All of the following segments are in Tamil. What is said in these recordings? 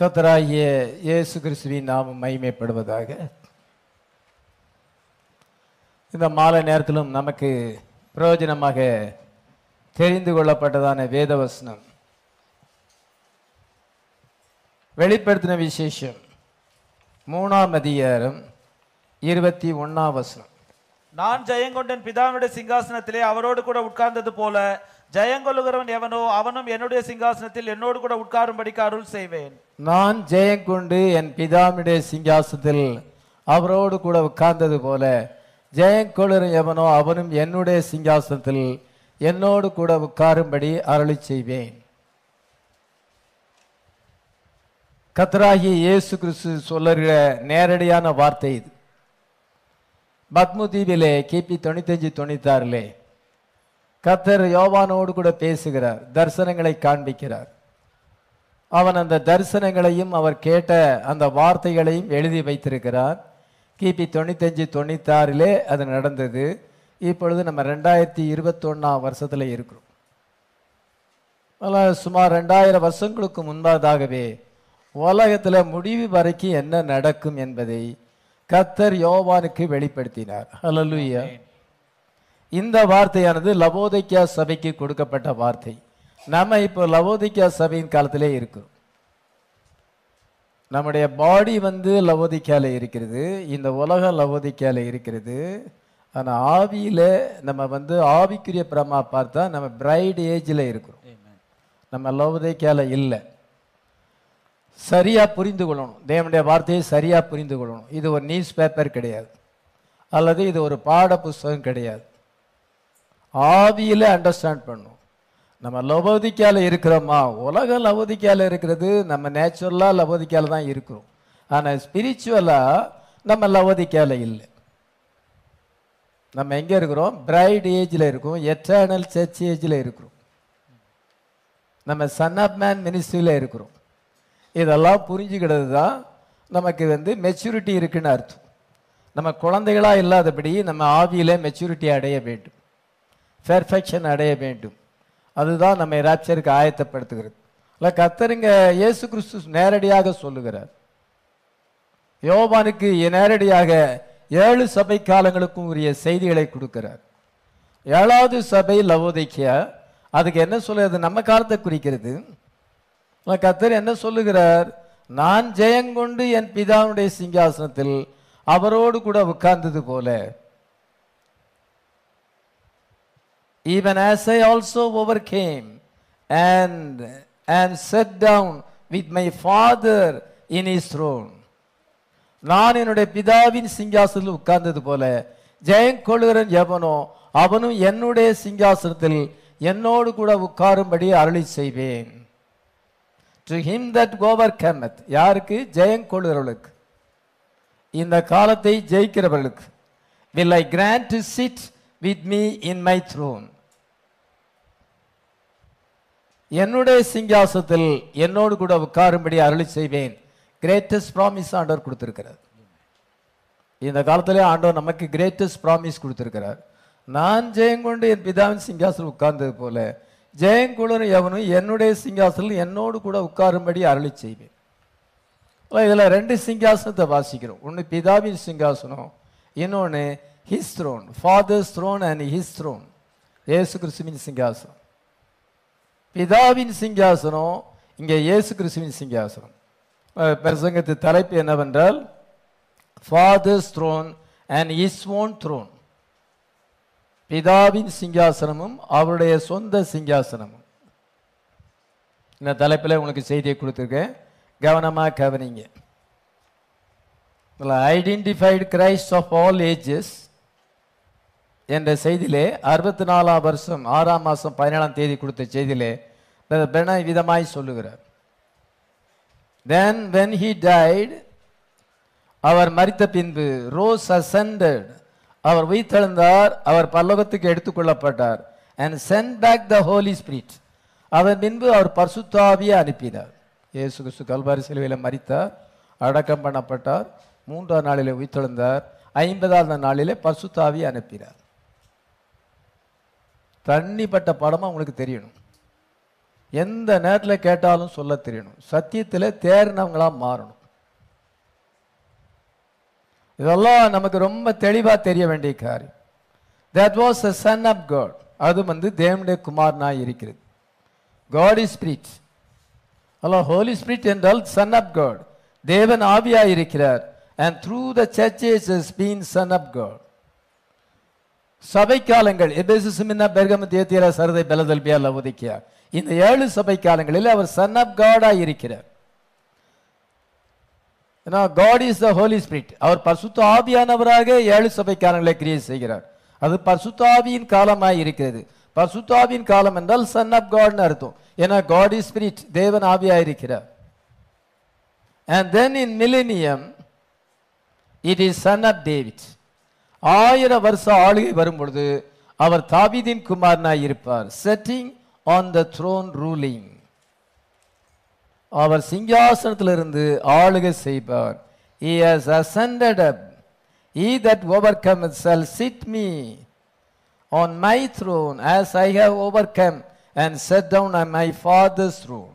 கத்தராகிய இயேசு கிறிஸ்துவின் நாமம் மகிமைப்படுவதாக. இந்த மாலை நேரத்திலும் நமக்கு பிரயோஜனமாக தெரிந்து கொள்ளப்பட்டதான வேதவசனம். வெளிப்படுத்தின விசேஷம் மூணாம் அதிகாரம் இருபத்தி ஒண்ணாம் வசனம். நான் ஜெயங்கொண்டன் பிதாவினுடைய சிங்காசனத்திலே அவரோடு கூட உட்கார்ந்தது போல ஜெயங்கொள்ளுகிறவன் எவனோ அவனும் என்னுடைய சிங்காசனத்தில் என்னோடு கூட உட்காரும்படிக்கு அருள் செய்வேன். நான் ஜெயம் கொண்டு என் பிதாமிடைய சிங்காசனத்தில் அவரோடு கூட உட்கார்ந்தது போல ஜெயங்கொள்ளும் எவனோ அவனும் என்னுடைய சிங்காசனத்தில் என்னோடு கூட உட்காரும்படி அருளி செய்வேன். கத்தராகிய இயேசு கிறிஸ்து சொல்லுகிற நேரடியான வார்த்தை இது. பத்முதீபிலே கிபி தொண்ணூத்தஞ்சு தொண்ணூத்தாறுலே கத்தர் யோவானோடு கூட பேசுகிறார் தரிசனங்களை காண்பிக்கிறார். அவன் அந்த தரிசனங்களையும் அவர் கேட்ட அந்த வார்த்தைகளையும் எழுதி வைத்திருக்கிறார். கிபி தொண்ணூத்தஞ்சு தொண்ணூத்தாறிலே அது நடந்தது. இப்பொழுது நம்ம ரெண்டாயிரத்தி இருபத்தொன்னாம் வருஷத்தில் இருக்கிறோம். அதனால் சுமார் ரெண்டாயிரம் வருஷங்களுக்கு முன்பதாகவே உலகத்தில் முடிவு வரைக்கும் என்ன நடக்கும் என்பதை கத்தர் யோவானுக்கு வெளிப்படுத்தினார். ஹலலுயா இந்த வார்த்தையானது லவோதிக்கா சபைக்கு கொடுக்கப்பட்ட வார்த்தை. நம்ம இப்போ லவோதிக்கா சபையின் காலத்திலே இருக்கிறோம் நம்முடைய பாடி வந்து லவோதிக்கால இருக்கிறது இந்த உலகம் லவோதிக்கால இருக்கிறது. ஆனால் ஆவியில் நம்ம வந்து ஆவிக்குரிய பிரமா பார்த்தா நம்ம பிரைட் ஏஜில் இருக்கிறோம். நம்ம லவோதிக்கால இல்லை. சரியாக புரிந்து கொள்ளணும். தேவனுடைய வார்த்தையை சரியாக புரிந்து கொள்ளணும். இது ஒரு நியூஸ் பேப்பர் கிடையாது. அல்லது இது ஒரு பாட புஸ்தகம் கிடையாது. ஆவியில் அண்டர்ஸ்டாண்ட் பண்ணும். நம்ம லவோதிக்கால இருக்கிறோமா? உலக லவோதிக்கால இருக்கிறது நம்ம நேச்சுரலாக லவோதிக்கால தான் இருக்கிறோம். ஆனால் ஸ்பிரிச்சுவலாக நம்ம லவோதிக்கால இல்லை. நம்ம எங்கே இருக்கிறோம்? பிரைட் ஏஜில் இருக்கோம் எட்டர்னல் சர்ச் ஏஜில் இருக்கிறோம். நம்ம சன் ஆஃப் மேன் மினிஸ்ட்ரியில் இருக்கிறோம். இதெல்லாம் புரிஞ்சுக்கிறது தான் நமக்கு வந்து மெச்சூரிட்டி இருக்குன்னு அர்த்தம். நம்ம குழந்தைகளாக இல்லாதபடி நம்ம ஆவியில் மெச்சூரிட்டி அடைய வேண்டும். பெர்ஃபெக்ஷன் அடைய வேண்டும். அதுதான் நம்ம ராப்சருக்கு ஆயத்தப்படுத்துகிறது. இல்லை கத்தருங்க இயேசு கிறிஸ்து நேரடியாக சொல்லுகிறார். யோபானுக்கு நேரடியாக ஏழு சபை காலங்களுக்கும் உரிய செய்திகளை கொடுக்கிறார். ஏழாவது சபை லவோதைக்கியா அதுக்கு என்ன சொல்லுறது நம்ம காலத்தை குறிக்கிறது. கத்தர் என்ன சொல்லுகிறார்? நான் ஜெயங்கொண்டு என் பிதாவுடைய சிங்காசனத்தில் அவரோடு கூட உட்கார்ந்தது போல even as I also overcame and and sat down with my father in his throne. நான் என்னுடைய பிதாவின் சிங்காசனத்தில் உட்கார்ந்தது போல ஜெயம் கொள்கிறன் எவனோ அவனும் என்னுடைய சிங்காசனத்தில் என்னோடு கூட உட்காரும்படி அருளி செய்வேன். To him that overcometh யாருக்கு? ஜெயம் கொள்கிறவர்களுக்கு இந்த காலத்தை ஜெயிக்கிறவர்களுக்கு will I grant to sit with me in my throne என்னுடைய சிங்காசனத்தில் என்னோடு கூட உட்காரும்படி அருளி செய்வேன். கிரேட்டஸ்ட் ப்ராமிஸ் ஆண்டவர் கொடுத்துருக்கிறார். இந்த காலத்திலே ஆண்டவர் நமக்கு கிரேட்டஸ்ட் ப்ராமிஸ் கொடுத்துருக்கிறார். நான் ஜெயங்கொண்டு என் பிதாவின் சிங்காசனம் உட்கார்ந்தது போல ஜெயங்குளர் எவனும் என்னுடைய சிங்காசனம் என்னோடு கூட உட்காரும்படி அருளி செய்வேன். இதில் ரெண்டு சிங்காசனத்தை வாசிக்கிறோம். ஒன்று பிதாவின் சிங்காசனம் இன்னொன்று his throne father's throne and his throne Yesu கிறிஸ்துவின் சிங்காசனம். பிதாவின் சிங்காசனம் இங்கே இயேசு கிறிஸ்துவின் சிங்காசனம். பிரசங்கத்து தலைப்பு என்னவென்றால் father's throne and his own throne பிதாவின் சிங்காசனமும் அவருடைய சொந்த சிங்காசனமும். இந்த தலைப்பில் உங்களுக்கு செய்தியை கொடுத்துருக்கேன். கவனமாக கவனிங்க. Identified Christ of all ages என்ற செய்தியிலே அறுபத்தி நாலாம் வருஷம் ஆறாம் மாதம் பதினேழாம் தேதி கொடுத்த செய்தியிலே பென விதமாய் சொல்லுகிறார். தென் வென் ஹி டைட் அவர் மறித்த பின்பு ரோஸ் அசண்டட் அவர் உயிர்த்தெழுந்தார் அவர் பல்லவத்துக்கு எடுத்துக்கொள்ளப்பட்டார் and sent back the Holy Spirit அதன் பின்பு அவர் பர்சுத்தாவியை அனுப்பினார். இயேசு கிறிஸ்து கல்வாரி சிலுவையில் மறித்தார் அடக்கம் பண்ணப்பட்டார் மூன்றாம் நாளிலே உயிர்த்தெழுந்தார் ஐம்பதாவது நாளிலே பர்சுத்தாவியை அனுப்பினார். தண்ணிப்பட்ட படமாக உங்களுக்கு தெரியணும். எந்த நேரத்தில் கேட்டாலும் சொல்ல தெரியணும். சத்தியத்தில் தேர்னவங்களா மாறணும். இதெல்லாம் நமக்கு ரொம்ப தெளிவாக தெரிய வேண்டிய காரியம். That was a son of God அது வந்து தேவனுடைய குமாரனாக இருக்கிறது. God is Spirit hello Holy Spirit என்றால் சன் ஆஃப் காட் தேவன் ஆவியாக இருக்கிறார். And through the churches is been son of God சபை காலங்கள் எபேசுமின்னா பெர்கம தேத்தியரா சரதை பெலதல்பியா லவோதிக்கியா? இந்த ஏழு சபை காலங்களில் அவர் சன் ஆஃப் காடாக இருக்கிறார். ஏன்னா God is the Holy Spirit அவர் பர்சுத்த ஆவியானவராக ஏழு சபை காலங்களை கிரியேட் செய்கிறார். அது பரிசுத்த ஆவியின் இருக்கிறது. பரிசுத்த ஆவியின் காலம் என்றால் சன் ஆஃப் காட்னு அர்த்தம். ஏன்னா காட் இஸ் ஸ்பிரிட் தேவன் ஆவியாக இருக்கிறார். And then in millennium it is son of David ஆயிரம் வருஷ ஆளுகை வரும் பொழுது அவர் தாவீதின் குமாரனாய் இருப்பார் setting on the throne ruling அவர் சிங்காசனத்திலிருந்து ஆளுகை செய்வார். He has ascended up. He that overcometh shall sit me on my throne as i have overcome and set down on my father's throne.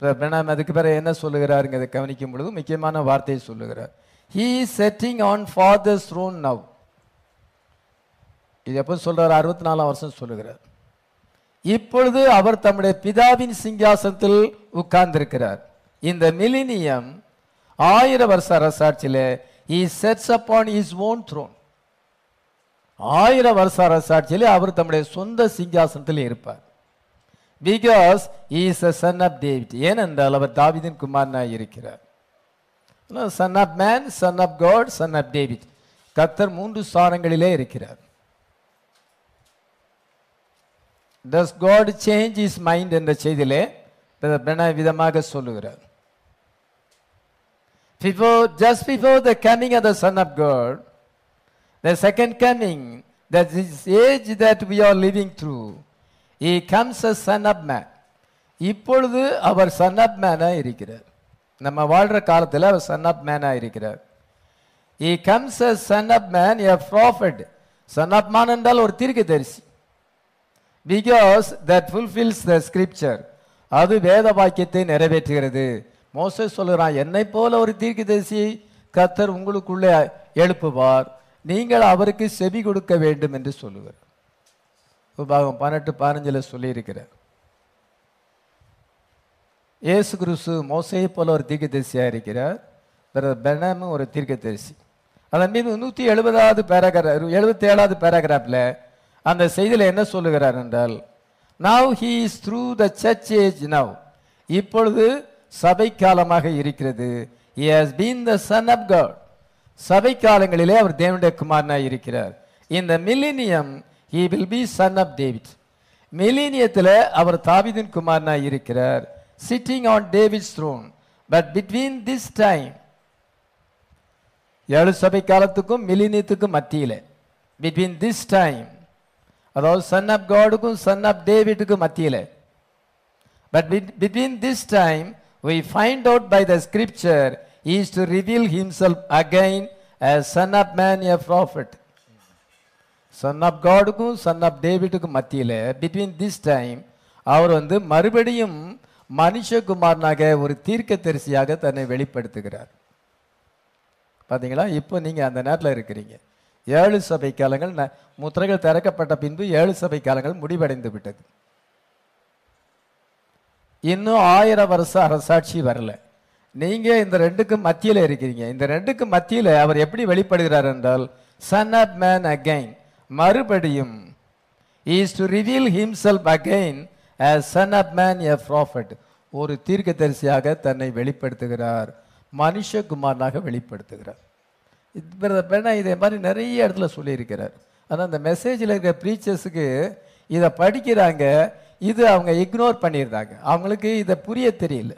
Pranam அதுக்கு பிறகு என்ன சொல்லுகிறாருங்க அதை கவனிக்கும் பொழுது முக்கியமான வார்த்தையை சொல்லுகிறார். He setting on father's throne now இது எப்போ சொல்கிறார் அறுபத்தி நாலாம் வருஷம் சொல்லுகிறார். இப்பொழுது அவர் தம்முடைய பிதாவின் சிங்காசனத்தில் உட்கார்ந்திருக்கிறார். இந்த மிலினியம் ஆயிரம் வருஷ அரசாட்சியில் he sets upon his own throne ஆயிரம் வருஷ அரசாட்சியில் அவர் தம்முடைய சொந்த சிங்காசனத்தில் இருப்பார். Because his a son of David ஏனென்றால் அவர் தாவிதின் குமாரனாய் இருக்கிறார். Son of man son of God son of David கத்தர் மூன்று ஸ்தானங்களிலே இருக்கிறார் does God change his mind என்ற செய்தியிலே விதமாக சொல்லுகிறார் before just before the coming of the son of God the second coming that this age that we are living through he comes a son of man இப்பொழுது அவர் சன் ஆஃப் மேனாக இருக்கிறார் நம்ம வாழ்ற காலத்தில் அவர் சன் ஆஃப் மேனாக இருக்கிறார் he comes a son of man a prophet son of man என்றால் ஒரு தீர்க்கதரிசி. Because that fulfills the scripture அது வேத வாக்கியத்தை நிறைவேற்றுகிறது. மோச சொல்கிறான் என்னை போல ஒரு தீர்க்கதரிசியை கத்தர் உங்களுக்குள்ளே எழுப்புவார். நீங்கள் அவருக்கு செவி கொடுக்க வேண்டும் என்று சொல்லுவார் உபாகம் பன்னெண்டு பதினஞ்சில் சொல்லியிருக்கிறார். இயேசு கிறிஸ்து மோசையை போல ஒரு தீர்க்கதரிசியாக இருக்கிறார். பிறகு பெனமும் ஒரு தீர்க்கதரிசி. அதன் மீது நூற்றி எழுபதாவது பேராகிராஃப் எழுபத்தி ஏழாவது பேராகிராஃபில் அந்த செய்தியில் என்ன சொல்லுகிறார் என்றால் now he is through the church age now இப்பொழுது சபை காலமாக இருக்கிறது. He has been the son of சபை காலங்களிலே அவர் தேவனுடைய குமாரனாக இருக்கிறார். இந்த millennium he will be son of David மில்லினியத்தில் அவர் தாவிதின் குமாரனாக இருக்கிறார். Sitting on David's throne. But between this time ஏழு சபை காலத்துக்கும் மில்லினியத்துக்கும் மத்தியில் பிட்வீன் திஸ் டைம் அதாவது சன் ஆஃப் காடுக்கும் சன் ஆஃப் டேவிட்டுக்கும் மத்தியில் but between this time we find out by the scripture he is to reveal himself again as son of man a prophet. Son of காடுக்கும் son of டேவிட்டுக்கும் மத்தியில் பிட்வீன் திஸ் டைம் அவர் வந்து மறுபடியும் மனுஷகுமாரனாக ஒரு தீர்க்க தரிசியாக தன்னை வெளிப்படுத்துகிறார். பார்த்தீங்களா இப்போ நீங்கள் அந்த நேரத்தில் இருக்கிறீங்க. ஏழு சபை காலங்கள் ந- முத்திரைகள் திறக்கப்பட்ட பின்பு ஏழு சபை காலங்கள் முடிவடைந்து விட்டது. இன்னும் ஆயிரம் வருஷம் அரசாட்சி வரல. நீங்கள் இந்த ரெண்டுக்கும் மத்தியில் இருக்கிறீங்க. இந்த ரெண்டுக்கும் மத்தியில் அவர் எப்படி வெளிப்படுகிறார் என்றால் சன் ஆஃப் மேன் அகைன் மறுபடியும் is to reveal himself again son of man a prophet ஒரு தீர்க்கதரிசியாக தன்னை வெளிப்படுத்துகிறார். மனுஷகுமாரனாக வெளிப்படுத்துகிறார். இது இதே மாதிரி நிறைய இடத்துல சொல்லியிருக்கிறார். ஆனால் அந்த மெசேஜில் இருக்கிற ப்ரீச்சர்ஸுக்கு இதை படிக்கிறாங்க. இது அவங்க இக்னோர் பண்ணியிருந்தாங்க அவங்களுக்கு இதை புரிய தெரியல.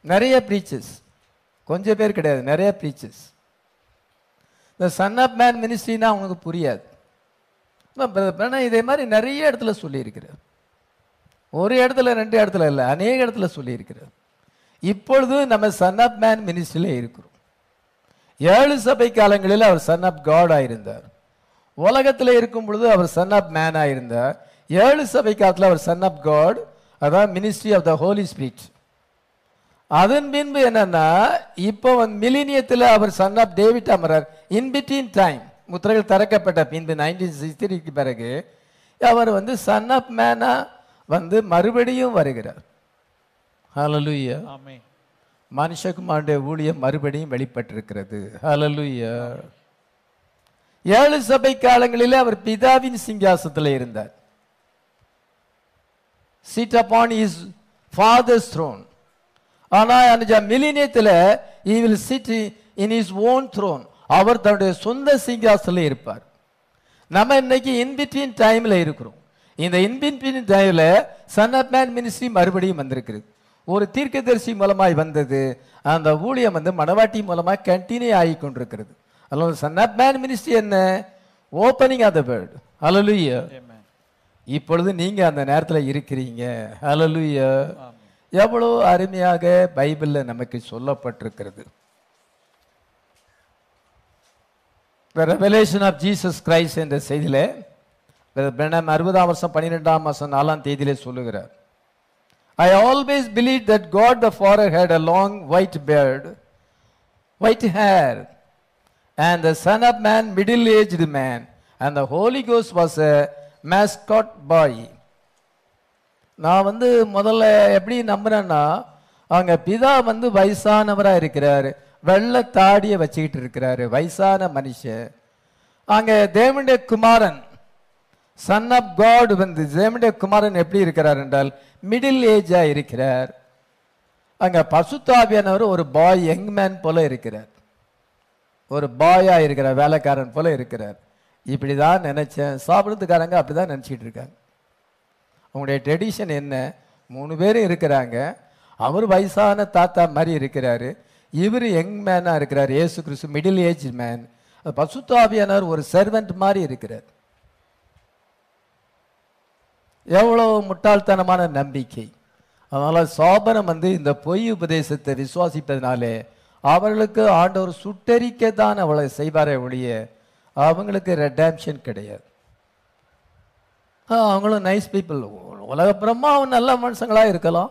நிறைய ப்ரீச்சர்ஸ் கொஞ்சம் பேர் கிடையாது நிறைய ப்ரீச்சர்ஸ் இந்த சன் ஆஃப் மேன் மினிஸ்ட்ரின்னா அவங்களுக்கு புரியாது. ஆனால் இதே மாதிரி நிறைய இடத்துல சொல்லியிருக்கிறார். ஒரு இடத்துல ரெண்டு இடத்துல இல்லை அநேக இடத்துல சொல்லியிருக்கிறார். இப்பொழுது நம்ம சன் ஆஃப் மேன் மினிஸ்ட்ரியில் இருக்கிறோம். ஏழு சபை காலங்களில் அவர் சன் ஆஃப் காட் இருந்தார் உலகத்தில் இருக்கும் பொழுது அவர் சன் ஆஃப் மேனாக இருந்தார் ஏழு சபை காலத்தில் அவர் சன் ஆஃப் காட் அதான் ministry of the Holy Spirit அதன் பின்பு என்னன்னா இப்போ வந்து மிலினியத்தில் அவர் சன் ஆஃப் டேவிட் அமரர் இன் பிட்வீன் டைம் முத்திரைகள் திறக்கப்பட்ட பின்பு நைன்டீன் சிக்ஸ்டிக்கு பிறகு அவர் வந்து சன் ஆஃப் மேனா வந்து மறுபடியும் வருகிறார். ஆமென் மனுஷகுமாருடைய ஊழியம் மறுபடியும் வெளிப்பட்டிருக்கிறது. ஹalleluya ஏழு சபை காலங்களிலே அவர் பிதாவின் சிங்காசனத்தில் இருந்தார். Seat upon his father's throne ஆனா அந்த மிலினியத்தில் he will sit in his own throne. அவர் தன்னுடைய சொந்த சிங்காசனத்தில் இருப்பார். நம்ம இன்னைக்கு இன்பிட்வீன் டைம்ல இருக்கிறோம். இந்த இன்பிட்வீன் டைம்ல சன் ஆஃப் மேன் மினிஸ்ட்ரி மறுபடியும் வந்திருக்கிறது. ஒரு தீர்க்கதரிசி மூலமாய் வந்தது. அந்த ஊழியம் வந்து மணவாட்டி மூலமா கண்டினியூ ஆகி கொண்டிருக்கிறது. அதனால சன் ஆஃப் மேன் மினிஸ்ட்ரி என்ன? ஓப்பனிங் ஆஃப் த வேர்ல்ட் ஹalleluya ஆமென் இப்பொழுது நீங்க அந்த நேரத்துல இருக்கிறீங்க. ஆமென் எவ்வளவு அருமையாக பைபிள்ல நமக்கு சொல்லப்பட்டிருக்கிறது. The revelation of Jesus Christ என்ற செய்தியிலே பிரணம் அறுபதாம் வருஷம் பன்னிரெண்டாம் வருஷம் நாலாம் தேதியிலே சொல்லுகிறார் I always believe that God the father had a long white beard white hair and the son of man middle aged man and the Holy cos was a mascot boy நான் வந்து முதல்ல எப்படி நம்புறேன்னா அவங்க பிதா வந்து வயசானவராக இருக்கிறாரு. வெள்ளை தாடியை வச்சுக்கிட்டு இருக்கிறாரு. வயசான மனுஷன். அங்கே தேவனுடைய குமாரன் சன் ஆஃப் காட் வந்து தேவனுடைய குமாரன் எப்படி இருக்கிறார் என்றால் மிடில் ஏஜாக இருக்கிறார். அங்கே பசுத்தாபியானவர் ஒரு பாய் யங் மேன் போல இருக்கிறார். ஒரு பாயாக இருக்கிறார் வேலைக்காரன் போல இருக்கிறார். இப்படி தான் நினச்சேன். சாப்பிட்றதுக்காரங்க அப்படி அப்படிதான் நினச்சிட்டு இருக்காங்க. அவங்களுடைய ட்ரெடிஷன் என்ன? மூணு பேரும் இருக்கிறாங்க. அவர் வயசான தாத்தா மாதிரி இருக்கிறாரு. இவர் யங் மேனாக இருக்கிறார் இயேசு கிறிஸ்து மிடில் ஏஜ் மேன் பசுத்தாபியானவர் ஒரு சர்வெண்ட் மாதிரி இருக்கிறார். எவ்வளோ முட்டாள்தனமான நம்பிக்கை. அதனால் சோபனம் வந்து இந்த பொய் உபதேசத்தை விசுவாசிப்பதனாலே அவர்களுக்கு ஆண்டவர் சுட்டரிக்க தான் அவளை செய்வாரே ஒழிய அவங்களுக்கு ரெடாம்ஷன் கிடையாது. அவங்களும் நைஸ் பீப்புள் உலகப்புறமா அவங்க நல்ல மனுஷங்களாக இருக்கலாம்.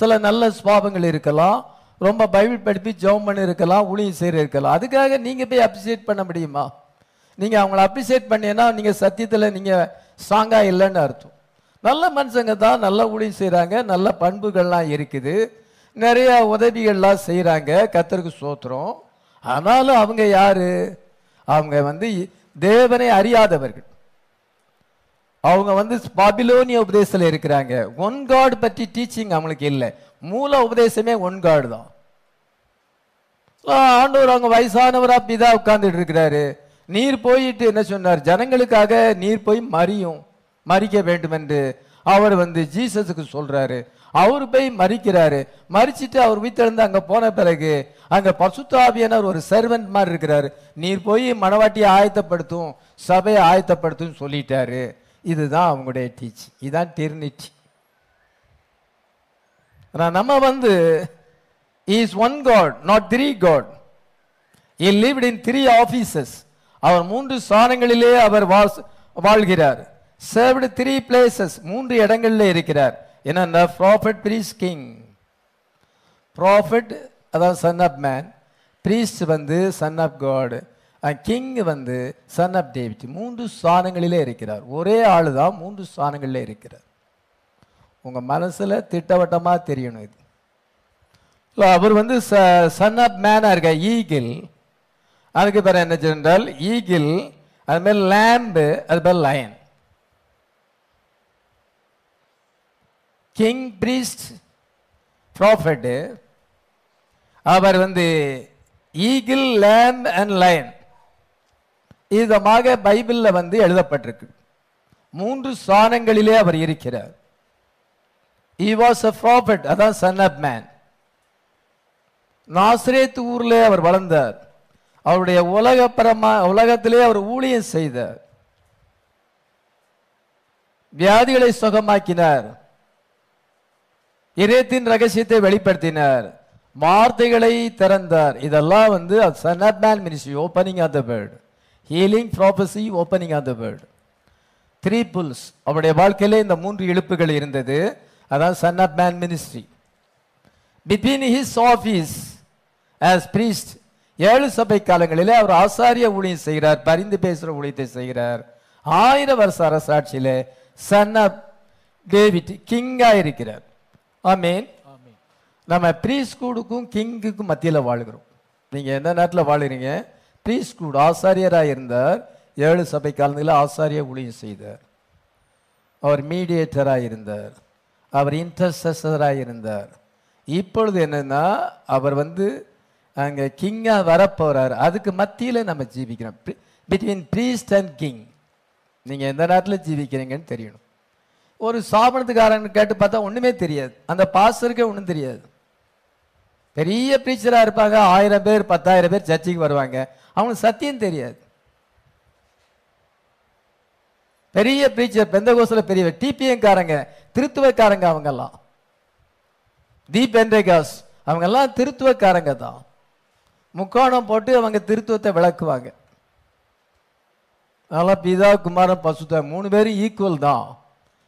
சில நல்ல சுவாபங்கள் இருக்கலாம். ரொம்ப பைபிள் படிப்பு ஜெபம் பண்ணியிருக்கலாம் ஊழியம் செய்யிருக்கலாம் அதுக்காக நீங்கள் போய் அப்ரிசியேட் பண்ண முடியுமா? நீங்கள் அவங்கள அப்ரிசியேட் பண்ணீங்கன்னா நீங்கள் சத்தியத்தில் நீங்கள் ஸ்ட்ராங்காக இல்லைன்னு அர்த்தம். நல்ல மனுஷங்க தான் நல்ல ஊழியம் செய்கிறாங்க நல்ல பண்புகள்லாம் இருக்குது. நிறையா உதவிகள்லாம் செய்கிறாங்க கத்தருக்கு சோத்திரம் ஆனாலும் அவங்க யார்? அவங்க வந்து தேவனை அறியாதவர்கள். அவங்க வந்து பாபிலோனிய உபதேசத்தில் இருக்கிறாங்க. ஒன் காட் பற்றி டீச்சிங் அவங்களுக்கு இல்லை. மூல உபதேசமே ஒன் காடு தான். ஆண்டவர் அவங்க வயசானவரா பிதா உட்கார்ந்துட்டு இருக்கிறாரு. நீர் போயிட்டு என்ன சொன்னார்? ஜனங்களுக்காக நீர் போய் மறியும் மறிக்க வேண்டும் என்று அவர் வந்து ஜீசஸுக்கு சொல்றாரு. அவர் போய் மறிக்கிறாரு மறிச்சிட்டு அவர் வீட்டிலிருந்து அங்க போன பிறகு அங்க பசுத்தாபியனர் ஒரு சர்வெண்ட் மாதிரி இருக்கிறாரு. நீர் போய் மணவாட்டியை ஆயத்தப்படுத்தும் சபையை ஆயத்தப்படுத்தும் சொல்லிட்டாரு. இதுதான் அவங்களுடைய டீச்சிங் இதுதான் டிர்னிட்டி ஆனா நம்ம வந்து is one god not three god he lived in three offices அவர் மூன்று ஸ்தானங்களிலே அவர் வாஸ்- வாழ்கிறார். சர்வ்டு த்ரீ பிளேசஸ் மூன்று இடங்களில் இருக்கிறார். என்னென்ன ப்ராஃபிட் பிரீஸ் கிங் ப்ராஃபிட் அதாவது சன் ஆஃப் மேன் பிரீஸ்ட் வந்து சன் ஆஃப் காடு கிங் வந்து சன் ஆஃப் டேவிட் மூன்று ஸ்தானங்களிலே இருக்கிறார். ஒரே ஆள் தான் மூன்று ஸ்தானங்களிலே இருக்கிறார். உங்கள் மனசில் திட்டவட்டமாக தெரியணும் இது. இல்லை அவர் வந்து ச சன் ஆஃப் மேனாக இருக்க ஈகிள் அதுக்கு பேர் என்ன சொன்னால் ஈகிள் அது மாதிரி லேம்பு அது பேர் லயன் கிங் பிரீஸ்ட் ப்ராஃபட்டு அவர் வந்து ஈகிள் லேம்ப் அண்ட் லயன் இதமாக பைபிளில் வந்து எழுதப்பட்டிருக்கு. மூன்று ஸ்தானங்களிலே அவர் இருக்கிறார். இ வாஸ் அ ப்ராஃபிட் அதான் சன் அப் மேன் நாசிரேத் ஊரில் அவர் வளர்ந்தார். அவருடைய உலகப்பரமா உலகத்திலே அவர் ஊழியம் செய்தார். வியாதிகளை சுகமாக்கினார். இதயத்தின் ரகசியத்தை வெளிப்படுத்தினார். வார்த்தைகளை திறந்தார். இதெல்லாம் வந்து son of man ministry opening of the bird healing prophecy opening of the word three pulls அவருடைய வாழ்க்கையிலே இந்த மூன்று இழுப்புகள் இருந்தது. அதான் son of man ministry between his office as priest ஏழு சபை காலங்களிலே அவர் ஆசாரிய ஊழியம் செய்கிறார் பரிந்து பேசுகிற ஊழியத்தை செய்கிறார். ஆயிரம் வருஷ அரசாட்சியிலே சன் ஆஃப் டேவிட் கிங்காக இருக்கிறார். ஆமீன் ஆமென் நம்ம ப்ரீ ஸ்கூலுக்கும் கிங்குக்கும் மத்தியில் வாழுகிறோம். நீங்கள் எந்த நேரத்தில் வாழுறீங்க? ப்ரீஸ்கூட் ஆசாரியராக இருந்தார். ஏழு சபை காலங்களில் ஆசாரிய ஊழியம் செய்தார். அவர் மீடியேட்டராக இருந்தார். அவர் இன்டர்செசராக இருந்தார். இப்பொழுது என்னன்னா அவர் வந்து அங்கே கிங்காக வரப்போகிறார் அதுக்கு மத்தியில் நம்ம ஜீவிக்கிறோம். பிட்வீன் ப்ரீஸ்ட் அண்ட் கிங் நீங்கள் எந்த நேரத்தில் ஜீவிக்கிறீங்கன்னு தெரியணும். ஒரு சாபனத்துக்காரன் கேட்டு பார்த்தா ஒன்றுமே தெரியாது. அந்த பாஸ்டருக்கே ஒன்றும் தெரியாது. பெரிய பிரீச்சரா இருப்பாங்க. ஆயிரம் பேர் பத்தாயிரம் பேர் சர்ச்சைக்கு வருவாங்க. அவங்களுக்கு சத்தியம் தெரியாது. பெரிய பிரீச்சர் பெந்த பெரிய டிபிஎம் காரங்க திருத்துவக்காரங்க அவங்கெல்லாம். தி பெந்தேகாஸ் அவங்கெல்லாம் திருத்துவக்காரங்க தான். முக்கோணம் போட்டு அவங்க திருத்துவத்தை விளக்குவாங்க. அதனால் பிதா குமாரன் பசுத்த மூணு பேரும் ஈக்குவல் தான்.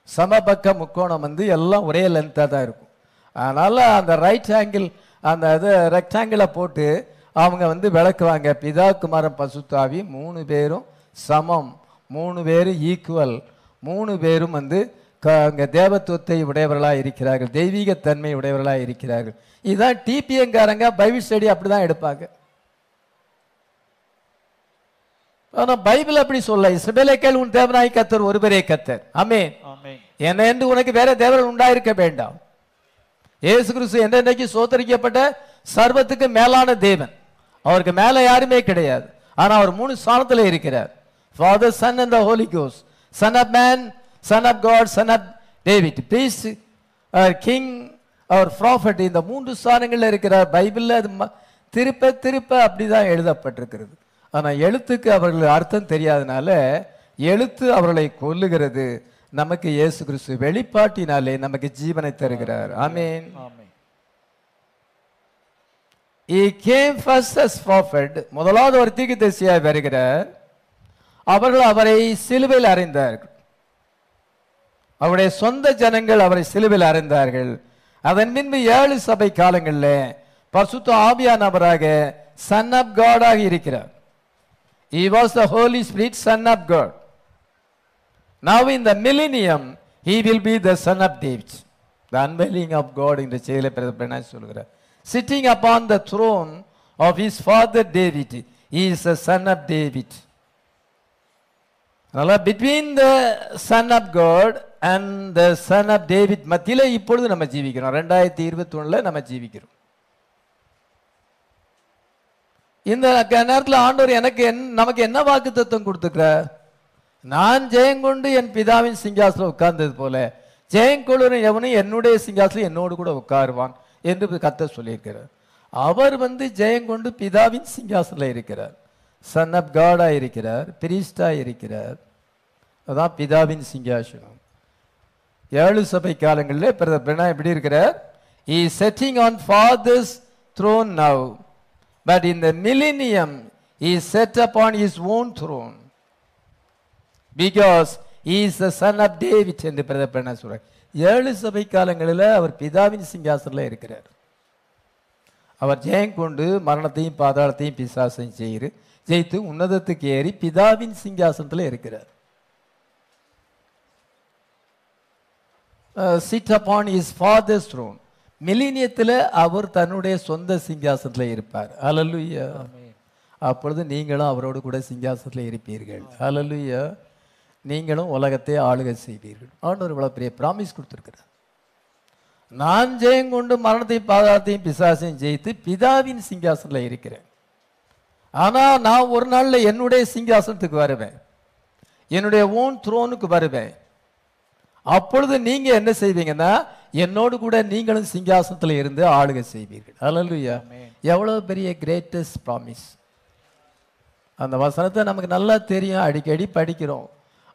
சமபக்க முக்கோணம் வந்து எல்லாம் ஒரே லென்த்தாக தான் இருக்கும். அதனால் அந்த ரைட் ஆங்கிள் அந்த இது ரெக்டாங்கிளை போட்டு அவங்க வந்து விளக்குவாங்க. பிதா குமாரன் பசுத்தாவி மூணு பேரும் சமம். மூணு பேரும் ஈக்குவல் மூணு பேரும் வந்து க- அங்க தேவத்துவத்தை உடையவர்களாக இருக்கிறார்கள். தெய்வீக தன்மை உடையவர்களாக இருக்கிறார்கள். இதுதான் டிபிஎங்காரங்க பைபிள் ஸ்டடி அப்படிதான் எடுப்பாங்க. ஆனா பைபிள் அப்படி சொல்ல இஸ்ரவேலேக்கள் உன் தேவனாய் கத்தர் ஒருவரே கத்தர் ஆமென். என்ன என்று உனக்கு வேற தேவர்கள் உண்டாயிருக்க வேண்டாம். இயேசு கிறிஸ்து என்றைக்கு சோதரிக்கப்பட்ட சர்வத்துக்கு மேலான தேவன். அவருக்கு மேல யாருமே கிடையாது. ஆனா அவர் மூணு ஸ்தானத்துல இருக்கிறார். Father son and the Holy cos son of man son of God son of David priest king our prophet இந்த மூன்று ஸ்தானங்களில் இருக்கிறார் பைபிளில் அது ம- திருப்ப அப்படி அப்படிதான் எழுதப்பட்டிருக்கிறது. ஆனால் எழுத்துக்கு அவர்கள் அர்த்தம் தெரியாதனால எழுத்து அவர்களை கொல்லுகிறது. நமக்கு இயேசு கிறிஸ்து வெளிப்பாட்டினாலே நமக்கு ஜீவனை தருகிறார். ஆமென் முதலாவது ஒரு தீர்க்கதரிசியாய் வருகிறார். அவர்கள் அவரை சிலுவையில் அறைந்தார்கள். அவருடைய சொந்த ஜனங்கள் அவரை சிலுவையில் அறைந்தார்கள். அதன் பின்பு ஏழு சபை காலங்களில் பரிசுத்த ஆவியானவராக சன் ஆஃப் காடாக இருக்கிறார். He was the holy spirit son of god. Now in the millennium he will be the son of david the unveiling of god இந்த செயலை பிரதமர் சொல்கிறார் sitting upon the throne of his father david he is the son of david அதனால between the son of god and the son of david மத்தியில இப்பொழுது நம்ம ஜீவிக்கிறோம் ரெண்டாயிரத்தி இருபத்தி ஒண்ணுல நம்ம ஜீவிக்கிறோம் இந்த க- நேரத்துல ஆண்டவர் எனக்கு என் நமக்கு என்ன வாக்கு தத்துவம் கொடுத்துக்கிறார் நான் ஜெயங்கொண்டு என் பிதாவின் சிங்காசனம் உட்கார்ந்தது போல ஜெயங்கொள்ளும் எவனும் என்னுடைய சிங்காசனம் என்னோடு கூட உட்காருவான் என்று கத்த சொல்லியிருக்கிறார். அவர் வந்து ஜெயங்கொண்டு பிதாவின் சிங்காசனில் இருக்கிறார். சன் ஆஃப் காடா இருக்கிறார் பிரிஸ்டா இருக்கிறார். அதான் பிதாவின் சிங்காசனம். ஏழு சபை காலங்களில் பிரதர் பிரணா எப்படி இருக்கிறார்? He sitting on father's throne now but in the millennium he set on his own throne because is the son of David என்று பிரதர் பிரணா சொல்றார்? ஏழு சபை காலங்களில் அவர் பிதாவின் சிங்காசனில் இருக்கிறார். அவர் ஜெயம் கொண்டு மரணத்தையும் பாதாளத்தையும் பிசாசையும் செய்து ஜெயித்து உன்னதத்துக்கு ஏறி பிதாவின் சிங்காசனத்தில் இருக்கிறார். Sit upon his father's throne மிலினியத்தில் அவர் தன்னுடைய சொந்த சிங்காசனத்தில் இருப்பார். அலலுயா அப்பொழுது நீங்களும் அவரோடு கூட சிங்காசனத்தில் இருப்பீர்கள். அலலுயா நீங்களும் உலகத்தை ஆளுகை செய்வீர்கள். ஆண்டவர் இவ்வளவு பெரிய பிராமிஸ் கொடுத்துருக்கிறார். நான் ஜெயம் கொண்டு மரணத்தையும் பாதாளத்தையும் பிசாசையும் ஜெயித்து பிதாவின் சிங்காசனத்தில் இருக்கிறேன். ஆனா நான் ஒரு நாள்ல என்னுடைய சிங்காசனத்துக்கு வருவேன். என்னுடைய ஓன் த்ரோனுக்கு வருவேன். அப்பொழுது நீங்க என்ன செய்வீங்கன்னா என்னோடு கூட நீங்களும் சிங்காசனத்தில் இருந்து ஆளுகை செய்வீர்கள். அல்லேலூயா எவ்வளவு பெரிய கிரேட்டஸ்ட் ப்ராமிஸ் அந்த வசனத்தை நமக்கு நல்லா தெரியும். அடிக்கடி படிக்கிறோம்.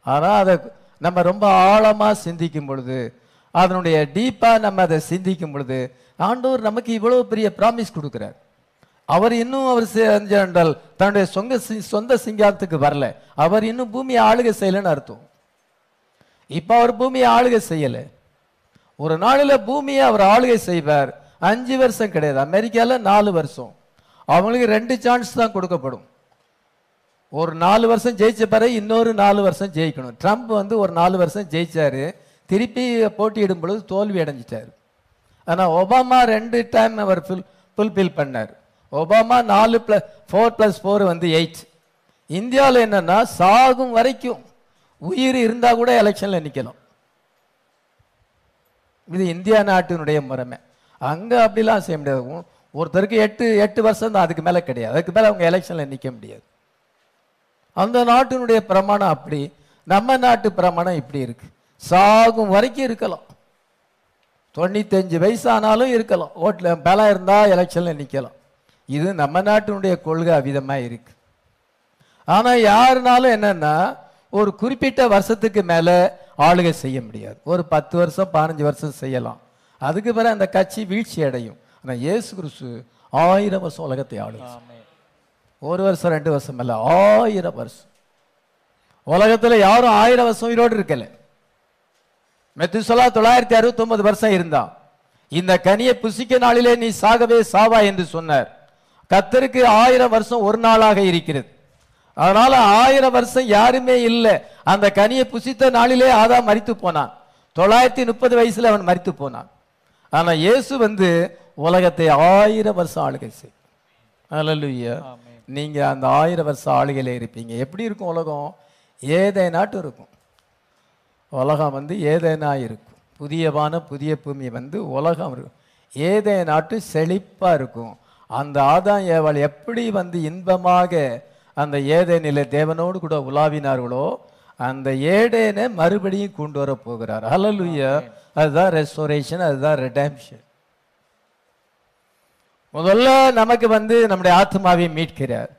ஆனால் அதை நம்ம ரொம்ப ஆழமாக சிந்திக்கும் பொழுது அதனுடைய டீப்பாக நம்ம அதை சிந்திக்கும் பொழுது ஆண்டவர் நமக்கு இவ்வளோ பெரிய ப்ராமிஸ் கொடுக்குறார். அவர் இன்னும் அவர் செஞ்சால் தன்னுடைய சொந்த சி- சொந்த சிங்காரத்துக்கு வரல. அவர் இன்னும் பூமியை ஆளுகை செய்யலைன்னு அர்த்தம். இப்போ அவர் பூமியை ஆளுகை செய்யலை. ஒரு நாளில் பூமியை அவர் ஆளுகை செய்வார். அஞ்சு வருஷம் கிடையாது. அமெரிக்காவில் நாலு வருஷம். அவங்களுக்கு ரெண்டு சான்ஸ் தான் கொடுக்கப்படும். ஒரு நாலு வருஷம் ஜெயிச்ச பிறகு இன்னொரு நாலு வருஷம் ஜெயிக்கணும். ட்ரம்ப் வந்து ஒரு நாலு வருஷம் ஜெயிச்சாரு. திருப்பி போட்டியிடும் பொழுது தோல்வி அடைஞ்சிட்டார். ஆனால் ஒபாமா ரெண்டு டைம் அவர் ஃபுல் ஃபுல்ஃபில் பண்ணார். ஒபாமா நாலு ப்ளஸ் ஃபோர் ப்ளஸ் ஃபோர் வந்து எயிட் இந்தியாவில் என்னென்னா சாகும் வரைக்கும் உயிர் இருந்தால் கூட எலெக்ஷனில் நிற்கலாம் இது இந்தியா நாட்டினுடைய முறைமை. அங்கே அப்படிலாம் செய்ய முடியாது. ஒருத்தருக்கு எட்டு எட்டு வருஷம் தான் அதுக்கு மேலே கிடையாது. அதுக்கு மேலே அவங்க எலெக்ஷனில் நிற்க முடியாது. அந்த நாட்டினுடைய பிரமாணம் அப்படி நம்ம நாட்டு பிரமாணம் இப்படி இருக்கு. சாகும் வரைக்கும் இருக்கலாம். தொண்ணூத்தஞ்சு வயசானாலும் இருக்கலாம். ஓட்டில் பலம் இருந்தால் எலெக்ஷனில் நிற்கலாம் இது நம்ம நாட்டினுடைய கொள்கை விதமாக இருக்கு. ஆனால் யாருனாலும் என்னென்னா ஒரு குறிப்பிட்ட வருஷத்துக்கு மேலே ஆளுகை செய்ய முடியாது. ஒரு பத்து வருஷம் பதினஞ்சு வருஷம் செய்யலாம். அதுக்கு பிறகு அந்த கட்சி வீழ்ச்சி அடையும் ஆனால் இயேசு கிறிஸ்து ஆயிரம் வருஷம் உலகத்தை ஆளுகை ஒரு வருஷம் ரெண்டு வருஷம் இல்லை ஆயிரம் வருஷம். உலகத்தில் யாரும் ஆயிரம் வருஷம் உயிரோடு இருக்கல. மெத்துசலா தொள்ளாயிரத்தி அறுபத்தி ஒன்பது வருஷம் இருந்தான் இந்த கனியை புசிக்க நாளிலே நீ சாகவே சாவா என்று சொன்னார். கத்தருக்கு ஆயிரம் வருஷம் ஒரு நாளாக இருக்கிறது. அதனால ஆயிரம் வருஷம் யாருமே இல்லை. அந்த கனியை புசித்த நாளிலே ஆதா மறித்து போனான். தொள்ளாயிரத்தி முப்பது வயசுல அவன் மறித்து போனான். ஆனா இயேசு வந்து உலகத்தை ஆயிரம் வருஷம் ஆளுகை செய்யும் அல்லேலூயா ஆமென். நீங்க அந்த ஆயிரம் வருஷம் ஆளுகையில இருப்பீங்க. எப்படி இருக்கும் உலகம்? ஏதே நாட்டு இருக்கும். உலகம் வந்து ஏதேனா இருக்கும். புதியவான புதிய பூமி வந்து உலகம் இருக்கும். ஏதே நாட்டு செழிப்பா இருக்கும். அந்த ஆதாம் ஏவாள் எப்படி வந்து இன்பமாக அந்த ஏதேனில தேவனோடு கூட உலாவினார்களோ அந்த ஏடேனை மறுபடியும் கொண்டு வர போகிறார். ஹalleluya அதுதான் ரெஸ்டோரேஷன் அதுதான் ரெடம்ஷன் முதல்ல நமக்கு வந்து நம்முடைய ஆத்மாவை மீட்கிறார்.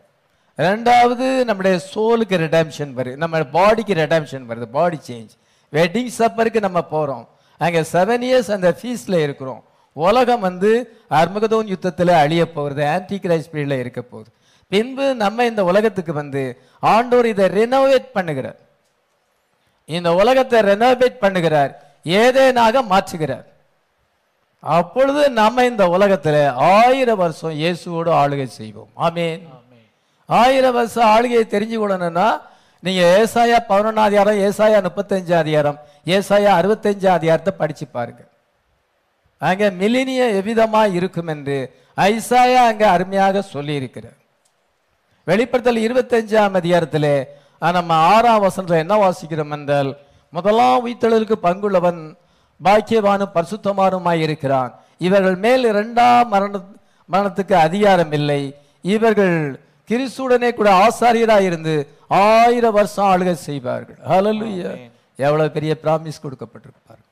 ரெண்டாவது நம்முடைய சோலுக்கு ரெடம்ஷன் வருது. நம்ம பாடிக்கு ரெடம்ஷன் வருது. பாடி சேஞ்ச் வெட்டிங் சப்பருக்கு நம்ம போகிறோம் அங்கே செவன் இயர்ஸ் அந்த ஃபீஸில் இருக்கிறோம். உலகம் வந்து அர்மகதோன் யுத்தத்தில் அழிய போகிறது ஆன்டி கிரைஸ் பீரியடில் இருக்க போகுது. பின்பு நம்ம இந்த உலகத்துக்கு வந்து ஆண்டோர் இதை ரெனோவேட் பண்ணுகிறார். இந்த உலகத்தை ரெனோவேட் பண்ணுகிறார். ஏதேனாக மாற்றுகிறார். அப்பொழுது நம்ம இந்த உலகத்துல ஆயிரம் வருஷம் இயேசுவோடு ஆளுகை செய்வோம். ஆமென். ஆயிரம் வருஷம் ஆளுகையை தெரிஞ்சு கொள்ளணும்னா நீங்க ஏசாயா பதினொன்னாம் அதிகாரம் ஏசாயா முப்பத்தஞ்சு அதிகாரம் ஏசாயா அறுபத்தஞ்சு அதிகாரத்தை படிச்சு பாருங்க. அங்க மிலினிய எவ்விதமா இருக்கும் என்று ஐசாயா அங்க அருமையாக சொல்லி இருக்கிறார் வெளிப்படுத்தல் இருபத்தஞ்சாம் அதிகாரத்திலே நம்ம ஆறாம் வசனத்துல என்ன வாசிக்கிறோம் என்றால் முதலாம் உயிர்த்தெழுதலுக்கு பங்குள்ளவன் பாக்கியவானும் பரிசுத்தமானுமாய் இருக்கிறான் இவர்கள் மேல் இரண்டாம் மரண மரணத்துக்கு அதிகாரம் இல்லை இவர்கள் கிறிஸ்துடனே கூட ஆசாரியராய் இருந்து ஆயிரம் வருஷம் ஆளுகை செய்வார்கள். ஹalleluya எவ்வளவு பெரிய பிராமிஸ் கொடுக்கப்பட்டிருப்பார்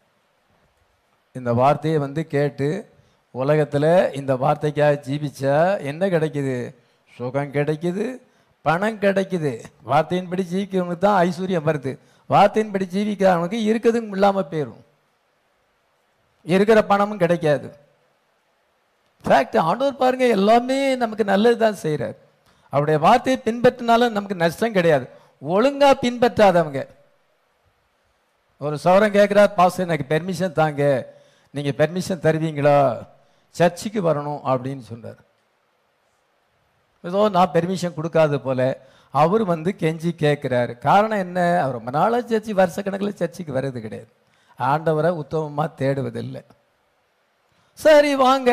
இந்த வார்த்தையை வந்து கேட்டு உலகத்துல இந்த வார்த்தைக்காக ஜீவிச்சா என்ன கிடைக்குது? சுகம் கிடைக்குது பணம் கிடைக்குது. வார்த்தையின்படி ஜீவிக்கிறவனுக்கு தான் ஐஸ்வர்யம் வருது. வார்த்தையின்படி ஜீவிக்கிறவனுக்கு இருக்கிறதும் இல்லாம போயிரும். இருக்கிற பணமும் கிடைக்காது. ஃபேக்ட் ஆண்டவர் பாருங்க எல்லாமே நமக்கு நல்லது தான் செய்கிறார் அவருடைய வார்த்தையை பின்பற்றினாலும் நமக்கு நஷ்டம் கிடையாது. ஒழுங்கா பின்பற்றாதவங்க. ஒரு சவரம் கேட்குறாரு பாஸ் எனக்கு பெர்மிஷன் தாங்க. நீங்க பெர்மிஷன் தருவீங்களா? சர்ச்சுக்கு வரணும் அப்படின்னு சொன்னார் ஏதோ நான் பெர்மிஷன் கொடுக்காத போல அவர் வந்து கெஞ்சி கேட்குறாரு காரணம் என்ன? அவர் ரொம்ப நாளாக சர்ச்சு வருஷக்கணக்கில் சர்ச்சுக்கு வர்றது கிடையாது. ஆண்டவரை உத்தமமாக தேடுவதில்லை. சரி வாங்க.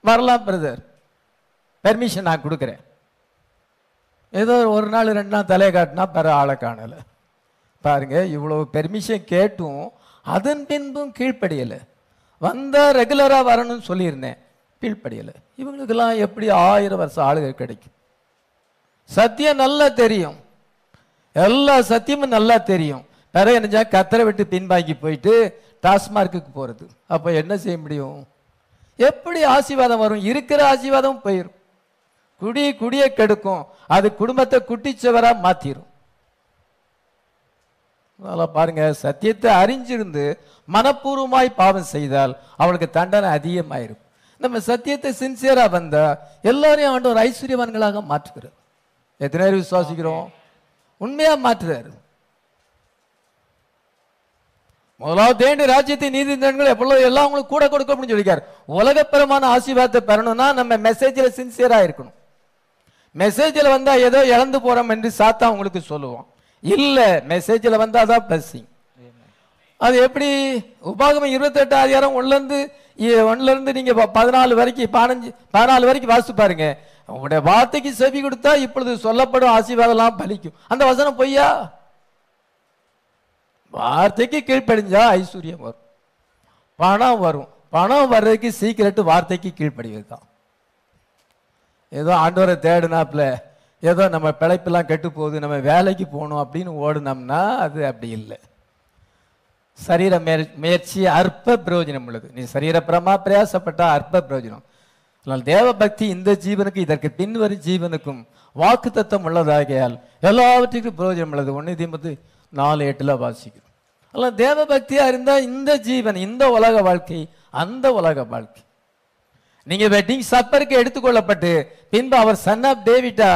வரலாம் பிரதர் பெர்மிஷன் நான் கொடுக்குறேன். ஏதோ ஒரு நாள் ரெண்டு நாள் தலையை காட்டினா பிற ஆளை காணலை. பாருங்க இவ்வளோ பெர்மிஷன் கேட்டும் அதன் பின்பும் கீழ்ப்படியலை. வந்தால் ரெகுலராக வரணும்னு சொல்லியிருந்தேன் கீழ்ப்படியலை. இவங்களுக்கெல்லாம் எப்படி ஆயிரம் வருஷம் ஆளுகள் கிடைக்கும்? சத்தியம் நல்லா தெரியும். எல்லா சத்தியமும் நல்லா தெரியும். நிறைய நினைச்சா கத்தரை விட்டு பின்வாங்கி போயிட்டு டாஸ்மார்க்குக்கு போகிறது அப்போ என்ன செய்ய முடியும்? எப்படி ஆசீர்வாதம் வரும்? இருக்கிற ஆசீர்வாதம் போயிடும் குடி குடியை கெடுக்கும். அது குடும்பத்தை குட்டிச்சவராக மாற்றிடும் அதெல்லாம் பாருங்க. சத்தியத்தை அறிஞ்சிருந்து மனப்பூர்வமாய் பாவம் செய்தால் அவளுக்கு தண்டனை அதிகமாயிருக்கும் நம்ம சத்தியத்தை சின்சியராக வந்தால் எல்லாரையும் ஆண்டவர் ஐஸ்வர்யவான்களாக மாற்றுகிறார். எத்தனை பேர் விசுவாசிக்கிறோம்? உண்மையாக மாற்றுறாரு. முதலாவது தேண்டி ராஜ்யத்தை நீதி தண்டங்கள் எவ்வளவு எல்லாம் உங்களுக்கு கூட கொடுக்க அப்படின்னு சொல்லியிருக்காரு. உலகப்பெருமான ஆசீர்வாதத்தை பெறணும்னா நம்ம மெசேஜில் சின்சியரா இருக்கணும். மெசேஜில் வந்தா ஏதோ இழந்து போறோம் என்று சாத்தா உங்களுக்கு சொல்லுவோம் இல்ல மெசேஜில் வந்தா தான் பிளஸிங் அது எப்படி? உபாகமம் இருபத்தெட்டு அதிகாரம் ஒன்லேருந்து இருந்து நீங்கள் இருந்து நீங்க பதினாலு வரைக்கும் பதினஞ்சு பதினாலு வரைக்கும் வாசித்து பாருங்க. உங்களுடைய வார்த்தைக்கு செவி கொடுத்தா இப்பொழுது சொல்லப்படும் ஆசீர்வாதம்லாம் பலிக்கும். அந்த வசனம் பொய்யா? வார்த்தைக்கு கீழ்ப்படிஞ்சா ஐஸ்வர்யம் வரும். பணம் வரும். பணம் வர்றதுக்கு சீக்கிரட்டு வார்த்தைக்கு கீழ்ப்படிவது தான் ஏதோ ஆண்டவரை தேடினாப்புல ஏதோ நம்ம பிழைப்பெல்லாம் கெட்டு போகுது நம்ம வேலைக்கு போகணும் அப்படின்னு ஓடுனோம்னா அது அப்படி இல்லை. சரீர முயற்சி அற்ப பிரயோஜனம் உள்ளது. நீ சரீரப்பிரமா பிரயாசப்பட்டால் அற்ப பிரயோஜனம். அதனால் தேவ பக்தி இந்த ஜீவனுக்கு இதற்கு பின்வரும் ஜீவனுக்கும் வாக்கு தத்துவம் உள்ளதாகையால் எல்லாவற்றுக்கும் பிரயோஜனம் உள்ளது. ஒன்று தீம்பத்து நாலு எட்டுல வாசிக்கிறோம் அதனால் தேவ பக்தியா இருந்தா இந்த ஜீவன் இந்த உலக வாழ்க்கை அந்த உலக வாழ்க்கை. நீங்க வெட்டிங் சப்பருக்கு எடுத்துக்கொள்ளப்பட்டு பின்பு அவர் சன் ஆஃப் டேவிட்டா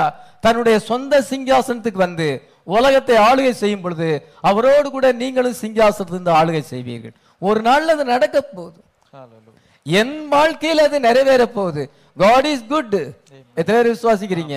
தன்னுடைய சொந்த சிங்காசனத்துக்கு வந்து உலகத்தை ஆளுகை செய்யும் பொழுது அவரோடு கூட நீங்களும் சிங்காசனத்திலிருந்து ஆளுகை செய்வீர்கள். ஒரு நாள்ல அது நடக்க போகுது. என் வாழ்க்கையில் அது நிறைவேற போகுது. காட் இஸ் குட் எத்தனை பேர் விசுவாசிக்கிறீங்க?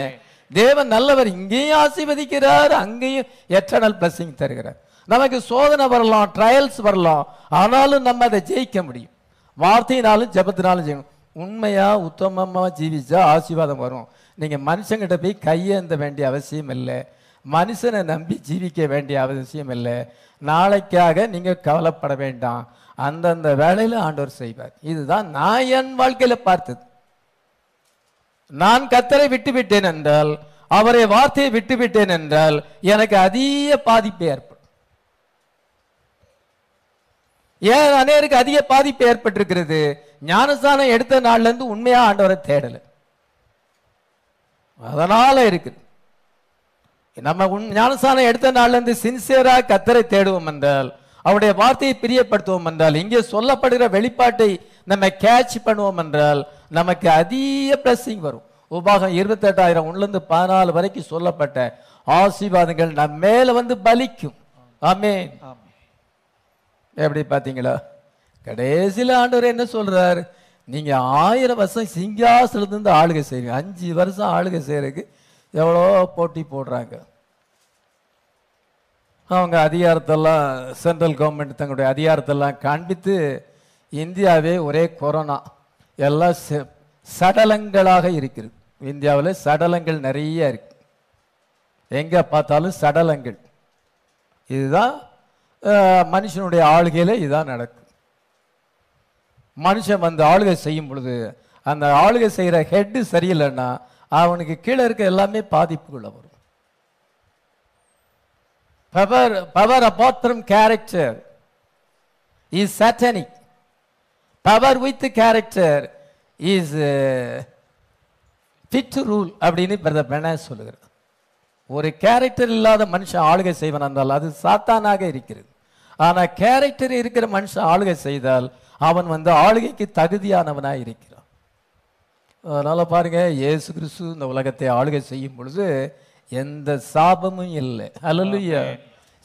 தேவன் நல்லவர் இங்கேயும் ஆசீர்வதிக்கிறார் அங்கேயும் எட்டர்னல் பிளஸிங் தருகிறார். நமக்கு சோதனை வரலாம் ட்ரையல்ஸ் வரலாம் ஆனாலும் நம்ம அதை ஜெயிக்க முடியும். வார்த்தையினாலும் ஜபத்தினாலும் ஜெயிக்கணும். உண்மையாக உத்தமமாக ஜீவிச்சா ஆசீர்வாதம் வரும். நீங்கள் மனுஷங்கிட்ட போய் கையேந்த வேண்டிய அவசியம் இல்லை. மனுஷனை நம்பி ஜீவிக்க வேண்டிய அவசியம் இல்லை. நாளைக்காக நீங்கள் கவலைப்பட வேண்டாம். அந்தந்த வேலையில் ஆண்டவர் செய்வார். இதுதான் நான் என் வாழ்க்கையில் பார்த்தது. நான் கத்தரை விட்டுவிட்டேன் என்றால் அவரை வார்த்தையை விட்டு விட்டேன் என்றால் எனக்கு அதிக பாதிப்பு ஏற்படும். ஏன் அநேருக்கு அதிக பாதிப்பு ஏற்பட்டிருக்கிறது? ஞானஸ்தானம் எடுத்த நாள்ல இருந்து உண்மையா ஆண்டவரை தேடல. அதனால இருக்குது. நம்ம உன்- ஞானஸ்தானம் எடுத்த நாள்ல இருந்து சின்சியரா கத்தரை தேடுவோம் என்றால் அவருடைய வார்த்தையை பிரியப்படுத்துவோம் என்றால் இங்கே சொல்லப்படுகிற வெளிப்பாட்டை நம்ம கேட்ச் பண்ணுவோம் என்றால் நமக்கு அதிக பிளஸிங் வரும். உபாகம் இருபத்தெட்டாயிரம் இருந்து பதினாலு வரைக்கும் சொல்லப்பட்ட ஆசீர்வாதங்கள் நம்ம மேல வந்து பலிக்கும். ஆமென். எப்படி பாத்தீங்களா கடைசியில ஆண்டவர் என்ன சொல்றார்? நீங்க ஆயிரம் வருஷம் சிங்காசனத்திலிருந்து ஆளுகை செய்வீங்க அஞ்சு வருஷம் ஆளுகை செய்யறதுக்கு எவ்வளோ போட்டி போடுறாங்க? அவங்க அதிகாரத்தெல்லாம் சென்ட்ரல் கவர்மெண்ட் தங்களுடைய அதிகாரத்தெல்லாம் காண்பித்து இந்தியாவே ஒரே கொரோனா எல்லாம் செ- சடலங்களாக இருக்கிறது. இந்தியாவில் சடலங்கள் நிறைய இருக்கு. எங்கே பார்த்தாலும் சடலங்கள். இதுதான் மனுஷனுடைய ஆளுகையில் இதுதான் நடக்கும். மனுஷன் வந்து ஆளுகை செய்யும் பொழுது அந்த ஆளுகை செய்கிற ஹெட்டு சரியில்லைன்னா அவனுக்கு கீழே இருக்க எல்லாமே பாதிப்புக்குள்ள வரும். Power power apart from character is satanic power with character is fit rule அப்படின்னு பிரதர் பெனாஸ் சொல்லுகிறார். ஒரு கேரக்டர் இல்லாத மனுஷன் ஆளுகை செய்வன் என்றால் அது சாத்தானாக இருக்கிறது. ஆனா கேரக்டர் இருக்கிற மனுஷன் ஆளுகை செய்தால் அவன் வந்து ஆளுகைக்கு தகுதியானவனாய் இருக்கிறான். அதனால பாருங்க இயேசு கிறிஸ்து இந்த உலகத்தை ஆளுகை செய்யும் பொழுது எந்த சாபமும் இல்லை. அல்லலுயா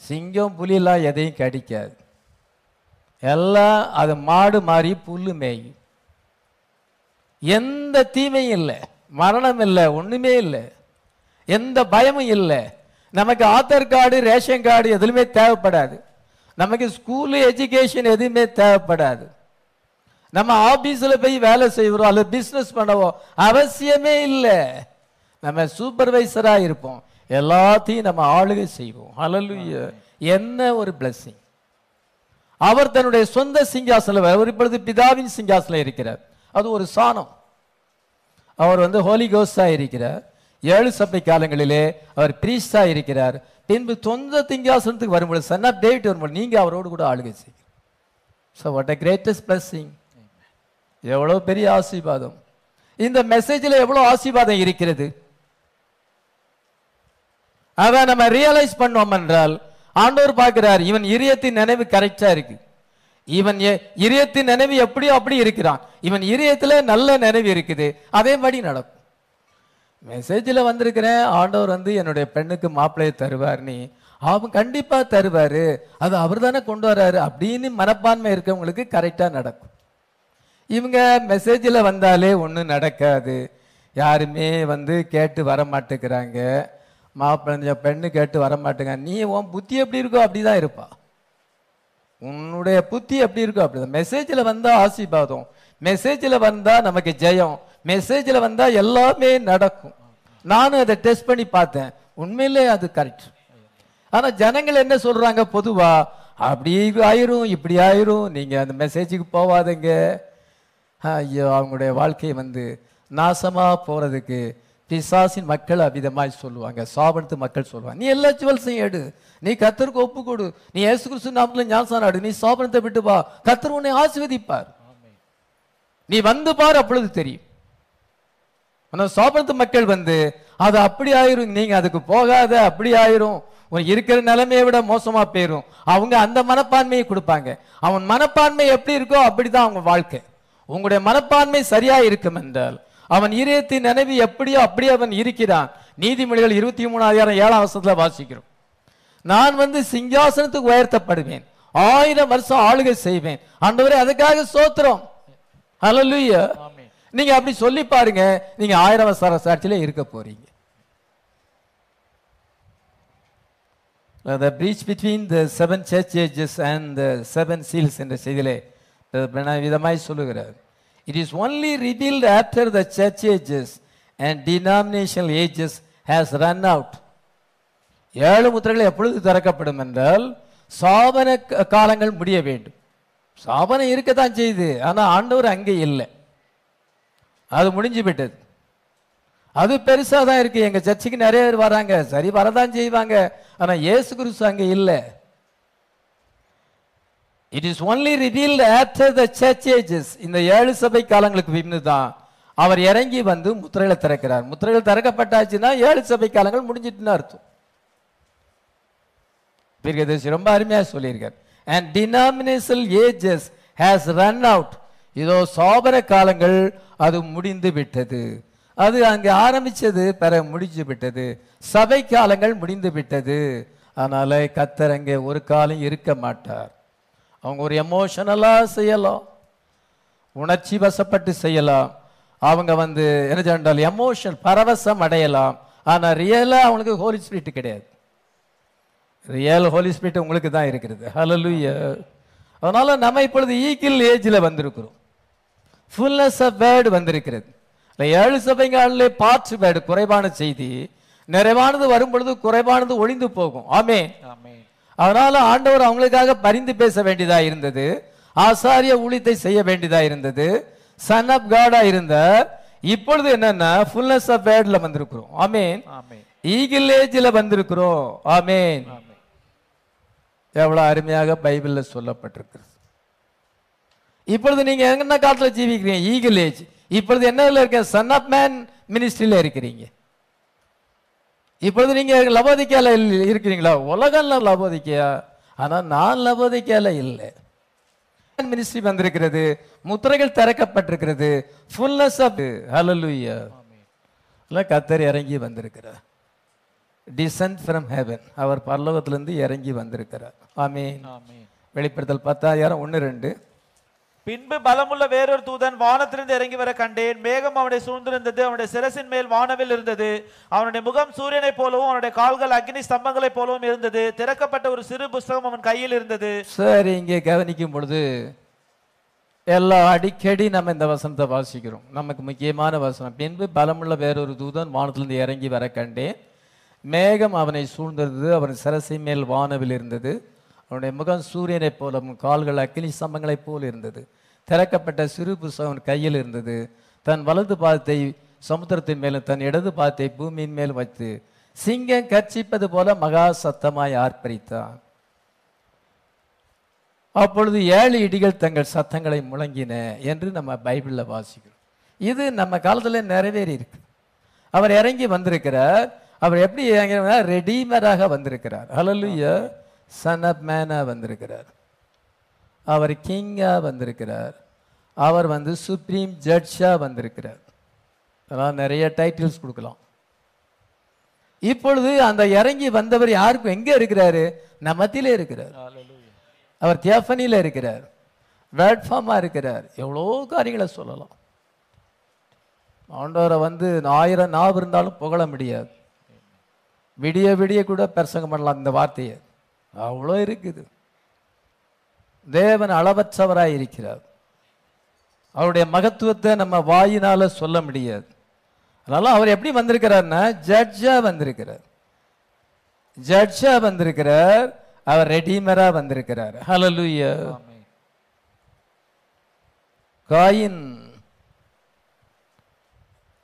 சிங்கம் புலியெல்லாம் எதையும் கடிக்காது. எல்லாம் அது மாடு மாறி புல்லு மேயும். எந்த தீமையும் இல்லை. மரணம் இல்லை. ஒன்றுமே இல்லை. எந்த பயமும் இல்லை. நமக்கு ஆதார் கார்டு ரேஷன் கார்டு எதுவுமே தேவைப்படாது. நமக்கு ஸ்கூலு எஜுகேஷன் எதுவுமே தேவைப்படாது. நம்ம ஆஃபீஸில் போய் வேலை செய்கிறோம் அல்லது பிஸ்னஸ் பண்ணவோ அவசியமே இல்லை. நம்ம சூப்பர்வைசராக இருப்போம். எல்லாத்தையும் நம்ம ஆளுகை செய்வோம். ஹalleluya என்ன ஒரு பிளஸ்ஸிங் அவர் தன்னுடைய சொந்த சிங்காசனம் அவர் இப்பொழுது பிதாவின் சிங்காசனம் இருக்கிறார். அது ஒரு சாணம். அவர் வந்து ஹோலி கோஸ்டா இருக்கிறார். ஏழு சபை காலங்களிலே அவர் பிரீஸ்டா இருக்கிறார். பின்பு சொந்த சிங்காசனத்துக்கு வரும்பொழுது சன் ஆஃப் டேவிட் வரும்போது நீங்க அவரோடு கூட ஆளுகை செய்யும் so what a greatest blessing எவ்வளோ பெரிய ஆசீர்வாதம். இந்த மெசேஜில் எவ்வளோ ஆசீர்வாதம் இருக்கிறது? அதை நம்ம ரியலைஸ் பண்ணோம் என்றால் ஆண்டவர் பார்க்கிறார் இவன் இரியத்தின் நினைவு கரெக்டா இருக்கு. இவன் இரியத்தின் நினைவு எப்படியோ அப்படி இருக்கிறான். இவன் இரியத்துல நல்ல நினைவு இருக்குது. அதே மாதிரி நடக்கும். மெசேஜில் வந்திருக்கிறேன் ஆண்டவர் வந்து என்னுடைய பெண்ணுக்கு மாப்பிள்ளையை தருவார் நீ. அவன் கண்டிப்பா தருவாரு. அது அவர் தானே கொண்டு வர்றாரு அப்படின்னு மனப்பான்மை இருக்கவங்களுக்கு கரெக்டா நடக்கும். இவங்க மெசேஜில் வந்தாலே ஒன்றும் நடக்காது. யாருமே வந்து கேட்டு வர மாட்டேங்கிறாங்க மாப்பிள்ளை பெண்ணு கேட்டு வர மாட்டேங்க நீ உன் புத்தி எப்படி இருக்கோ அப்படிதான் இருப்பா. உன்னுடைய புத்தி எப்படி இருக்கோ அப்படிதான். மெசேஜில் வந்தா ஆசீர்வாதம். மெசேஜில் வந்தா நமக்கு ஜெயம். மெசேஜில் வந்தா எல்லாமே நடக்கும். நானும் அதை டெஸ்ட் பண்ணி பார்த்தேன். உண்மையிலே அது கரெக்ட் ஆனா ஜனங்கள் என்ன சொல்றாங்க? பொதுவா அப்படி ஆயிரும் இப்படி ஆயிரும். நீங்க அந்த மெசேஜுக்கு போவாதீங்க. ஐயோ அவங்களுடைய வாழ்க்கை வந்து நாசமா போறதுக்கு பிசாசின் மக்கள் அவ்விதமாய் சொல்லுவாங்க சாபனத்து மக்கள் சொல்லுவாங்க. நீ எல்லா ஜுவல்ஸையும் எடு. நீ கத்தருக்கு ஒப்பு கொடு நீ ஏசு கிறிஸ்து நாமத்தில் ஞானசானம் எடு. நீ சாபனத்தை விட்டு வா. கத்தர் உன்னை ஆசிர்வதிப்பார். நீ வந்து பார் அப்பொழுது தெரியும். ஆனால் சாபனத்து மக்கள் வந்து அது அப்படி ஆயிரும். நீங்க அதுக்கு போகாத. அப்படி ஆயிரும். உன் இருக்கிற நிலைமையை விட மோசமா போயிரும். அவங்க அந்த மனப்பான்மையை கொடுப்பாங்க. அவன் மனப்பான்மை எப்படி இருக்கோ அப்படிதான் அவங்க வாழ்க்கை. உங்களுடைய மனப்பான்மை சரியா இருக்கும் என்றால் அவன் இதயத்தின் நினைவு எப்படியோ அப்படியே அவன் இருக்கிறான். நீதிமொழிகள் இருபத்தி மூணாயிரம் ஏழாம் வருஷத்துல வாசிக்கிறோம். நான் வந்து சிங்காசனத்துக்கு உயர்த்தப்படுவேன். ஆயிரம் வருஷம் ஆளுகை செய்வேன். ஆண்டவரே அதுக்காக சோத்திரம் ஆமென். நீங்க அப்படி சொல்லி பாருங்க. நீங்க ஆயிரம் வருஷ சாட்சியில இருக்க போறீங்க. The breach between the seven church ages and the seven seals என்ற செய்தியிலே விதமாய் சொல்லுகிறார். It is only revealed after the church ages and denominational ages has run out. ஏழு முத்திரைகள் எப்பொழுது திறக்கப்படும் என்றால் சாபன க- காலங்கள் முடிய வேண்டும். சாபனம் இருக்கத்தான் செய்யுது ஆனால் ஆண்டவர் அங்கே இல்லை. அது முடிஞ்சு விட்டது. அது பெருசாக தான் இருக்கு. எங்கள் சர்ச்சுக்கு நிறைய பேர் வராங்க. சரி வரதான் செய்வாங்க. ஆனால் இயேசு குருசு அங்கே இல்லை. It is only revealed after the church ages இந்த ஏழு சபை காலங்களுக்கு பின்னு தான் அவர் இறங்கி வந்து முத்திரைகளை திறக்கிறார். முத்திரைகள் திறக்கப்பட்டாச்சுன்னா ஏழு சபை காலங்கள் முடிஞ்சிட்டுன்னு அர்த்தம். தீர்க்கதரிசி ரொம்ப அருமையாக சொல்லியிருக்கார். And denominational ages has run out இதோ சோபர காலங்கள் அது முடிந்து விட்டது. அது அங்கே ஆரம்பிச்சது பிற முடிஞ்சு விட்டது. சபை காலங்கள் முடிந்து விட்டது. அதனால் கத்தர் அங்கே ஒரு காலம் இருக்க மாட்டார். அவங்க ஒரு எமோஷனலாக செய்யலாம். உணர்ச்சி வசப்பட்டு செய்யலாம். அவங்க வந்து என்ன சொன்னால் எமோஷன் பரவசம் அடையலாம். ஆனால் ரியலாக அவங்களுக்கு ஹோலி ஸ்பிரிட் கிடையாது. ரியல் ஹோலி ஸ்பிரிட் உங்களுக்கு தான் இருக்கிறது ஹலலுய அதனால் நம்ம இப்பொழுது ஈக்கிள் ஏஜில் வந்திருக்கிறோம். ஃபுல்னஸ் ஆஃப் வேர்டு வந்திருக்கிறது. இல்லை ஏழு சபைகளிலே பார்ட்ஸ் வேர்டு குறைவான செய்தி. நிறைவானது வரும் பொழுது குறைவானது ஒழிந்து போகும். ஆமே ஆமே அதனால ஆண்டவர் அவங்களுக்காக பரிந்து பேச வேண்டியதா இருந்தது. ஆசாரிய ஊழியத்தை செய்ய வேண்டியதா இருந்தது. சன் ஆஃப் காடா இருந்தார் இப்பொழுது என்னன்னா ஃபுல்னஸ் ஆஃப் வேர்ட்ல வந்திருக்கிறோம். ஆமேன் ஆமென். ஈகிள் ஏஜ்ல வந்திருக்கிறோம். ஆமேன். எவ்வளவு அருமையாக பைபிள்ல சொல்லப்பட்டிருக்கிறது. இப்பொழுது நீங்க என்ன காலத்துல ஜீவிக்கிறீங்க? ஈகிள் ஏஜ் இப்பொழுது என்னதுல இருக்க சன் ஆஃப் மேன் மினிஸ்ட்ரியில இருக்கிறீங்க. இப்பொழுது நீங்க லபோதிக்கால இருக்கிறீங்களா? உலகம்ல லபோதிக்கையா? ஆனா நான் லபோதிக்கால இல்லை. மினிஸ்ட்ரி வந்திருக்கிறது முத்திரைகள் திறக்கப்பட்டிருக்கிறது ஃபுல்னஸ் ஆஃப் ஹalleluya இல்ல கத்தர் இறங்கி வந்திருக்கிறார். டிசன்ட் ஃப்ரம் ஹெவன் அவர் பரலோகத்திலிருந்து இறங்கி வந்திருக்கிறார். ஆமென். வெளிப்படுத்தல் பத்தாயிரம் ஒன்று ரெண்டு. பின்பு பலமுள்ள வேறொரு தூதன் வானத்திலிருந்து இறங்கி வர கண்டேன். மேகம் அவனை சூழ்ந்திருந்தது. அவனுடைய சிரசின் மேல் வானவில் இருந்தது. அவனுடைய முகம் சூரியனைப் போலவும் அவனுடைய கால்கள் அக்னி ஸ்தம்பங்களைப் போலவும் இருந்தது. திறக்கப்பட்ட ஒரு சிறு புஸ்தகம் அவன் கையில் இருந்தது. சரி இங்கே கவனிக்கும் பொழுது எல்லாம் அடிக்கடி நம்ம இந்த வசனத்தை வாசிக்கிறோம். நமக்கு முக்கியமான வசனம் பின்பு பலமுள்ள வேறொரு தூதன் வானத்திலிருந்து இறங்கி வர கண்டேன். மேகம் அவனை சூழ்ந்திருந்தது. அவன் சிரசின் மேல் வானவில் இருந்தது. அவனுடைய முகம் சூரியனைப் போலவும் கால்கள் அக்கினி ஸ்தம்பங்களைப் போல் இருந்தது. திறக்கப்பட்ட சிறு புஸ்தகம் கையில் இருந்தது. தன் வலது பாதத்தை சமுத்திரத்தின் மேலும் தன் இடது பாதத்தை பூமியின் மேல் வைத்து சிங்கம் கர்ச்சிப்பது போல மகா சத்தமாய் ஆர்ப்பரித்தான். அப்பொழுது ஏழு இடிகள் தங்கள் சத்தங்களை முழங்கின என்று நம்ம பைபிளில் வாசிக்கிறோம். இது நம்ம காலத்தில் நிறைவேறி இருக்கு. அவர் இறங்கி வந்திருக்கிறார். அவர் எப்படி ரெடீமராக வந்திருக்கிறார். ஹalleluya சன் அப் மேனாக வந்திருக்கிறார். அவர் கிங்கா வந்திருக்கிறார். அவர் வந்து சுப்ரீம் ஜட்ஜா வந்திருக்கிறார். அதெல்லாம் நிறைய டைட்டில்ஸ் கொடுக்கலாம். இப்பொழுது அந்த இறங்கி வந்தவர் யாருக்கும் எங்க இருக்கிறாரு? நம்ம மத்தியிலே இருக்கிறார். அவர் தியாஃபனியில் இருக்கிறார். பிளாட்ஃபார்மா இருக்கிறார். எவ்வளோ காரியங்களை சொல்லலாம். ஆண்டவரை வந்து ஆயிரம் நாவு இருந்தாலும் புகழ முடியாது. விடிய விடிய கூட பிரசங்கம் பண்ணலாம் இந்த வார்த்தையை. அவ்வளோ இருக்குது. தேவன் அளவற்றவராய் இருக்கிறார் அவருடைய மகத்துவத்தை நம்ம வாயினால சொல்ல முடியாது. அதனால அவர் எப்படி வந்திருக்கிறார்னா ஜட்ஜா வந்திருக்கிறார். ஜட்ஜா வந்திருக்கிறார் அவர் ரெடீமரா வந்திருக்கிறார். ஹalleluya காயின்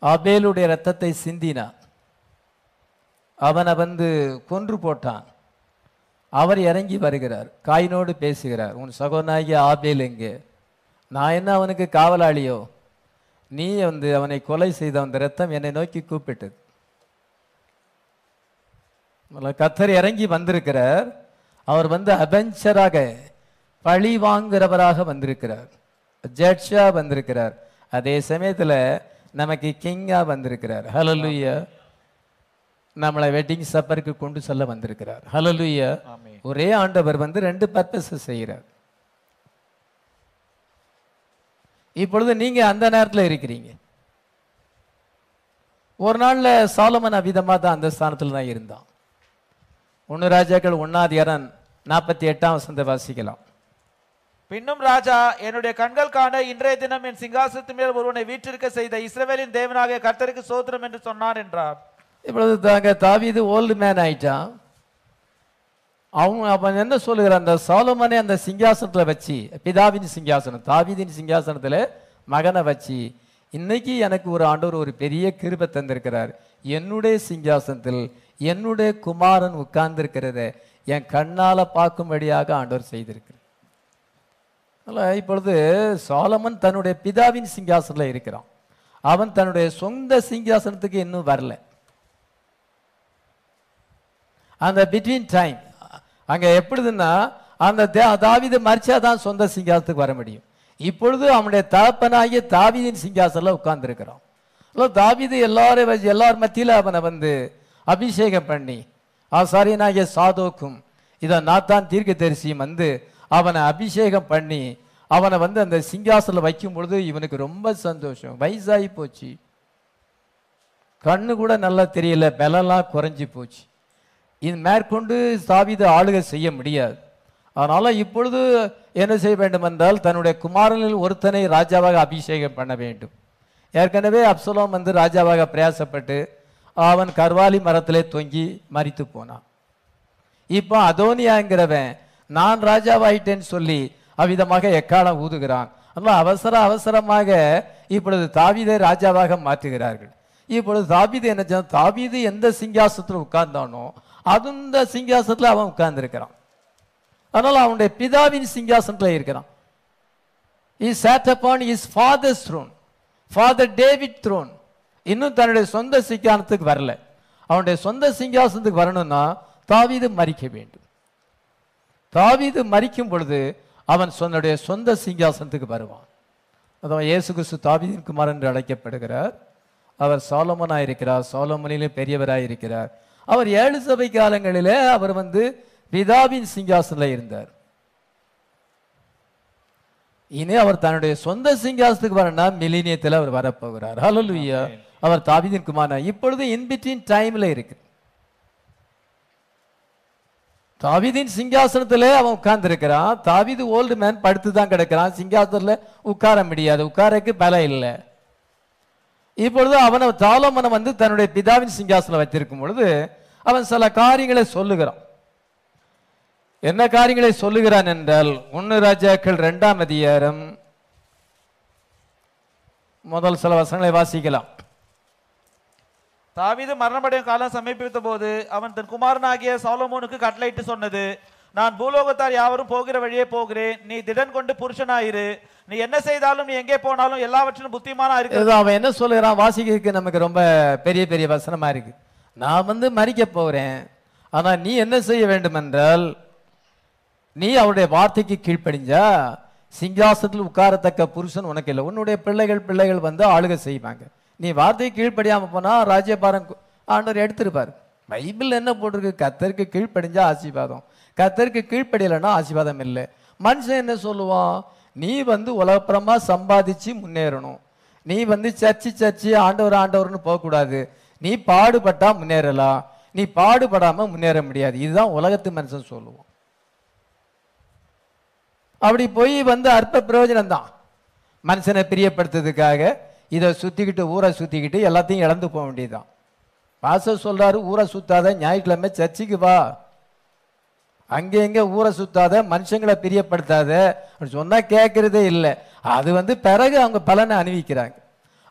ஆபேலுடைய ரத்தத்தை சிந்தினான். அவனை வந்து கொன்று போட்டான். அவர் இறங்கி வருகிறார். காயினோடு பேசுகிறார். உன் சகோதராகிய ஆபேல் எங்கே? நான் என்ன அவனுக்கு காவலாளியோ? நீ வந்து அவனை கொலை செய்த அந்த ரத்தம் என்னை நோக்கி கூப்பிட்டது. கத்தர் இறங்கி வந்திருக்கிறார். அவர் வந்து அபெஞ்சராக பழி வாங்குறவராக வந்திருக்கிறார். ஜட்ஜாக வந்திருக்கிறார். அதே சமயத்துல நமக்கு கிங்கா வந்திருக்கிறார். ஹalleluya. நம்மளை வெட்டிங் சப்பருக்கு கொண்டு செல்ல வந்திருக்கிறார். ஹalleluya ஆமென். ஒரே ஆண்டவர் வந்து ரெண்டு பர்பஸ் செய்கிறார் இப்பொழுது நீங்க அந்த நேரத்துல இருக்கிறீங்க. ஒரு நாள்ல சாலமன் அவிதமா தான் அந்த ஸ்தானத்துல தான் இருந்தான். ஒன்னு ராஜாக்கள் ஒன்னாதிகாரம் நாற்பத்தி எட்டாம் வசந்த வாசிக்கலாம். பின்னும் ராஜா என்னுடைய கண்கள் காண இன்றைய தினம் என் சிங்காசனத்து மேல் ஒருவனை வீற்றிருக்க செய்த இஸ்ரவேலின் தேவனாகிய கர்த்தருக்கு சோத்திரம் என்று சொன்னான் என்றார். இப்பொழுது தாங்க தாவீது ஓல்டு மேன் ஆயிட்டான். அவன் அவன் என்ன சொல்லுகிறான் அந்த சாலமனை அந்த சிங்காசனத்தில் வச்சு பிதாவின் சிங்காசனம் தாவிதின் சிங்காசனத்தில் மகனை வச்சு இன்னைக்கு எனக்கு ஒரு ஆண்டவர் ஒரு பெரிய கிருபை தந்திருக்கிறார். என்னுடைய சிங்காசனத்தில் என்னுடைய குமாரன் உட்கார்ந்திருக்கிறத என் கண்ணால் பார்க்கும்படியாக ஆண்டவர் செய்திருக்கிறார். அதனால இப்பொழுது சாலமன் தன்னுடைய பிதாவின் சிங்காசனத்தில் இருக்கிறான். அவன் தன்னுடைய சொந்த சிங்காசனத்துக்கு இன்னும் வரல. அந்த பிட்வீன் டைம் அங்கே எப்படிதுன்னா அந்த தே- தாவீது மறிச்சாதான் சொந்த சிங்காசத்துக்கு வர முடியும். இப்பொழுது அவனுடைய தகப்பனாகிய தாவிதின் சிங்காசனில் உட்கார்ந்துருக்கிறான். தாவீது எல்லாரும் வச்சு எல்லார் மத்தியில் அவனை வந்து அபிஷேகம் பண்ணி ஆசாரியனாகிய சாதோக்கும் இதை நாத்தான் தீர்க்கதரிசியும் வந்து அவனை அபிஷேகம் பண்ணி அவனை வந்து அந்த சிங்காசனில் வைக்கும் பொழுது இவனுக்கு ரொம்ப சந்தோஷம். வயசாகி போச்சு. கண்ணு கூட நல்லா தெரியல பலம்லாம் குறைஞ்சி போச்சு. இது மேற்கொண்டு தாவீது ஆளுகை செய்ய முடியாது. அதனால் இப்பொழுது என்ன செய்ய வேண்டும் என்றால் தன்னுடைய குமாரனில் ஒருத்தனை ராஜாவாக அபிஷேகம் பண்ண வேண்டும். ஏற்கனவே அப்சலோம் வந்து ராஜாவாக பிரயாசப்பட்டு அவன் கர்வாலி மரத்திலே தொங்கி மறித்து போனான். இப்போ அதோனியாங்கிறவன் நான் ராஜாவாயிட்டேன்னு சொல்லி அவ்விதமாக எக்காலம் ஊதுகிறான்? அதனால் அவசர அவசரமாக இப்பொழுது தாவிதை ராஜாவாக மாற்றுகிறார்கள். இப்பொழுது தாபீது என்ன தாபீது தாவீது எந்த சிங்காசத்தில் உட்கார்ந்தானோ அந்த சிங்காசனத்தில் அவன் உட்கார்ந்துருக்கிறான். அதனால அவனுடைய பிதாவின் சிங்காசனத்தில் இருக்கிறான். His sat upon his father's throne father David throne இன்னும் தன்னுடைய சொந்த சிங்காசனத்துக்கு வரல. அவனுடைய சொந்த சிங்காசனத்துக்கு வரணும்னா தாவீது மறிக்க வேண்டும். தாவீது மறிக்கும் பொழுது அவன் சொன்னுடைய சொந்த சிங்காசனத்துக்கு வருவான். அதான் இயேசு கிறிஸ்து தாவீதின் குமார் என்று அழைக்கப்படுகிறார். அவர் சோலமனாக இருக்கிறார் சோலமனிலும் பெரியவராக இருக்கிறார் அவர் ஏழு சபை காலங்களிலே அவர் வந்து பிதாவின் சிங்காசனில் இருந்தார். இனி அவர் தன்னுடைய சொந்த சிங்காசனத்துக்கு வரனா மிலினியத்தில் அவர் வரப்போகிறார். ஹalleluya அவர் தாவீதின் குமாரன். இப்பொழுது இன் பிட்வீன் டைம்ல இருக்கு. தாவீதின் சிங்காசனத்திலே அவன் உட்கார்ந்து இருக்கிறான் தாவீது ஓல்டு மேன் படுத்து தான் கிடக்கிறான். சிங்காசனத்துல உட்கார முடியாது. உட்காரக்கு பலம் இல்லை. இப்பொழுது அவனை தாலமனை வந்து தன்னுடைய பிதாவின் சிங்காசனம் வைத்திருக்கும் பொழுது அவன் சில காரியங்களை சொல்லுகிறான். என்ன காரியங்களை சொல்லுகிறான் என்றால் ஒன்னு ராஜாக்கள் இரண்டாம் அதிகாரம் முதல் சில வசனங்களை வாசிக்கலாம். தாவீது மரணமடையும் காலம் சமீபித்த போது அவன் தன் குமாரனாகிய சாலமோனுக்கு கட்டளையிட்டு சொன்னது நான் பூலோகத்தார் யாவரும் போகிற வழியே போகிறேன். நீ திடன் கொண்டு புருஷனாயிரு. நீ என்ன செய்தாலும் நீ எங்கே போனாலும் எல்லாவற்றிலும் புத்திமானா இருக்கு. அவன் என்ன சொல்லுகிறான் வாசிக்கிறதுக்கு நமக்கு ரொம்ப பெரிய பெரிய வசனமா இருக்கு. நான் வந்து மறிக்க போறேன். ஆனா நீ என்ன செய்ய வேண்டும் என்றால் நீ அவருடைய வார்த்தைக்கு கீழ்ப்படிஞ்சா சிங்காசனத்தில் உட்காரத்தக்க புருஷன் உனக்கு இல்லை. உன்னுடைய பிள்ளைகள் பிள்ளைகள் வந்து ஆளுகை செய்வாங்க. நீ வார்த்தைக்கு கீழ்ப்படியாம போனா ராஜ்யபாரம் ஆண்டவர் எடுத்திருப்பார். பைபிள் என்ன போட்டிருக்கு? கத்தருக்கு கீழ்ப்படிஞ்சா ஆசீர்வாதம். கத்தருக்கு கீழ்ப்படியலைன்னா ஆசீர்வாதம் இல்லை. மனுஷன் என்ன சொல்லுவான்? நீ வந்து உலகப்புறமா சம்பாதிச்சு முன்னேறணும். நீ வந்து சர்ச்சு சர்ச்சு ஆண்டவர் ஆண்டவர்னு போகக்கூடாது. நீ பாடுபட்டா முன்னேறலாம். நீ பாடுபடாம முன்னேற முடியாது. இதுதான் உலகத்து மனுஷன் சொல்லுவோம் அப்படி போய் வந்து அற்ப பிரயோஜனம் தான் மனுஷனை பிரியப்படுத்துறதுக்காக இதை சுத்திக்கிட்டு ஊரை சுத்திக்கிட்டு எல்லாத்தையும் இழந்து போக வேண்டியதுதான். பாச சொல்றாரு ஊரை சுத்தாத ஞாயிற்றுக்கிழமை சர்ச்சுக்கு வா. அங்கே இங்கே ஊரை சுத்தாத மனுஷங்களை பிரியப்படுத்தாத அப்படின்னு சொன்னா கேட்கறதே இல்லை. அது வந்து பிறகு அவங்க பலனை அணிவிக்கிறாங்க.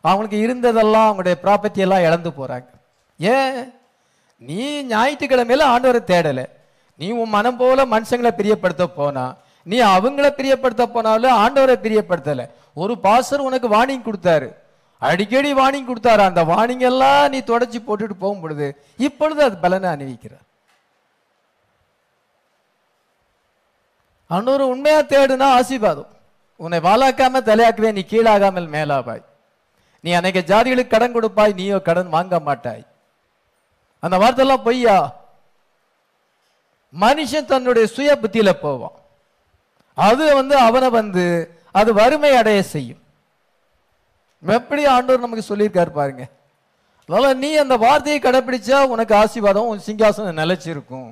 அவங்களுக்கு இருந்ததெல்லாம் அவங்களுடைய ப்ராப்பர்ட்டி எல்லாம் இழந்து போறாங்க. ஏன்? நீ ஞாயிற்றுக்கிழமையில ஆண்டவரை தேடலை. நீ உன் மனம் போல மனுஷங்களை பிரியப்படுத்த போனா நீ அவங்கள பிரியப்படுத்த போனாலும் ஆண்டவரை பிரியப்படுத்தலை. ஒரு பாசர் உனக்கு வார்னிங் கொடுத்தாரு. அடிக்கடி வார்னிங் கொடுத்தாரு. அந்த வார்னிங் எல்லாம் நீ தொடச்சி போட்டுட்டு போகும் பொழுது இப்பொழுது அது பலனை அணிவிக்கிறார். அன்னொரு உண்மையா தேடுனா ஆசீர்வாதம். உன்னை வாழாக்காம தலையாக்குவே நீ கீழாகாமல் மேலாவாய். நீ அன்னைக்கு ஜாதிகளுக்கு கடன் கொடுப்பாய் நீயோ கடன் வாங்க மாட்டாய். அந்த வார்த்தைலாம் பொய்யா? மனுஷன் தன்னுடைய சுய புத்தியில போவான். அது வந்து அவனை வந்து அது வறுமை அடைய செய்யும். எப்படி ஆண்டவர் நமக்கு சொல்லியிருக்காரு பாருங்க. அதனால நீ அந்த வார்த்தையை கடைப்பிடிச்சா உனக்கு ஆசீர்வாதம் உன் சிங்காசனம் நிலைச்சிருக்கும்.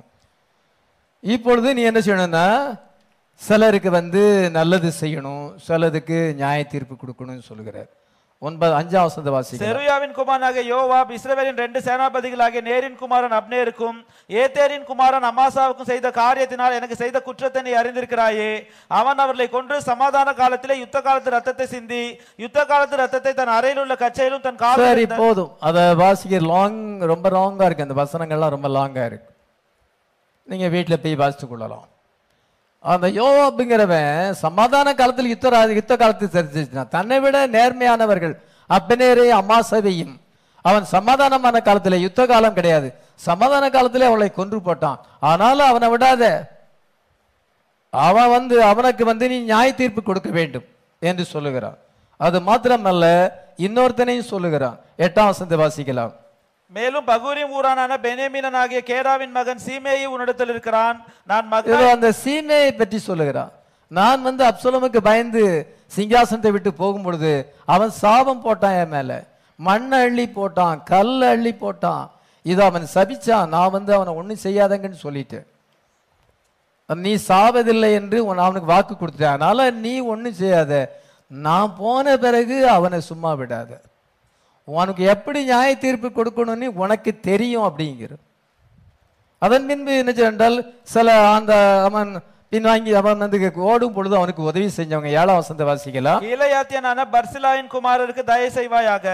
இப்பொழுது நீ என்ன செய்யணும்னா சிலருக்கு வந்து நல்லது செய்யணும் சிலதுக்கு நியாய தீர்ப்பு கொடுக்கணும்னு சொல்லுகிறார். ஒன்பது அஞ்சாம் வசந்த வாசிக்கலாம் செருயாவின் குமாரனாக யோவாப் இஸ்ரவேலின் ரெண்டு சேனாபதிகளாகிய நேரின் குமாரன் அப்னேருக்கும் ஏத்தேரின் குமாரன் அமாசாவுக்கும் செய்த காரியத்தினால் எனக்கு செய்த குற்றத்தை நீ அறிந்திருக்கிறாயே. அவன் அவர்களை கொன்று சமாதான காலத்திலே யுத்த காலத்து ரத்தத்தை சிந்தி யுத்த காலத்து ரத்தத்தை தன் அறையில் உள்ள கச்சையிலும் தன் சரி காலில் போதும். அதை வாசிக்க லாங் ரொம்ப லாங்கா இருக்கு. அந்த வசனங்கள்லாம் ரொம்ப லாங்கா இருக்கு. நீங்க வீட்டுல போய் வாசித்து கொள்ளலாம். அந்த யோவாப்புங்கிறவன் சமாதான காலத்தில் யுத்த யுத்த காலத்தில் சரிச்சிருச்சான் தன்னை விட நேர்மையானவர்கள் அப்பனேரே அமாசதையும் அவன் சமாதானமான காலத்தில் யுத்த காலம் கிடையாது. சமாதான காலத்திலே அவளை கொன்று போட்டான். ஆனாலும் அவனை விடாத அவன் வந்து அவனுக்கு வந்து நீ நியாய தீர்ப்பு கொடுக்க வேண்டும் என்று சொல்லுகிறான். அது மாத்திரமல்ல இன்னொருத்தனையும் சொல்லுகிறான். எட்டாம் வசந்த வாசிக்கலாம். மேலும் பகூரின் ஊரானான பெனேமினன் ஆகிய கேராவின் மகன் சீமேயி உன்னிடத்தில் இருக்கிறான். நான் மகன் அந்த சீமேயை பற்றி சொல்லுகிறான். நான் வந்து அப்சலமுக்கு பயந்து சிங்காசனத்தை விட்டு போகும் பொழுது அவன் சாபம் போட்டான் என் மேல. மண்ணை அள்ளி போட்டான் கல் அள்ளி போட்டான். இதை அவன் சபிச்சான் நான் வந்து அவனை ஒன்றும் செய்யாதங்கன்னு சொல்லிட்டேன் நீ சாவதில்லை என்று உன் அவனுக்கு வாக்கு கொடுத்துட்டேன். அதனால நீ ஒன்றும் செய்யாத. நான் போன பிறகு அவனை சும்மா விடாத. உனக்கு எப்படி நியாய தீர்ப்பு கொடுக்கணும்னு உனக்கு தெரியும் அப்படிங்கிற. அதன் பின்பு என்ன என்றால் சில அந்த அவன் பின்வாங்கி அவன் வந்து ஓடும் பொழுது அவனுக்கு உதவி செஞ்சவங்க ஏழாம் வசந்த வாசிக்கலாம் கீழையாத்தியனான பர்சிலாயின் குமாரருக்கு தயவு செய்வாயாக.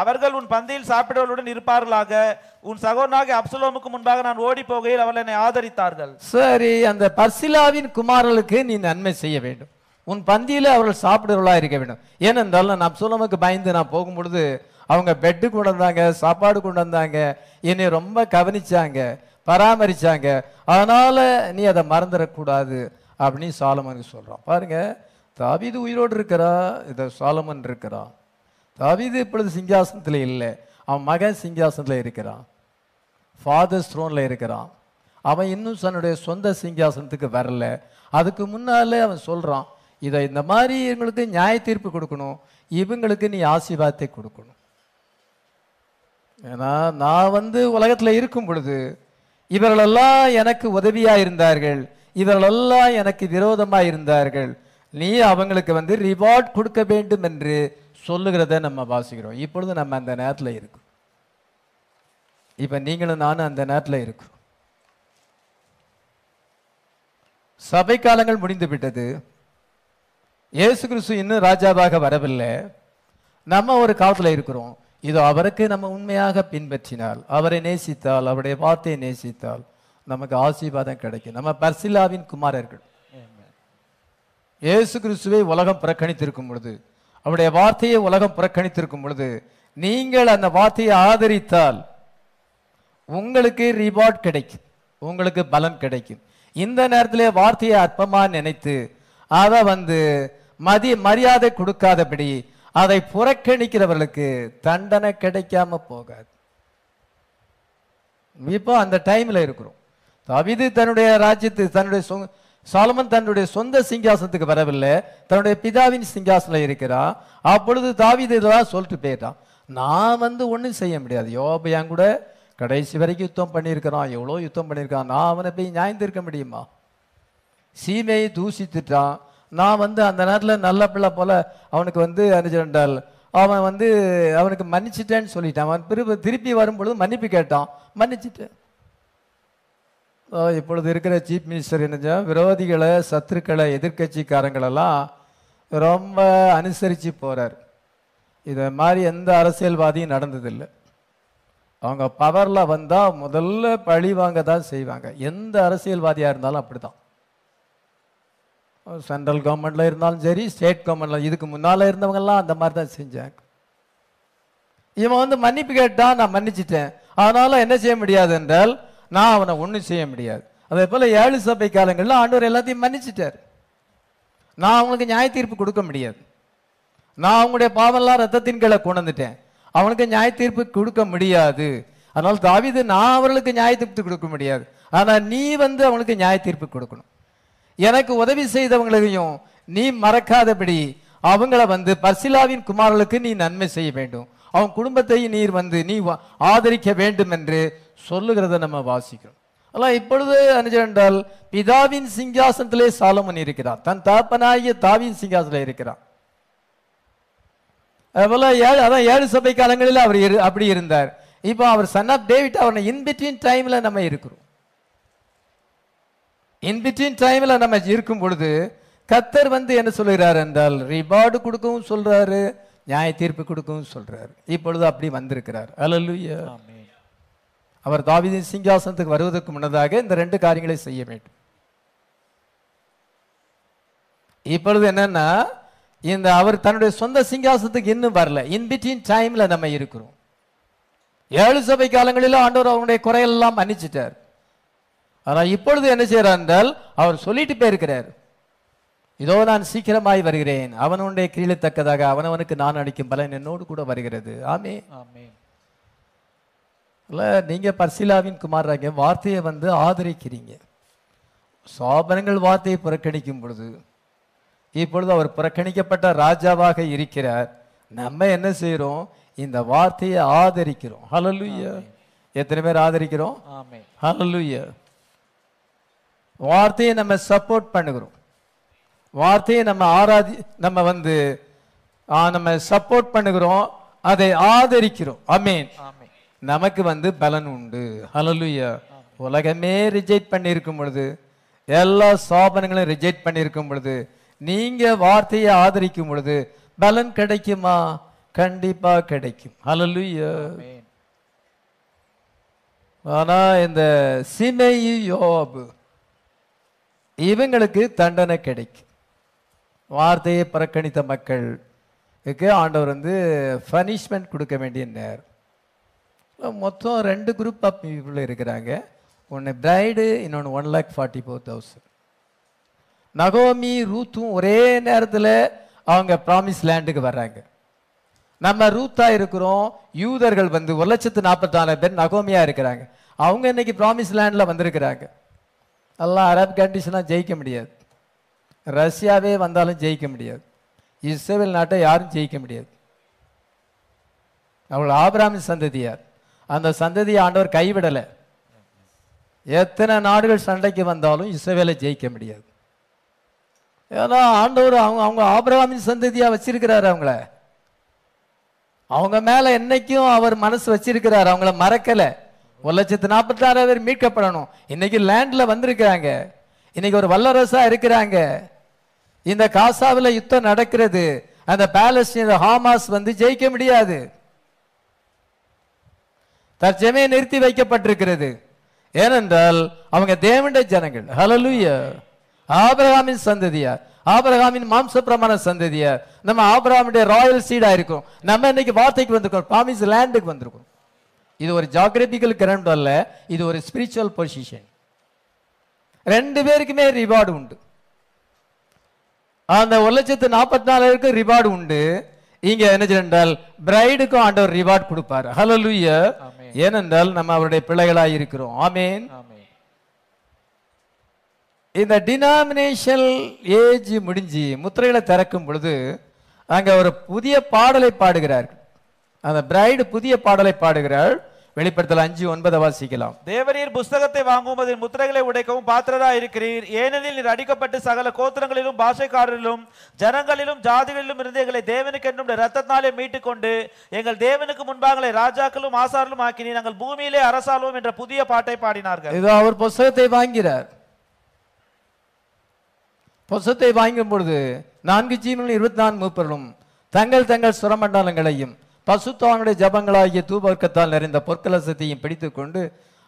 அவர்கள் உன் பந்தியில் சாப்பிடுவர்களுடன் இருப்பார்களாக. உன் சகோதரனாகிய அப்சலோமுக்கு முன்பாக நான் ஓடி போகையில் அவர்கள் என்னை ஆதரித்தார்கள். சரி அந்த பர்சிலாவின் குமாரர்களுக்கு நீ நன்மை செய்ய வேண்டும். உன் பந்தியில் அவர்கள் சாப்பிடுறவர்களாக இருக்க வேண்டும். ஏனென்றால் நான் அப்சுலமுக்கு பயந்து நான் போகும்பொழுது அவங்க பெட்டு கொண்டு வந்தாங்க சாப்பாடு கொண்டு வந்தாங்க என்னை ரொம்ப கவனிச்சாங்க பராமரிச்சாங்க. அதனால நீ அதை மறந்துடக்கூடாது அப்படின்னு சாலமனுக்கு சொல்கிறான் பாருங்க தாவிது உயிரோடு இருக்கிறா? இதை சாலமன் இருக்கிறான் தாவிது இப்பொழுது சிங்காசனத்தில் இல்லை. அவன் மகன் சிங்காசனத்தில் இருக்கிறான். ஃபாதர் ஸ்ட்ரோனில் இருக்கிறான். அவன் இன்னும் தன்னுடைய சொந்த சிங்காசனத்துக்கு வரல. அதுக்கு முன்னாலே அவன் சொல்கிறான் இதை இந்த மாதிரி இவங்களுக்கு நியாய தீர்ப்பு கொடுக்கணும். இவங்களுக்கு நீ ஆசீர்வாதத்தை கொடுக்கணும். ஏன்னா நான் வந்து உலகத்தில் இருக்கும் பொழுது இவர்களெல்லாம் எனக்கு உதவியாக இருந்தார்கள். இவர்களெல்லாம் எனக்கு விரோதமாக இருந்தார்கள். நீ அவங்களுக்கு வந்து ரிவார்ட் கொடுக்க வேண்டும் என்று சொல்லுகிறத நம்ம வாசிக்கிறோம். இப்பொழுது நம்ம அந்த நேரத்தில் இருக்கோம். இப்போ நீங்களும் நானும் அந்த நேரத்தில் இருக்கும். சபை காலங்கள் முடிந்து விட்டது. இயேசு கிறிஸ்து இன்னும் ராஜாவாக வரவில்லை. நம்ம ஒரு காலத்தில் இருக்கிறோம். இதோ அவருக்கு நம்ம உண்மையாக பின்பற்றினால் அவரை நேசித்தால் அவருடைய வார்த்தையை நேசித்தால் நமக்கு ஆசீர்வாதம் கிடைக்கும். நம்ம பர்சிலாவின் குமாரர்கள். இயேசு கிறிஸ்துவை உலகம் புறக்கணித்திருக்கும் பொழுது அவருடைய வார்த்தையை உலகம் புறக்கணித்திருக்கும் பொழுது நீங்கள் அந்த வார்த்தையை ஆதரித்தால் உங்களுக்கு ரிவார்ட் கிடைக்கும். உங்களுக்கு பலன் கிடைக்கும். இந்த நேரத்திலே வார்த்தையை அற்பமாக நினைத்து அதை வந்து மதி மரியாதை கொடுக்காதபடி அதை புறக்கணிக்கிறவர்களுக்கு தண்டனை கிடைக்காம போகாது. இப்போ அந்த டைம்ல இருக்கிறோம். தவிது தன்னுடைய ராஜ்யத்து தன்னுடைய சாலமன் தன்னுடைய சொந்த சிங்காசனத்துக்கு வரவில்லை. தன்னுடைய பிதாவின் சிங்காசனம் இருக்கிறான் அப்பொழுது தாவிது இதெல்லாம் சொல்லிட்டு போயிட்டான். நான் வந்து ஒன்றும் செய்ய முடியாது. யோபையான் கூட கடைசி வரைக்கும் யுத்தம் பண்ணியிருக்கிறான். எவ்வளோ யுத்தம் பண்ணியிருக்கான். நான் அவனை போய் நியாயந்திருக்க முடியுமா? சீமையை தூசித்துட்டான். நான் வந்து அந்த நேரத்தில் நல்ல பிள்ளை போல அவனுக்கு வந்து அனுஜண்டால் அவன் வந்து அவனுக்கு மன்னிச்சிட்டேன்னு சொல்லிட்டான். அவன் திருப்பி திருப்பி வரும்பொழுது மன்னிப்பு கேட்டான். மன்னிச்சிட்டேன் இப்பொழுது இருக்கிற சீஃப் மினிஸ்டர் என்ன விரோதிகளை சத்துருக்களை எதிர்க்கட்சிக்காரங்களெல்லாம் ரொம்ப அனுசரித்து போகிறார் இதை மாதிரி எந்த அரசியல்வாதியும் நடந்ததில்லை. அவங்க பவரில் வந்தால் முதல்ல பழி வாங்க தான் செய்வாங்க. எந்த அரசியல்வாதியாக இருந்தாலும் அப்படி தான் சென்ட்ரல் கவர்மெண்ட்டில் இருந்தாலும் சரி ஸ்டேட் கவர்மெண்ட்டில் இதுக்கு முன்னால் இருந்தவங்கெல்லாம் அந்த மாதிரி தான் செஞ்சாங்க. இவன் வந்து மன்னிப்பு கேட்டால் நான் மன்னிச்சிட்டேன். அதனால் என்ன செய்ய முடியாது என்றால் நான் அவனை ஒன்றும் செய்ய முடியாது. அதே போல் ஏழு சபை காலங்களில் ஆண்டவர் எல்லாத்தையும் மன்னிச்சிட்டார். நான் அவனுக்கு நியாய தீர்ப்பு கொடுக்க முடியாது. நான் அவங்களுடைய பாவம்லாம் ரத்தத்தின் கீழே கொண்டுட்டேன் அவனுக்கு நியாய தீர்ப்பு கொடுக்க முடியாது. அதனால் தாவிது நான் அவர்களுக்கு நியாய தீர்ப்பு கொடுக்க முடியாது. ஆனால் நீ வந்து அவனுக்கு நியாய தீர்ப்பு கொடுக்கணும். எனக்கு உதவி செய்தவங்களையும் நீ மறக்காதபடி அவங்கள வந்து பர்சிலாவின் குமாரர்களுக்கு நீ நன்மை செய்ய வேண்டும். அவன் குடும்பத்தையும் நீர் வந்து நீ வா- ஆதரிக்க வேண்டும் என்று சொல்லுகிறத நம்ம வாசிக்கிறோம். அதெல்லாம் இப்பொழுது என்றால் பிதாவின் சிங்காசனத்திலே சாலமன் இருக்கிறான். தன் தாப்பனாகிய தாவின் சிங்காசனத்தில் இருக்கிறான். அதுபோல ஏழு அதான் ஏழு சபை காலங்களில் அவர் இரு- அப்படி இருந்தார். இப்போ அவர் சன் ஆஃப் டேவிட் அவனை இன்பிட்வீன் டைம்ல நம்ம இருக்கிறோம். இன்பிட்வீன் டைம்ல நம்ம இருக்கும் பொழுது கத்தர் வந்து என்ன சொல்லுகிறார் என்றால் ரிவார்டு கொடுக்கவும் சொல்றாரு நியாய தீர்ப்பு கொடுக்கவும் சொல்றாரு. இப்பொழுது அப்படி வந்திருக்கிறார். அல்லேலூயா ஆமென். அவர் தாவீதின் சிங்காசனத்துக்கு வருவதற்கு முன்னதாக இந்த ரெண்டு காரியங்களை செய்ய வேண்டும். இப்பொழுது என்னன்னா இந்த அவர் தன்னுடைய சொந்த சிங்காசனத்துக்கு இன்னும் வரல. இன் பிட்வீன் டைம்ல நம்ம இருக்கிறோம். ஏழு சபை காலங்களில் ஆண்டவர் அவனுடைய குறையெல்லாம் மன்னிச்சிட்டார். ஆனா இப்பொழுது என்ன செய்யறார் என்றால் அவர் சொல்லிட்டு போயிருக்கிறார். இதோ நான் சீக்கிரமாய் வருகிறேன். அவனுடைய கீழத்தக்கதாக அவனவனுக்கு நான் அளிக்கும் பலன் என்னோடு கூட வருகிறது. ஆமே ஆமென். இல்ல நீங்க பர்சிலாவின் குமாரராக வார்த்தையை வந்து ஆதரிக்கிறீங்க. சாபனங்கள் வார்த்தையை புறக்கணிக்கும் பொழுது இப்பொழுது அவர் புறக்கணிக்கப்பட்ட ராஜாவாக இருக்கிறார். நம்ம என்ன செய்றோம் இந்த வார்த்தையை ஆதரிக்கிறோம். ஹalleluya எத்தனை பேர் ஆதரிக்கிறோம்? ஆமென். வார்த்தையை நம்ம சப்போர்ட் பண்ணுகிறோம். வார்த்தையை நம்ம ஆராதி நம்ம வந்து நம்ம சப்போர்ட் பண்ணுகிறோம். அதை ஆதரிக்கிறோம். அமீன். நமக்கு வந்து பலன் உண்டு. ஹalleluya உலகமே ரிஜெக்ட் பண்ணியிருக்கும் பொழுது எல்லா சாபனங்களும் ரிஜெக்ட் பண்ணியிருக்கும் பொழுது நீங்க வார்த்தையை ஆதரிக்கும் பொழுது பலன் கிடைக்குமா? கண்டிப்பா கிடைக்கும். ஹalleluya ஆமென். ஆனா இந்த சிமையு யோபு இவங்களுக்கு தண்டனை கிடைக்கும் வார்த்தையை புறக்கணித்த மக்களுக்கு ஆண்டவர் வந்து பனிஷ்மெண்ட் கொடுக்க வேண்டிய நேரம் மொத்தம் ரெண்டு குரூப் ஆஃப் பீப்புள் இருக்கிறாங்க. ஒன்று பிரைடு இன்னொன்று one lakh forty four thousand நகோமி ரூத்தும் ஒரே நேரத்தில் அவங்க ப்ராமிஸ் லேண்டுக்கு வர்றாங்க. நம்ம ரூத்தா இருக்கிறோம் யூதர்கள் வந்து ஒரு லட்சத்து நாற்பத்தாறு பேர் நகோமியாக இருக்கிறாங்க. அவங்க இன்னைக்கு ப்ராமிஸ் லேண்டில் வந்திருக்கிறாங்க. எல்லாம் அரப் கண்டிஷனாக ஜெயிக்க முடியாது. ரஷ்யாவே வந்தாலும் ஜெயிக்க முடியாது. இஸ்ரேல் நாட்டை யாரும் ஜெயிக்க முடியாது. அவள் ஆபிராமின் சந்ததியார் அந்த சந்ததியை ஆண்டவர் கைவிடலை. எத்தனை நாடுகள் சண்டைக்கு வந்தாலும் இஸ்ரேலை ஜெயிக்க முடியாது. ஏன்னா ஆண்டவர் அவங்க அவங்க ஆபிரகாமின் சந்ததியாக வச்சிருக்கிறாரு அவங்கள. அவங்க மேலே என்னைக்கும் அவர் மனசு வச்சிருக்கிறார். அவங்கள மறக்கலை. ஒரு லட்சத்து நாற்பத்தாறாயிரம் பேர் மீட்கப்படணும். இன்னைக்கு லேண்டில் வந்திருக்கிறாங்க. இன்னைக்கு ஒரு வல்லரசாக இருக்கிறாங்க. இந்த காசாவில் யுத்தம் நடக்கிறது. அந்த பாலஸ்தீன ஹாமாஸ் வந்து ஜெயிக்க முடியாது. தற்சமயம் நிறுத்தி வைக்கப்பட்டிருக்கிறது. ஏனென்றால் அவங்க தேவண்ட ஜனங்கள். ஹalleluya ஆபிரகாமின் சந்ததியார் ஆபிரகாமின் மாம்ச பிரமாண சந்ததியார் நம்ம ஆபிரகாமுடைய ராயல் சீடா இருக்கும். நம்ம இன்னைக்கு வார்த்தைக்கு வந்திருக்கோம். பாமிஸ் லேண்டுக்கு வந்திருக்கோம். இது ஒரு ஜாகிரபிக்கல் கரண்ட் அல்ல இது ஒரு ஸ்பிரிச்சுவல் பொசிஷன் ரெண்டு பேருக்குமே ரிவார்டு உண்டு. அந்த ஒரு லட்சத்து நாற்பத்தி நாலாயிருக்கு ரிவார்டு உண்டு. இங்க என்ன என்றால் பிரைடுக்கும் ஆண்டவர் ரிவார்ட் கொடுப்பாரு. ஹalleluya ஆமென். ஏனென்றால் நம்ம அவருடைய பிள்ளைகளாய் இருக்கிறோம். ஆமேன் ஆமென் இந்த டினாமினேஷன் ஏஜ் முடிஞ்சு முத்திரைகளை திறக்கும் பொழுது அங்க ஒரு புதிய பாடலை பாடுகிறார்கள். அந்த பிரைடு புதிய பாடலை பாடுகிறாள். வெளிப்படுத்தல் அஞ்சு ஒன்பதை வாசிக்கலாம். தேவரீர் புஸ்தகத்தை வாங்கவும் அதில் முத்திரைகளை உடைக்கவும் பாத்திரரா இருக்கிறீர். ஏனெனில் நீர் அடிக்கப்பட்டு சகல கோத்திரங்களிலும் பாஷைக்காரரிலும் ஜனங்களிலும் ஜாதிகளிலும் இருந்து எங்களை தேவனுக்கு என்னும் ரத்தத்தினாலே மீட்டுக் கொண்டு எங்கள் தேவனுக்கு முன்பாக ராஜாக்களும் ஆசாரலும் ஆக்கினீர். நாங்கள் பூமியிலே அரசாளுவோம் என்ற புதிய பாட்டை பாடினார்கள். இதோ அவர் புஸ்தகத்தை வாங்கிறார். புஸ்தகத்தை வாங்கும் பொழுது நான்கு ஜீவனும் இருபத்தி நான்கு மூப்பர்களும் தங்கள் தங்கள் சுரமண்டலங்களையும் பசுத்தானுடைய ஜபங்களாகிய தூபர்க்கத்தால் நிறைந்த பொற்கலசத்தையும் பிடித்து கொண்டு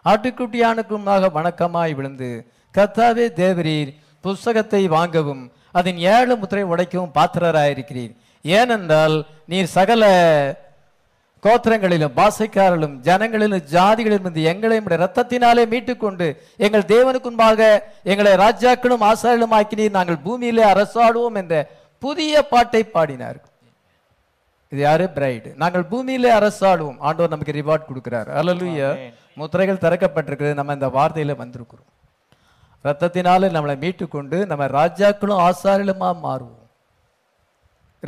ஆட்டுக்குட்டியானுக்குமாக வணக்கமாய் விழுந்து கத்தாவே தேவரீர் புஸ்தகத்தை வாங்கவும் அதன் ஏழு முத்திரை உடைக்கவும் பாத்திரராயிருக்கிறீர். ஏனென்றால் நீர் சகல கோத்திரங்களிலும் பாசைக்காரர்களும் ஜனங்களிலும் ஜாதிகளிலும் இருந்து எங்களை ரத்தத்தினாலே மீட்டுக்கொண்டு எங்கள் தேவனுக்கு முன்பாக எங்களை ராஜாக்களும் ஆசாரிகளும் ஆக்கினீர். நாங்கள் பூமியிலே அரசாடுவோம் என்ற புதிய பாட்டை பாடினார்கள். இது யாரு? பிரைடு நாங்கள் பூமியிலே அரசாடுவோம் ஆண்டவர் நமக்கு ரிவார்ட் கொடுக்கிறார். அல்லலுயா முத்திரைகள் திறக்கப்பட்டிருக்கிறது. நம்ம இந்த வார்த்தையில வந்திருக்கிறோம். ரத்தத்தினாலே நம்மளை மீட்டுக்கொண்டு நம்ம ராஜாக்களும் ஆசாரிலுமா மாறுவோம்.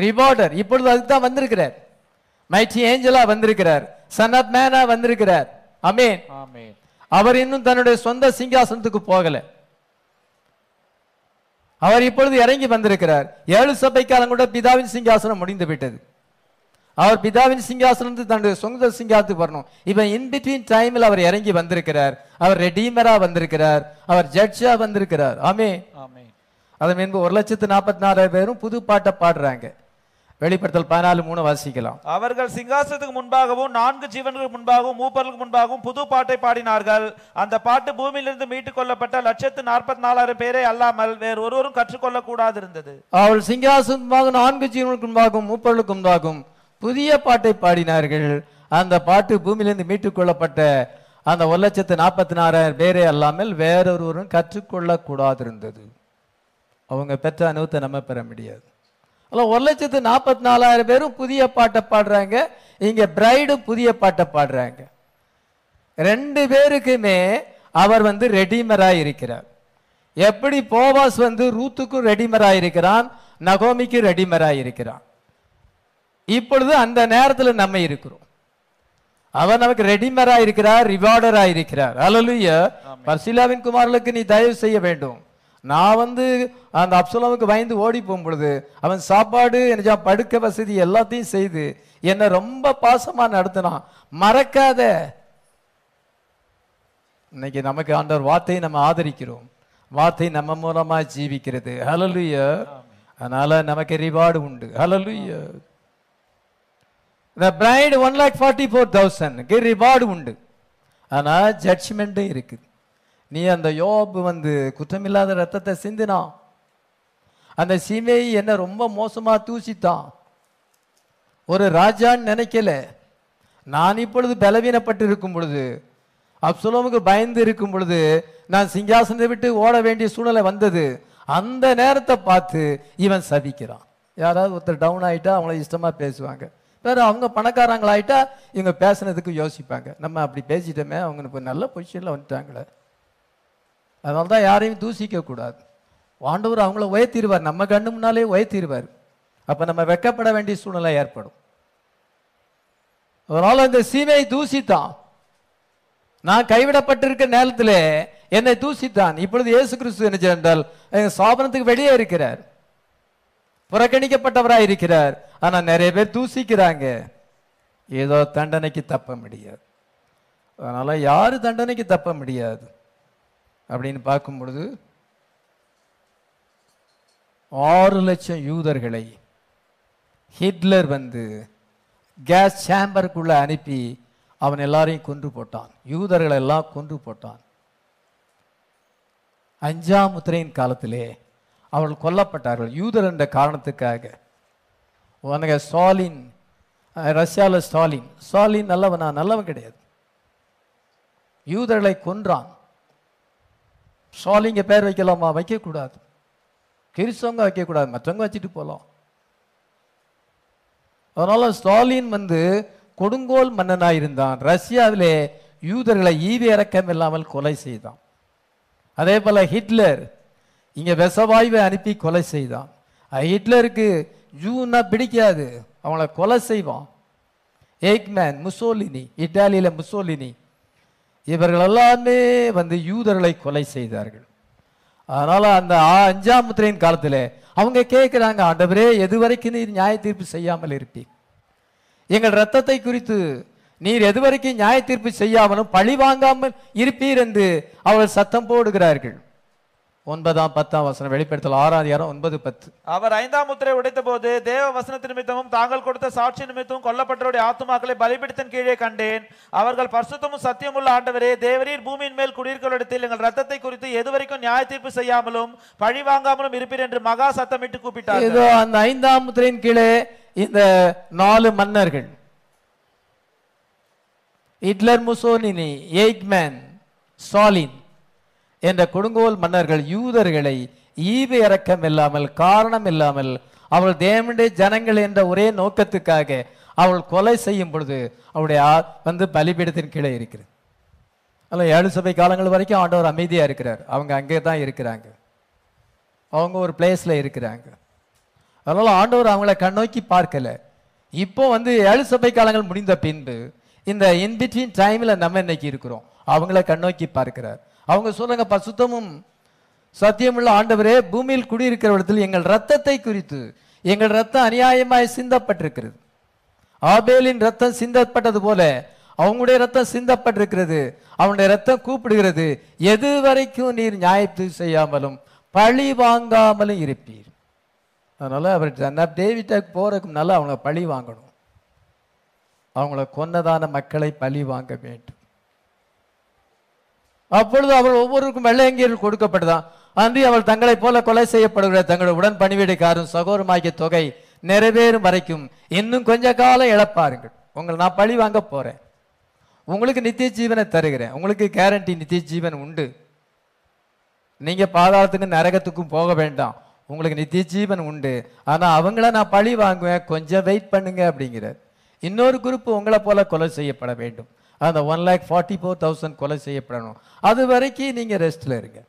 ரிவார்டர் இப்பொழுது அதுக்கு தான் வந்திருக்கிறார். மைட்டி ஏஞ்சலா வந்திருக்கிறார். சன் ஆஃப் மேனா வந்திருக்கிறார். அமேன் ஆமென் அவர் இன்னும் தன்னுடைய சொந்த சிங்காசனத்துக்கு போகல. அவர் இப்பொழுது இறங்கி வந்திருக்கிறார். ஏழு சபை காலம் கூட பிதாவின் சிங்காசனம் முடிந்து விட்டது. அவர் பிதாவின் சிங்காசனத்து தன்னுடைய சொந்த சிங்காசனத்துக்கு வரணும். இப்ப இன் பிட்வீன் டைமில் அவர் இறங்கி வந்திருக்கிறார். அவர் ரெடீமரா வந்திருக்கிறார். அவர் ஜட்ஜா வந்திருக்கிறார். ஆமே ஆமென். அதன் முன்பு ஒரு லட்சத்து நாற்பத்தி நாலாயிரம் பேரும் புது பாட்டை பாடுறாங்க. வெளிப்படுத்தல் பதினாலு மூணு வாசிக்கலாம். அவர்கள் சிங்காசனத்துக்கு முன்பாகவும் நான்கு ஜீவன்களுக்கு முன்பாகவும் மூப்பர்களுக்கு முன்பாகவும் புது பாட்டை பாடினார்கள். அந்த பாட்டு பூமியிலிருந்து மீட்டுக் கொள்ளப்பட்ட லட்சத்து நாற்பத்தி நாலாயிரம் பேரை அல்லாமல் வேறு ஒருவரும் கற்றுக்கொள்ள கூடாது இருந்தது அவள் சிங்காசனமாக நான்கு ஜீவனுக்கு முன்பாகவும் மூப்பர்களுக்கு முன்பாகவும் புதிய பாட்டை பாடினார்கள். அந்த பாட்டு பூமியிலிருந்து மீட்டுக் கொள்ளப்பட்ட அந்த ஒரு லட்சத்து நாற்பத்தி நாலாயிரம் பேரே அல்லாமல் வேறொருவரும் கற்றுக்கொள்ள கூடாது இருந்தது அவங்க பெற்ற அனுபவத்தை நம்ம பெற முடியாது. ஒரு லட்சத்து நாற்பத்தி நாலாயிரம் பேரும் புதிய பாட்டை பாடுறாங்க. இங்க பிரைடும் புதிய பாட்டை பாடுறாங்க. ரெண்டு பேருக்குமே அவர் வந்து ரெடிமராய் இருக்கிறார். எப்படி போவாஸ் வந்து ரூத்துக்கும் ரெடிமராய் இருக்கிறான் நகோமிக்கும் ரெடிமராய் இருக்கிறான். இப்பொழுது அந்த நேரத்துல நம்ம இருக்கிறோம். அவர் நமக்கு ரெடிமரா இருக்கிறார் ரிவார்டரா இருக்கிறார். அலலுய பர்சிலாவின் குமார்களுக்கு நீ தயவு செய்ய வேண்டும். நான் வந்து அந்த அப்சலோமுக்கு பயந்து ஓடி போகும் பொழுது அவன் சாப்பாடு எனக்கு படுக்க வசதி எல்லாத்தையும் செய்து என்னை ரொம்ப பாசமா நடத்தினான். மறக்காத. இன்னைக்கு நமக்கு ஆண்டவர் வார்த்தையை நம்ம ஆதரிக்கிறோம். வார்த்தை நம்ம மூலமா ஜீவிக்கிறது. ஹalleluya அதனால நமக்கு ரிவார்டு உண்டு. Hallelujah the bride one lakh forty four தௌசண்ட்க்கு ரிவார்டு உண்டு. ஆனால் ஜட்ஜ்மெண்ட்டும் இருக்குது. நீ அந்த யோபு வந்து குற்றமில்லாத ரத்தத்தை சிந்தினான் அந்த சீமையை என்னை ரொம்ப மோசமாக தூசித்தான் ஒரு ராஜான்னு நினைக்கல. நான் இப்பொழுது பலவீனப்பட்டு இருக்கும் பொழுது அப்சுலோமுக்கு பயந்து இருக்கும் பொழுது நான் சிங்காசனத்தை விட்டு ஓட வேண்டிய சூழ்நிலை வந்தது. அந்த நேரத்தை பார்த்து இவன் சபிக்கிறான். யாராவது ஒருத்தர் டவுன் ஆகிட்டா அவங்கள இஷ்டமாக பேசுவாங்க. வேற அவங்க பணக்காரங்களாயிட்டா இவங்க பேசுனதுக்கு யோசிப்பாங்க. நம்ம அப்படி பேசிட்டோமே அவங்க இப்போ நல்ல பொசிஷனில் வந்துட்டாங்களே. அதனால தான் யாரையும் தூசிக்க கூடாது. ஆண்டவர் அவங்கள உயர்த்திடுவார். நம்ம கண்ணு முன்னாலே உயர்த்திடுவார். அப்போ நம்ம வெக்கப்பட வேண்டிய சூழ்நிலை ஏற்படும். அதனால இந்த சீமையை தூசித்தான். நான் கைவிடப்பட்டிருக்க நேரத்தில் என்னை தூசித்தான். இப்பொழுது இயேசு கிறிஸ்து என்ன என்றால் சாபனத்துக்கு வெளியே இருக்கிறார். புறக்கணிக்கப்பட்டவராக இருக்கிறார் ஆனா நிறைய பேர் தூசிக்கிறாங்க. ஏதோ தண்டனைக்கு தப்ப முடியாது. அதனால யாரு தண்டனைக்கு தப்ப முடியாது? அப்படின்னு பார்க்கும் பொழுது ஆறு லட்சம் யூதர்களை ஹிட்லர் வந்து கேஸ் சேம்பருக்குள்ள அனுப்பி அவன் எல்லாரையும் கொன்று போட்டான். யூதர்களை எல்லாம் கொன்று போட்டான். அஞ்சாம் முத்திரையின் காலத்திலே அவர்கள் கொல்லப்பட்டார்கள். யூதர் என்ற காரணத்துக்காக. உனக்கு ஸ்டாலின் ரஷ்யாவில் ஸ்டாலின். ஸ்டாலின் நல்லவனா? நல்லவன் கிடையாது. யூதர்களை கொன்றான். ஸ்டாலிங்க பேர் வைக்கலாமா? வைக்கக்கூடாது. கிறிஸ்தவங்க வைக்கக்கூடாது. மற்றவங்க வச்சுட்டு போகலாம் அதனால் ஸ்டாலின் வந்து கொடுங்கோல் மன்னனாயிருந்தான் ரஷ்யாவிலே யூதர்களை ஈவி இறக்கம் இல்லாமல் கொலை செய்தான். அதே போல் ஹிட்லர் இங்கே விஷவாயுவை அனுப்பி கொலை செய்தான். ஹிட்லருக்கு ஜூன்னா பிடிக்காது. அவங்கள கொலை செய்வான். ஏக்மேன் முசோலினி இட்டாலியில் முசோலினி. இவர்கள் எல்லாமே வந்து யூதர்களை கொலை செய்தார்கள். அதனால் அந்த அஞ்சாம் முத்திரையின் காலத்தில் அவங்க கேட்குறாங்க ஆண்டவரே எது வரைக்கும் நீர் நியாய தீர்ப்பு செய்யாமல் இருப்பி எங்கள் ரத்தத்தை குறித்து நீர் எது வரைக்கும் நியாய தீர்ப்பு செய்யாமலும் பழி வாங்காமல் இருப்பீர் என்று அவர்கள் சத்தம் போடுகிறார்கள். ஒன்பதாம் பத்தாம் வசனம் வெளிப்படுத்தல் ஆறாம் ஒன்பது பத்து. அவர் ஐந்தாம் முத்திரை உடைத்த போது தேவ வசனத்து நிமித்தமும் தாங்கள் கொடுத்த சாட்சி நிமித்தமும் கொல்லப்பட்டவருடைய ஆத்துமாக்களை பலிபிடித்தன் கீழே கண்டேன். அவர்கள் பரிசுத்தமும் சத்தியமுள்ள ஆண்டவரே தேவரீர் பூமியின் மேல் குடியிருக்கிறஇடத்தில் எங்கள் ரத்தத்தை குறித்து எதுவரைக்கும் நியாய தீர்ப்பு செய்யாமலும் பழி வாங்காமலும் இருப்பீர் என்று மகா சத்தமிட்டு கூப்பிட்டார் ஏதோ அந்த ஐந்தாம் முத்திரையின் கீழே இந்த நாலு மன்னர்கள். ஹிட்லர் முசோலினி எய்க்மேன் ஸ்டாலின் என்ற கொடுங்கோல் மன்னர்கள் யூதர்களை ஈவு இறக்கம் இல்லாமல் காரணம் இல்லாமல் அவள் தேவனுடைய ஜனங்கள் என்ற ஒரே நோக்கத்துக்காக அவள் கொலை செய்யும் பொழுது அவளுடைய ஆ- வந்து பலிபீடத்தின் கீழே இருக்கிறது. அல்ல ஏழு சபை காலங்கள் வரைக்கும் ஆண்டவர் அமைதியாக இருக்கிறார். அவங்க அங்கே தான் இருக்கிறாங்க. அவங்க ஒரு பிளேஸில் இருக்கிறாங்க. அதனால் ஆண்டவர் அவங்கள கண்ணோக்கி பார்க்கலை. இப்போ வந்து ஏழு சபை காலங்கள் முடிந்த பின்பு இந்த இன்பிட்வீன் டைமில் நம்ம இன்னைக்கு இருக்கிறோம். அவங்கள கண்ணோக்கி பார்க்கிறார். அவங்க சொல்லுங்க பசுத்தமும் சத்தியமுள்ள ஆண்டவரே பூமியில் குடியிருக்கிற இடத்தில் எங்கள் ரத்தத்தை குறித்து எங்கள் ரத்தம் அநியாயமாய் சிந்தப்பட்டிருக்கிறது. ஆபேலின் ரத்தம் சிந்தப்பட்டது போல அவங்களுடைய ரத்தம் சிந்தப்பட்டிருக்கிறது அவனுடைய ரத்தம் கூப்பிடுகிறது எது வரைக்கும் நீர் நியாயத்து செய்யாமலும் பழி வாங்காமலும் இருப்பீர். அதனால அவர் டேவிட்டாக்கு போறதுக்கு முன்னால் அவங்க பழி வாங்கணும். அவங்கள கொன்னதான மக்களை பழி வாங்க வேண்டும். அப்பொழுது அவள் ஒவ்வொருக்கும் வெள்ளையங்கியில் கொடுக்கப்பட்டதாம். அன்றி அவள் தங்களைப் போல கொலை செய்யப்படுகிற தங்களுடைய உடன் பணிவிடைக்காரும் சகோரமாகிய தொகை நிறைவேறும் வரைக்கும் இன்னும் கொஞ்ச காலம் இழப்பாருங்கள். உங்களை நான் பழி வாங்க போறேன். உங்களுக்கு நித்திய ஜீவனை தருகிறேன். உங்களுக்கு கேரண்டி நித்திய ஜீவன் உண்டு. நீங்க பாதாளத்துக்கும் நரகத்துக்கும் போக வேண்டாம். உங்களுக்கு நித்திய ஜீவன் உண்டு. ஆனா அவங்கள நான் பழி வாங்குவேன். கொஞ்சம் வெயிட் பண்ணுங்க அப்படிங்கிறார். இன்னொரு குரூப் உங்களை போல கொலை செய்யப்பட வேண்டும். அந்த one lakh forty four thousand கொலை செய்யப்படணும். அது வரைக்கும் நீங்கள் ரெஸ்ட்டில் இருங்க.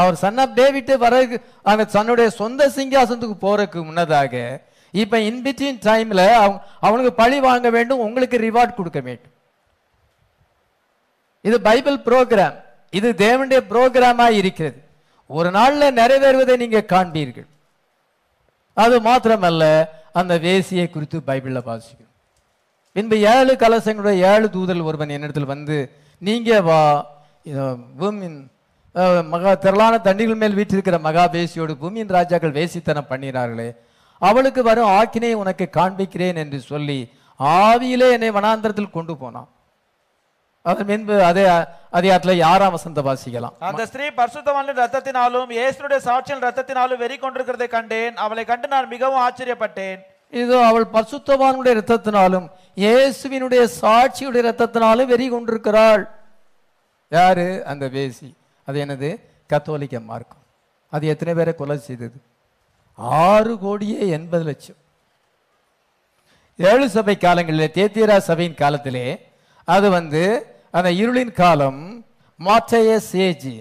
அவர் சன் ஆஃப் டேவிட்டு வர அந்த தன்னுடைய சொந்த சிங்காசனத்துக்கு போகிறதுக்கு முன்னதாக இப்போ இன்பிட்வீன் டைம்ல அவனுக்கு பழி வாங்க வேண்டும் உங்களுக்கு ரிவார்ட் கொடுக்க வேண்டும். இது பைபிள் ப்ரோக்ராம் இது தேவனுடைய ப்ரோக்ராமாக இருக்கிறது. ஒரு நாளில் நிறைவேறுவதை நீங்கள் காண்பீர்கள். அது மாத்திரமல்ல அந்த வேசியை குறித்து பைபிளில் வாசிக்கும் பின்பு ஏழு கலசங்களுடைய ஏழு தூதல் ஒருவன் என்னிடத்தில் வந்து நீங்க வா. பூமியின் மகா திரளான தண்ணிகள் மேல் வீற்றிருக்கிற மகா வேசியோடு பூமியின் ராஜாக்கள் வேசித்தனம் பண்ணினார்களே. அவளுக்கு வரும் ஆக்கினை உனக்கு காண்பிக்கிறேன் என்று சொல்லி ஆவியிலே என்னை வனாந்திரத்தில் கொண்டு போனான். அதன் பின்பு அதே அதிகாரத்தில் யாராம் வசந்த வாசிக்கலாம். அந்த ஸ்திரீ பரிசுத்தவானின் ரத்தத்தினாலும் இயேசுடைய சாட்சியின் ரத்தத்தினாலும் வெறி கொண்டிருக்கிறதை கண்டேன். அவளை கண்டு நான் மிகவும் ஆச்சரியப்பட்டேன். இதோ அவள் பரிசுத்தவானுடைய இரத்தத்தினாலும் இயேசுவினுடைய சாட்சியுடைய இரத்தத்தினாலும் வெறி கொண்டிருக்கிறாள். யாரு? அந்த வேசி அது என்னது? கத்தோலிக்க மார்க்கம். அது எத்தனை பேரை கொலை செய்தது? ஆறு கோடியே எண்பது லட்சம். ஏழு சபை காலங்களிலே தேத்தியரா சபையின் காலத்திலே அது வந்து அந்த இருளின் காலம் மாற்றைய சேஜி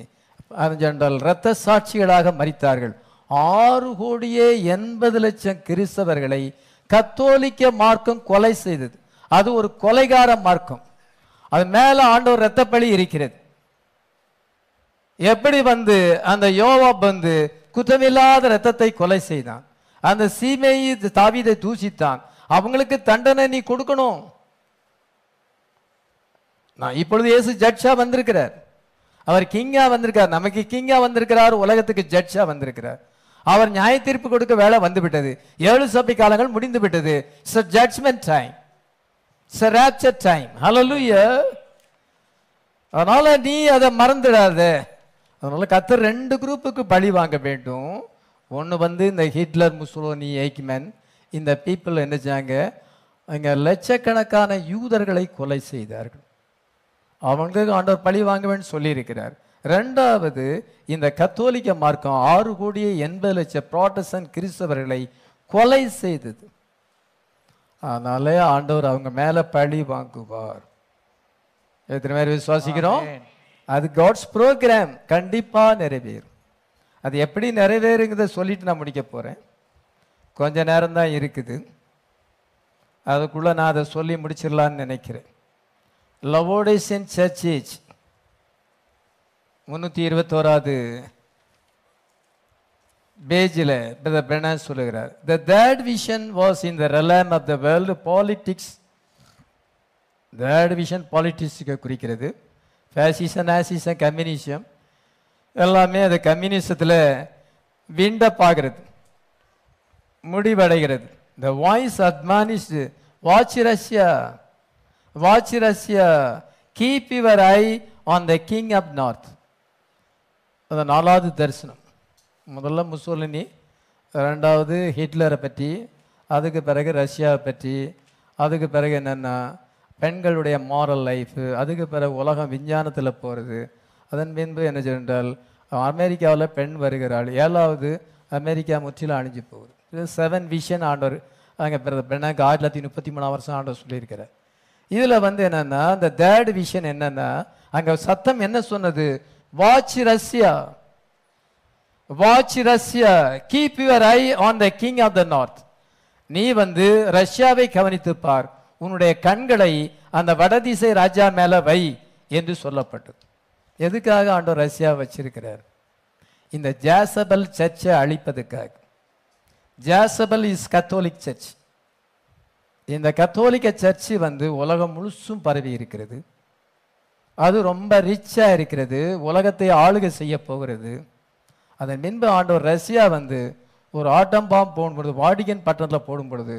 ஜென்றால் இரத்த சாட்சிகளாக மறித்தார்கள் ஆறு கோடியே எண்பது லட்சம் கிறிஸ்தவர்களை கத்தோலிக்க மார்க்கம் கொலை செய்தது. அது ஒரு கொலைகார மார்க்கம். அது மேல ஆண்டவர் இரத்தப்பழி இருக்கிறது. எப்படி வந்து அந்த யோவாப் வந்து குற்றமில்லாத ரத்தத்தை கொலை செய்தான்? அந்த சீமையை தாவிதை தூசித்தான். அவங்களுக்கு தண்டனை நீ கொடுக்கணும். நான் இப்பொழுது இயேசு ஜட்ஜா வந்திருக்கிறார். அவர் கிங்கா வந்திருக்கார். நமக்கு கிங்கா வந்திருக்கிறார். உலகத்துக்கு ஜட்ஜா வந்திருக்கிறார். அவர் நியாய தீர்ப்பு கொடுக்க வேலை வந்து விட்டது ஏழு சபை காலங்கள் முடிந்து விட்டது judgement time rapture time hallelujah அதனால நீ அதை மறந்துடாத. அதனால கத்தர் ரெண்டு குரூப்புக்கு பழி வாங்க வேண்டும். ஒன்று வந்து இந்த ஹிட்லர் முசோலினி ஏக்மேன் இந்த பீப்புள் என்ன செஞ்சாங்க இங்கே லட்சக்கணக்கான யூதர்களை கொலை செய்தார்கள். அவங்களுக்கு ஆண்டவர் பழி வாங்குவேன்னு சொல்லியிருக்கிறார். ரெண்டாவது இந்த கத்தோலிக்க மார்க்கம் ஆறு கோடியே எண்பது லட்சம் ப்ராட்டஸ்டன்ட் கிறிஸ்தவர்களை கொலை செய்தது. அதனாலே ஆண்டவர் அவங்க மேல பழி வாங்குவார். எத்தனை பேர் விசுவாசிக்கிறோம். அது காட்ஸ் ப்ரோக்ராம் கண்டிப்பா நிறைவேறும். அது எப்படி நிறைவேறுங்கிறத சொல்லிட்டு நான் முடிக்க போறேன். கொஞ்ச நேரம் தான் இருக்குது. அதுக்குள்ள நான் அதை சொல்லி முடிச்சிடலான்னு நினைக்கிறேன். லவோடேசியன் சர்ச்சேஜ் முன்னூற்றி இருபத்தோராது பேஜில் பிரதர் பிரணாஸ் சொல்லுகிறார் the third vision was in the realm of the world politics third vision பாலிட்டிக்ஸுக்கு குறிக்கிறது. ஃபேசிசம் நேசிசம் கம்யூனிசம் எல்லாமே அது கம்யூனிசத்தில் விண்டப்பாகிறது முடிவடைகிறது. The voice admonished watch Russia watch Russia keep your eye on the king of north அந்த நாலாவது தரிசனம். முதல்ல முசோலினி ரெண்டாவது ஹிட்லரை பற்றி அதுக்கு பிறகு ரஷ்யாவை பற்றி அதுக்கு பிறகு என்னென்னா பெண்களுடைய மாரல் லைஃபு அதுக்கு பிறகு உலகம் விஞ்ஞானத்தில் போகிறது அதன் பின்பு என்ன சென்றால் அமெரிக்காவில் பெண் வருகிறாள். ஏழாவது அமெரிக்கா முற்றிலும் அழிஞ்சு போகுது. இது செவன் விஷன் ஆண்டவர் அங்கே பிறகு பெண்ணாக்கு ஆயிரத்தி தொள்ளாயிரத்தி முப்பத்தி மூணாம் வருஷம் ஆண்டவர் சொல்லியிருக்கிறார். இதில் வந்து என்னென்னா இந்த தேர்ட் விஷன் என்னென்னா அங்கே சத்தம் என்ன சொன்னது? Watch Russia watch Russia keep your eye on the king of the north நீ வந்து ரஷ்யாவை கவனித்து பார் உன்னுடைய கண்களை அந்த வடதிசை ராஜா மேல வை என்று சொல்லப்பட்டது. எதுக்காக ஆண்டவர் ரஷ்யா வச்சிருக்கிறார்? இந்த ஜாசபல் சர்ச்சை அழிப்பதுக்காக ஜாசபல் இஸ் கத்தோலிக் சர்ச் இந்த கத்தோலிக்க சர்ச்சு வந்து உலகம் முழுசும் பரவி இருக்கிறது. அது ரொம்ப ரிச்சா இருக்கிறது உலகத்தை ஆளுகை செய்ய போகிறது. அதன் பின்பு ஆண்டவர் ரஷ்யா வந்து ஒரு ஆட்டம் பாம் போடும் பொழுது வாடிகன் பட்டணத்தில் போடும் பொழுது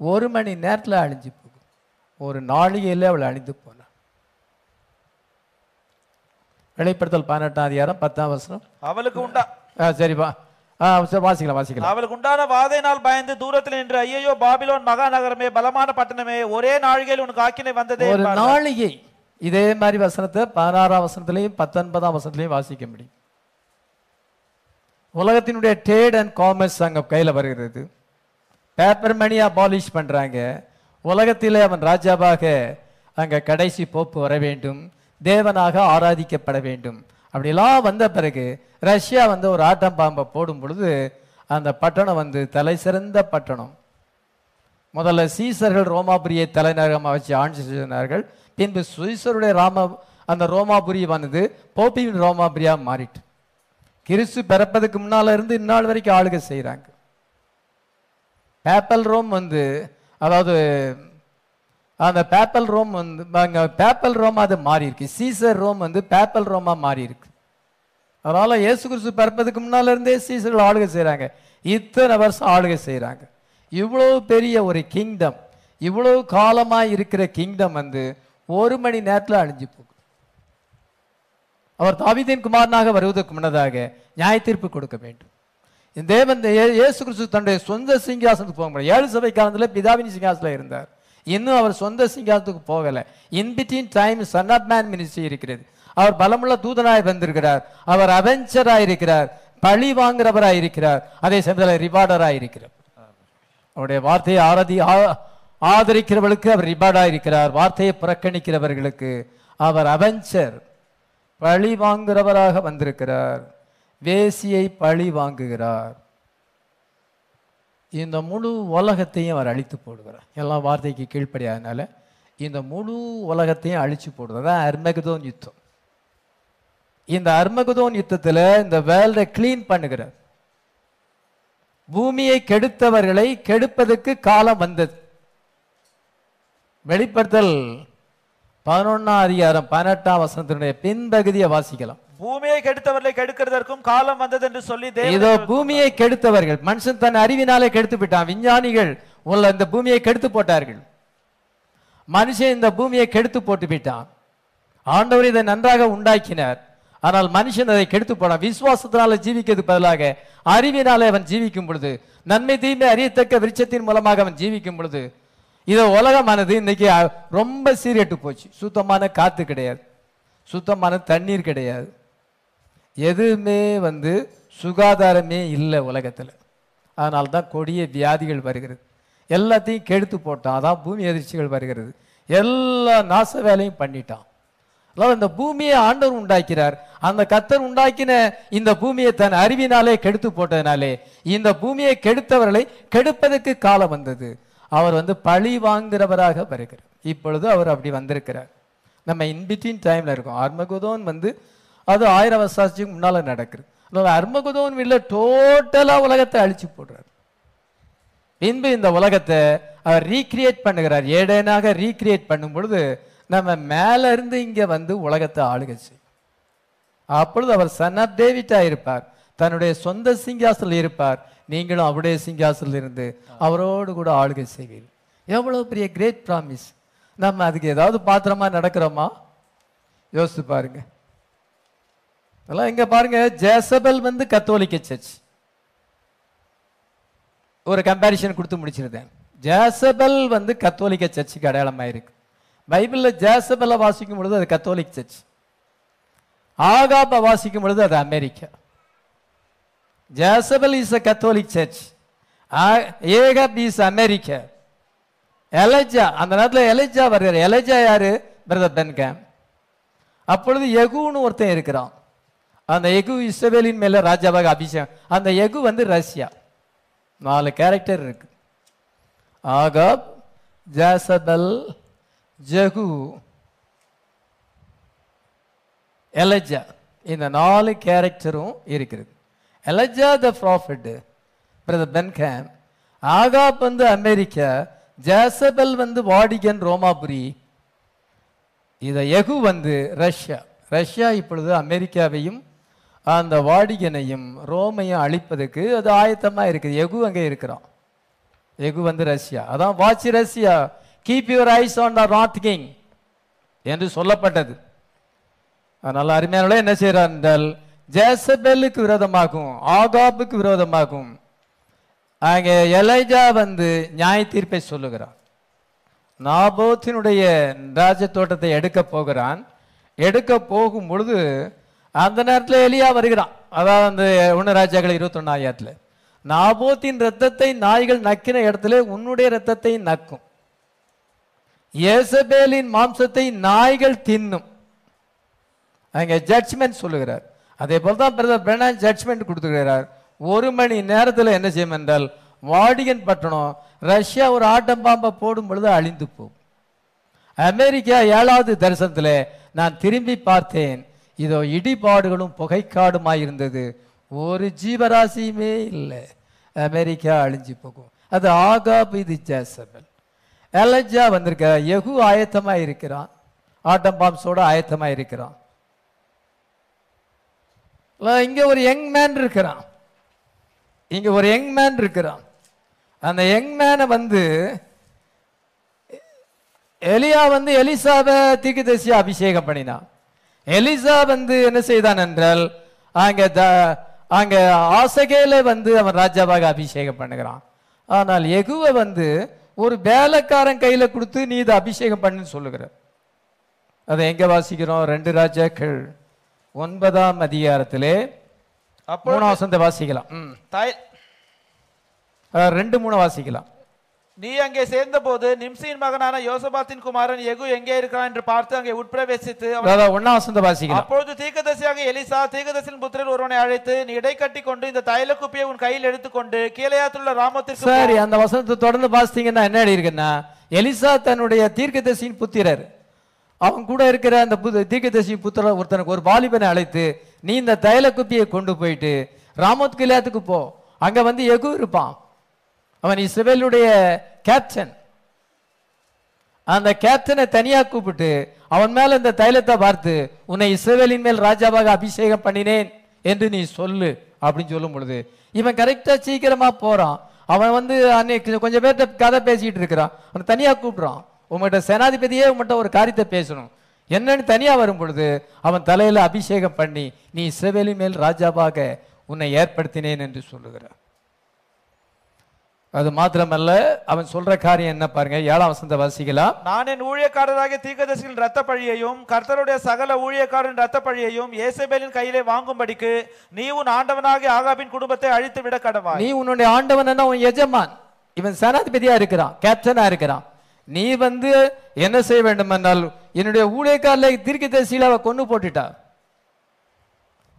ஒரு மணி நேரத்தில் அழிஞ்சு போகும். ஒரு நாளிகையில் அவள் அழிந்து போனாள். வெளிப்படுத்தல் பதினெட்டாம் அதிகாரம் பத்தாம் வசனம். அவளுக்கு உண்டா? ஆ சரிப்பா. வாசிக்கலாம் வாசிக்கலாம். அவளுக்கு உண்டான வாதையினால் பயந்து தூரத்தில் நின்று ஐயோ பாபிலோன் மகாநகரமே பலமான பட்டணமே ஒரே நாழிகையில் உனக்கு ஆக்கினை வந்ததே ஒரு. நாளிகை. இதே மாதிரி வசனத்தை பதினாறாம் வசனத்திலையும் பத்தொன்பதாம் வசனத்திலையும் வாசிக்க முடியும். உலகத்தினுடைய ட்ரேட் அண்ட் காமர்ஸ் அங்கே கையில் வருகிறது. பேப்பர் மணி அபாலிஷ் பண்ணுறாங்க உலகத்திலே அவன் ராஜாவாக அங்கே கடைசி போப்பு வர வேண்டும். தேவனாக ஆராதிக்கப்பட வேண்டும். அப்படிலாம் வந்த பிறகு ரஷ்யா வந்து ஒரு ஆட்டம் பாம்பை போடும் பொழுது அந்த பட்டணம் வந்து தலை சிறந்த பட்டணம். முதல்ல சீசர்கள் ரோமாபுரியை தலைநகரமாக வச்சு ஆட்சி செய்தார்கள். பின்பு சுவிசருடைய ராம அந்த ரோமாபுரி வந்தது. போப்பியின் ரோமாபுரியா மாறிட்டு. கிறிஸ்து பிறப்பதுக்கு முன்னால இருந்து இந்நாள் வரைக்கும் ஆளுகை செய்கிறாங்க பேப்பல் ரோம் வந்து அதாவது அந்த பேப்பல் ரோம் வந்து பேப்பல் ரோம் அது மாறி இருக்கு சீசர் ரோம் வந்து பேப்பல் ரோமா மாறி இருக்கு அதனால இயேசு கிறிஸ்து பிறப்பதுக்கு முன்னால இருந்தே சீசர்கள் ஆளுகை செய்கிறாங்க இத்தனை வருஷம் ஆளுகை செய்கிறாங்க இவ்வளவு பெரிய ஒரு கிங்டம் இவ்வளவு காலமாக இருக்கிற கிங்டம் வந்து ஒரு மணி நேரத்தில் அழிஞ்சு போகும் அவர் தாவீதின் குமாரனாக வருவதற்கு முன்னதாக நியாய தீர்ப்பு கொடுக்க வேண்டும். இந்த தேவன் இயேசு கிறிஸ்து தன்னுடைய சொந்த சிங்காசனத்துக்கு போக முடியும் ஏழு சபை காலத்தில் பிதாவின் சிங்காசனம் இருந்தார். இன்னும் அவர் சொந்த சிங்காசனத்துக்கு போகலை. In between time son of man ministry இருக்கிறது. அவர் பலமுள்ள தூதனாய் வந்திருக்கிறார். அவர் அவெஞ்சராக இருக்கிறார் பழி வாங்குறவராக இருக்கிறார். அதே சமயத்தில் ரிவார்டராக இருக்கிறார் அவருடைய வார்த்தையை ஆராதி ஆ- ஆதரிக்கிறவர்களுக்கு அவர் ரிபார்டாக இருக்கிறார் வார்த்தையை புறக்கணிக்கிறவர்களுக்கு அவர் அவெஞ்சர். பழி வாங்குறவராக வந்திருக்கிறார். வேசியை பழி வாங்குகிறார். இந்த முழு உலகத்தையும் அவர் அழித்து போடுகிறார். எல்லா வார்த்தைக்கு கீழ்ப்படியாதனால இந்த முழு உலகத்தையும் அழித்து போடுறது. தான் அர்மகதோன் யுத்தம். இந்த அர்மகதோன் யுத்தத்தில் இந்த வேர்ல்டை க்ளீன் பண்ணுகிறார். பூமியை கெடுத்தவர்களை கெடுப்பதற்கு காலம் வந்தது. வெளிப்படுத்தல் பதினொன்னாம் அதிகாரம் பதினெட்டாம் வசனத்தினுடைய பின்பகுதியை வாசிக்கலாம். பூமியை கெடுத்தவர்களை கெடுக்கிறதற்கும் காலம் வந்தது என்று சொல்லி இதோ பூமியை கெடுத்தவர்கள் மனுஷன் தன் அறிவினாலே கெடுத்து விட்டான் விஞ்ஞானிகள் உள்ள இந்த பூமியை கெடுத்து போட்டார்கள். மனுஷன் இந்த பூமியை கெடுத்து போட்டு விட்டான் ஆண்டவர் இதை நன்றாக உண்டாக்கினார். ஆனால் மனுஷன் அதை கெடுத்து போனான் விசுவாசத்தினால ஜீவிக்கிறது பதிலாக அறிவினாலே அவன் ஜீவிக்கும் பொழுது நன்மை தீமை அறியத்தக்க விருட்சத்தின் மூலமாக அவன் ஜீவிக்கும் பொழுது இது உலகமானது இன்னைக்கு ரொம்ப சீரியட்டு போச்சு. சுத்தமான காத்து கிடையாது. சுத்தமான தண்ணீர் கிடையாது. எதுவுமே வந்து சுகாதாரமே இல்லை உலகத்தில். அதனால் தான் கொடிய வியாதிகள் வருகிறது. எல்லாத்தையும் கெடுத்து போட்டான். அதான் பூமி அதிர்ச்சிகள் வருகிறது. எல்லா நாச வேலையும் பண்ணிட்டான். அதாவது இந்த பூமியை ஆண்டவர் உண்டாக்கிறார். அந்த கத்தர் உண்டாக்கின இந்த பூமியை தன் அறிவினாலே கெடுத்து போட்டதினாலே இந்த பூமியை கெடுத்தவர்களை கெடுப்பதற்கு காலம் வந்தது. அவர் வந்து பழி வாங்குகிறவராக வருகிறார். இப்பொழுது அவர் அப்படி வந்திருக்கிறார். நம்ம இன்பிட்வீன் டைம்ல இருக்கோம். அர்மகுதோன் வந்து அது ஆயிரம் வருஷத்துக்கு முன்னால நடக்குது. அதனால அர்மகுதோன் வீட்டில் டோட்டலா உலகத்தை அழிச்சு போடுறார். பின்பு இந்த உலகத்தை அவர் ரீக்ரியேட் பண்ணுகிறார். ஏடேனாக ரீக்ரியேட் பண்ணும் பொழுது நம்ம மேல இருந்து இங்க வந்து உலகத்தை ஆளுகச்சு செய்யும். அப்பொழுது அவர் சன் ஆஃப் டேவிட்டா இருப்பார். தன்னுடைய சொந்த சிங்காசனில் இருப்பார். நீங்களும் அவருடைய சிங்காசனில் இருந்து அவரோடு கூட ஆளுகை செய்வீர்கள் எவ்வளவு பெரிய கிரேட் ப்ராமிஸ் நம்ம அதுக்கு ஏதாவது பாத்திரமா நடக்கிறோமா? யோசித்து பாருங்க. அதெல்லாம் இங்க பாருங்க. ஜேசபல் வந்து கத்தோலிக்க சர்ச் ஒரு கம்பாரிசன் கொடுத்து முடிச்சிருந்தேன். ஜேசபல் வந்து கத்தோலிக்க சர்ச்சுக்கு அடையாளமா இருக்கு பைபிளில் ஜேசபலை வாசிக்கும் பொழுது அது கத்தோலிக் சர்ச். ஆகாபா வாசிக்கும் பொழுது அது America. Jezebel is a Catholic church Ahab is America. Elijah அந்த நேரத்தில் எலஜா வருகிறார். எலஜா யாரு? பிரதர் பென்கேம் அப்பொழுது எகுன்னு ஒருத்தன் இருக்கிறான். அந்த எகு இஸ்ரவேலின் மேலே ராஜாவாக அபிஷேகம். அந்த எகு வந்து ரஷ்யா. நாலு கேரக்டர் இருக்கு. ஆகாப் ஜாசபல் ஜகு எலஜா இந்த நாலு கேரக்டரும் இருக்கிறது. Elijah the prophet brother Branham Ahab வந்து அமெரிக்கா ஜாசபல் வந்து வாடிகன் ரோமாபுரி. இதை எகு வந்து ரஷ்யா. ரஷ்யா இப்பொழுது அமெரிக்காவையும் அந்த வாடிகனையும் ரோமையும் அழிப்பதற்கு அது ஆயத்தமாக இருக்குது. எகு அங்கே இருக்கிறோம் எகு வந்து ரஷ்யா. அதான் watch Russia. Keep your eyes on the north king என்று சொல்லப்பட்டது. அதனால் அருமையானவர்களே என்ன செய்யறார் என்றால் ஜேசபெல்லுக்கு விரோதமாகும் ஆகாபுக்கு விரோதமாகும் அங்கே எலைஜா வந்து நியாய தீர்ப்பை சொல்லுகிறான். நாபோத்தினுடைய ராஜ தோட்டத்தை எடுக்க போகிறான். எடுக்க போகும் பொழுது அந்த நேரத்தில் எலியா வருகிறான். அதாவது அந்த ஒன்று ராஜாக்கள் இருபத்தொன்னாயிரத்தில் நாபோத்தின் ரத்தத்தை நாய்கள் நக்கின இடத்துல உன்னுடைய ரத்தத்தை நக்கும். ஏசபேலின் மாம்சத்தை நாய்கள் தின்னும். அங்க ஜட்ஜ்மெண்ட் சொல்லுகிறார். அதே போல தான் பிரதர் பிரணான் ஜட்ஜ்மெண்ட் கொடுத்துக்கிறார் ஒரு மணி நேரத்தில் என்ன செய்யும் என்றால் வாடிகன் பட்டணம் ரஷ்யா ஒரு ஆட்டம் பாம்பை போடும் பொழுது அழிந்து போகும். அமெரிக்கா ஏழாவது தரிசனத்தில் நான் திரும்பி பார்த்தேன். இதோ இடிபாடுகளும் புகைக்காடுமாய் இருந்தது. ஒரு ஜீவராசியுமே இல்லை. அமெரிக்கா அழிஞ்சு போகும். அது ஆகாப் இது ஜேசபல். எலஜா வந்திருக்க எகு ஆயத்தமா இருக்கிறான் ஆட்டம் பாம்ஸோட ஆயத்தமா இருக்கிறான் இங்கே இங்க ஒரு யங் மேன் இருக்கிறான். இங்க ஒரு யங் மேன் இருக்கிறான். அந்த யங் மேனை வந்து எலியா வந்து எலிசாவை தீர்க்கதரிசியா அபிஷேகம் பண்ணினான். எலிசா வந்து என்ன செய்தான் என்றால் அங்க த- அங்க ஆசகேல வந்து அவன் ராஜாவாக அபிஷேகம் பண்ணுகிறான். ஆனால் எகுவை வந்து ஒரு வேலைக்காரன் கையில கொடுத்து நீ இதை அபிஷேகம் பண்ணுன்னு சொல்லுகிற. அதை எங்க வாசிக்கிறோம்? ரெண்டு ராஜாக்கள். ஒன்பதாம் அதிகாரத்திலே மூணாம் வசனத்தை வாசிக்கலாம். ரெண்டு மூணு வாசிக்கலாம். நீ அங்கே சேர்ந்தபோது நிம்சியின் மகனான யோசபாத்தின் குமாரன் எகு எங்கே இருக்கிறான் என்று பார்த்து அங்கே உட்பிரவேசித்து ஒன்னாம் வசனத்தை வாசிக்கலாம். அப்பொழுது தீர்க்கதரிசியாக எலிசா தீர்க்கதரிசியின் புத்திரர் ஒருவனை அழைத்து நீ இடை கட்டி கொண்டு இந்த தைல குப்பியை உன் கையில் எடுத்துக்கொண்டு கீழையாத்துள்ள ராமத்திற்கு. சரி அந்த வசனத்தை தொடர்ந்து வாசித்தீங்கன்னா என்ன இருக்குன்னா எலிசா தன்னுடைய தீர்க்கதரிசியின் புத்திரர். அவன் கூட இருக்கிற அந்த தீர்க்கதரிசியின் புத்திரர் ஒருத்தனுக்கு ஒரு வாலிபனை அழைத்து நீ இந்த தைல குப்பியை கொண்டு போயிட்டு ராமோத் கிளியாத்துக்கு போ. அங்க வந்து எகு இருப்பான். அவன் இஸ்ரவேலுடைய கேப்டன் அந்த கேப்டனை தனியா கூப்பிட்டு அவன் மேல இந்த தைலத்தை பார்த்து உன்னை இஸ்ரேலின் மேல் ராஜாவாக அபிஷேகம் பண்ணினேன் என்று நீ சொல்லு அப்படின்னு சொல்லும் பொழுது இவன் கரெக்டா சீக்கிரமா போறான். அவன் வந்து அன்னைக்கு கொஞ்சம் பேர்கிட்ட கதை பேசிட்டு இருக்கிறான். அவன் தனியா கூப்பிடுறான். உங்கள்கிட்ட சேனாதிபதியே உங்கள்கிட்ட ஒரு காரியத்தை பேசணும். என்னன்னு தனியா வரும் பொழுது அவன் தலையில அபிஷேகம் பண்ணி நீ இஸ்ரவேலின் மேல் ராஜாவாக உன்னை ஏற்படுத்தினேன் என்று சொல்லுகிறான் அது மாத்திரமல்ல அவன் சொல்ற காரியம் என்ன பாருங்க ஏழாம் வசந்த வாசிக்கலாம். நான் என் ஊழியக்காரராகிய தீர்க்கதரிசிகளின் ரத்த பழியையும் கர்த்தருடைய சகல ஊழியக்காரரின் ரத்த பழியையும் ஏசபேலின் கையிலே வாங்கும்படிக்கு நீ உன் ஆண்டவனாகிய ஆகாபின் குடும்பத்தை அழித்து விட கடவாய். நீ உன்னுடைய ஆண்டவன் என்ன உன் எஜமான்? இவன் சேனாதிபதியா இருக்கிறான் கேப்டனா இருக்கிறான். நீ வந்து என்ன செய்ய வேண்டும் என்றால் என்னுடைய ஊழியக்காரில் தீர்க்கதரிசியில அவ கொண்டு போட்டுட்டா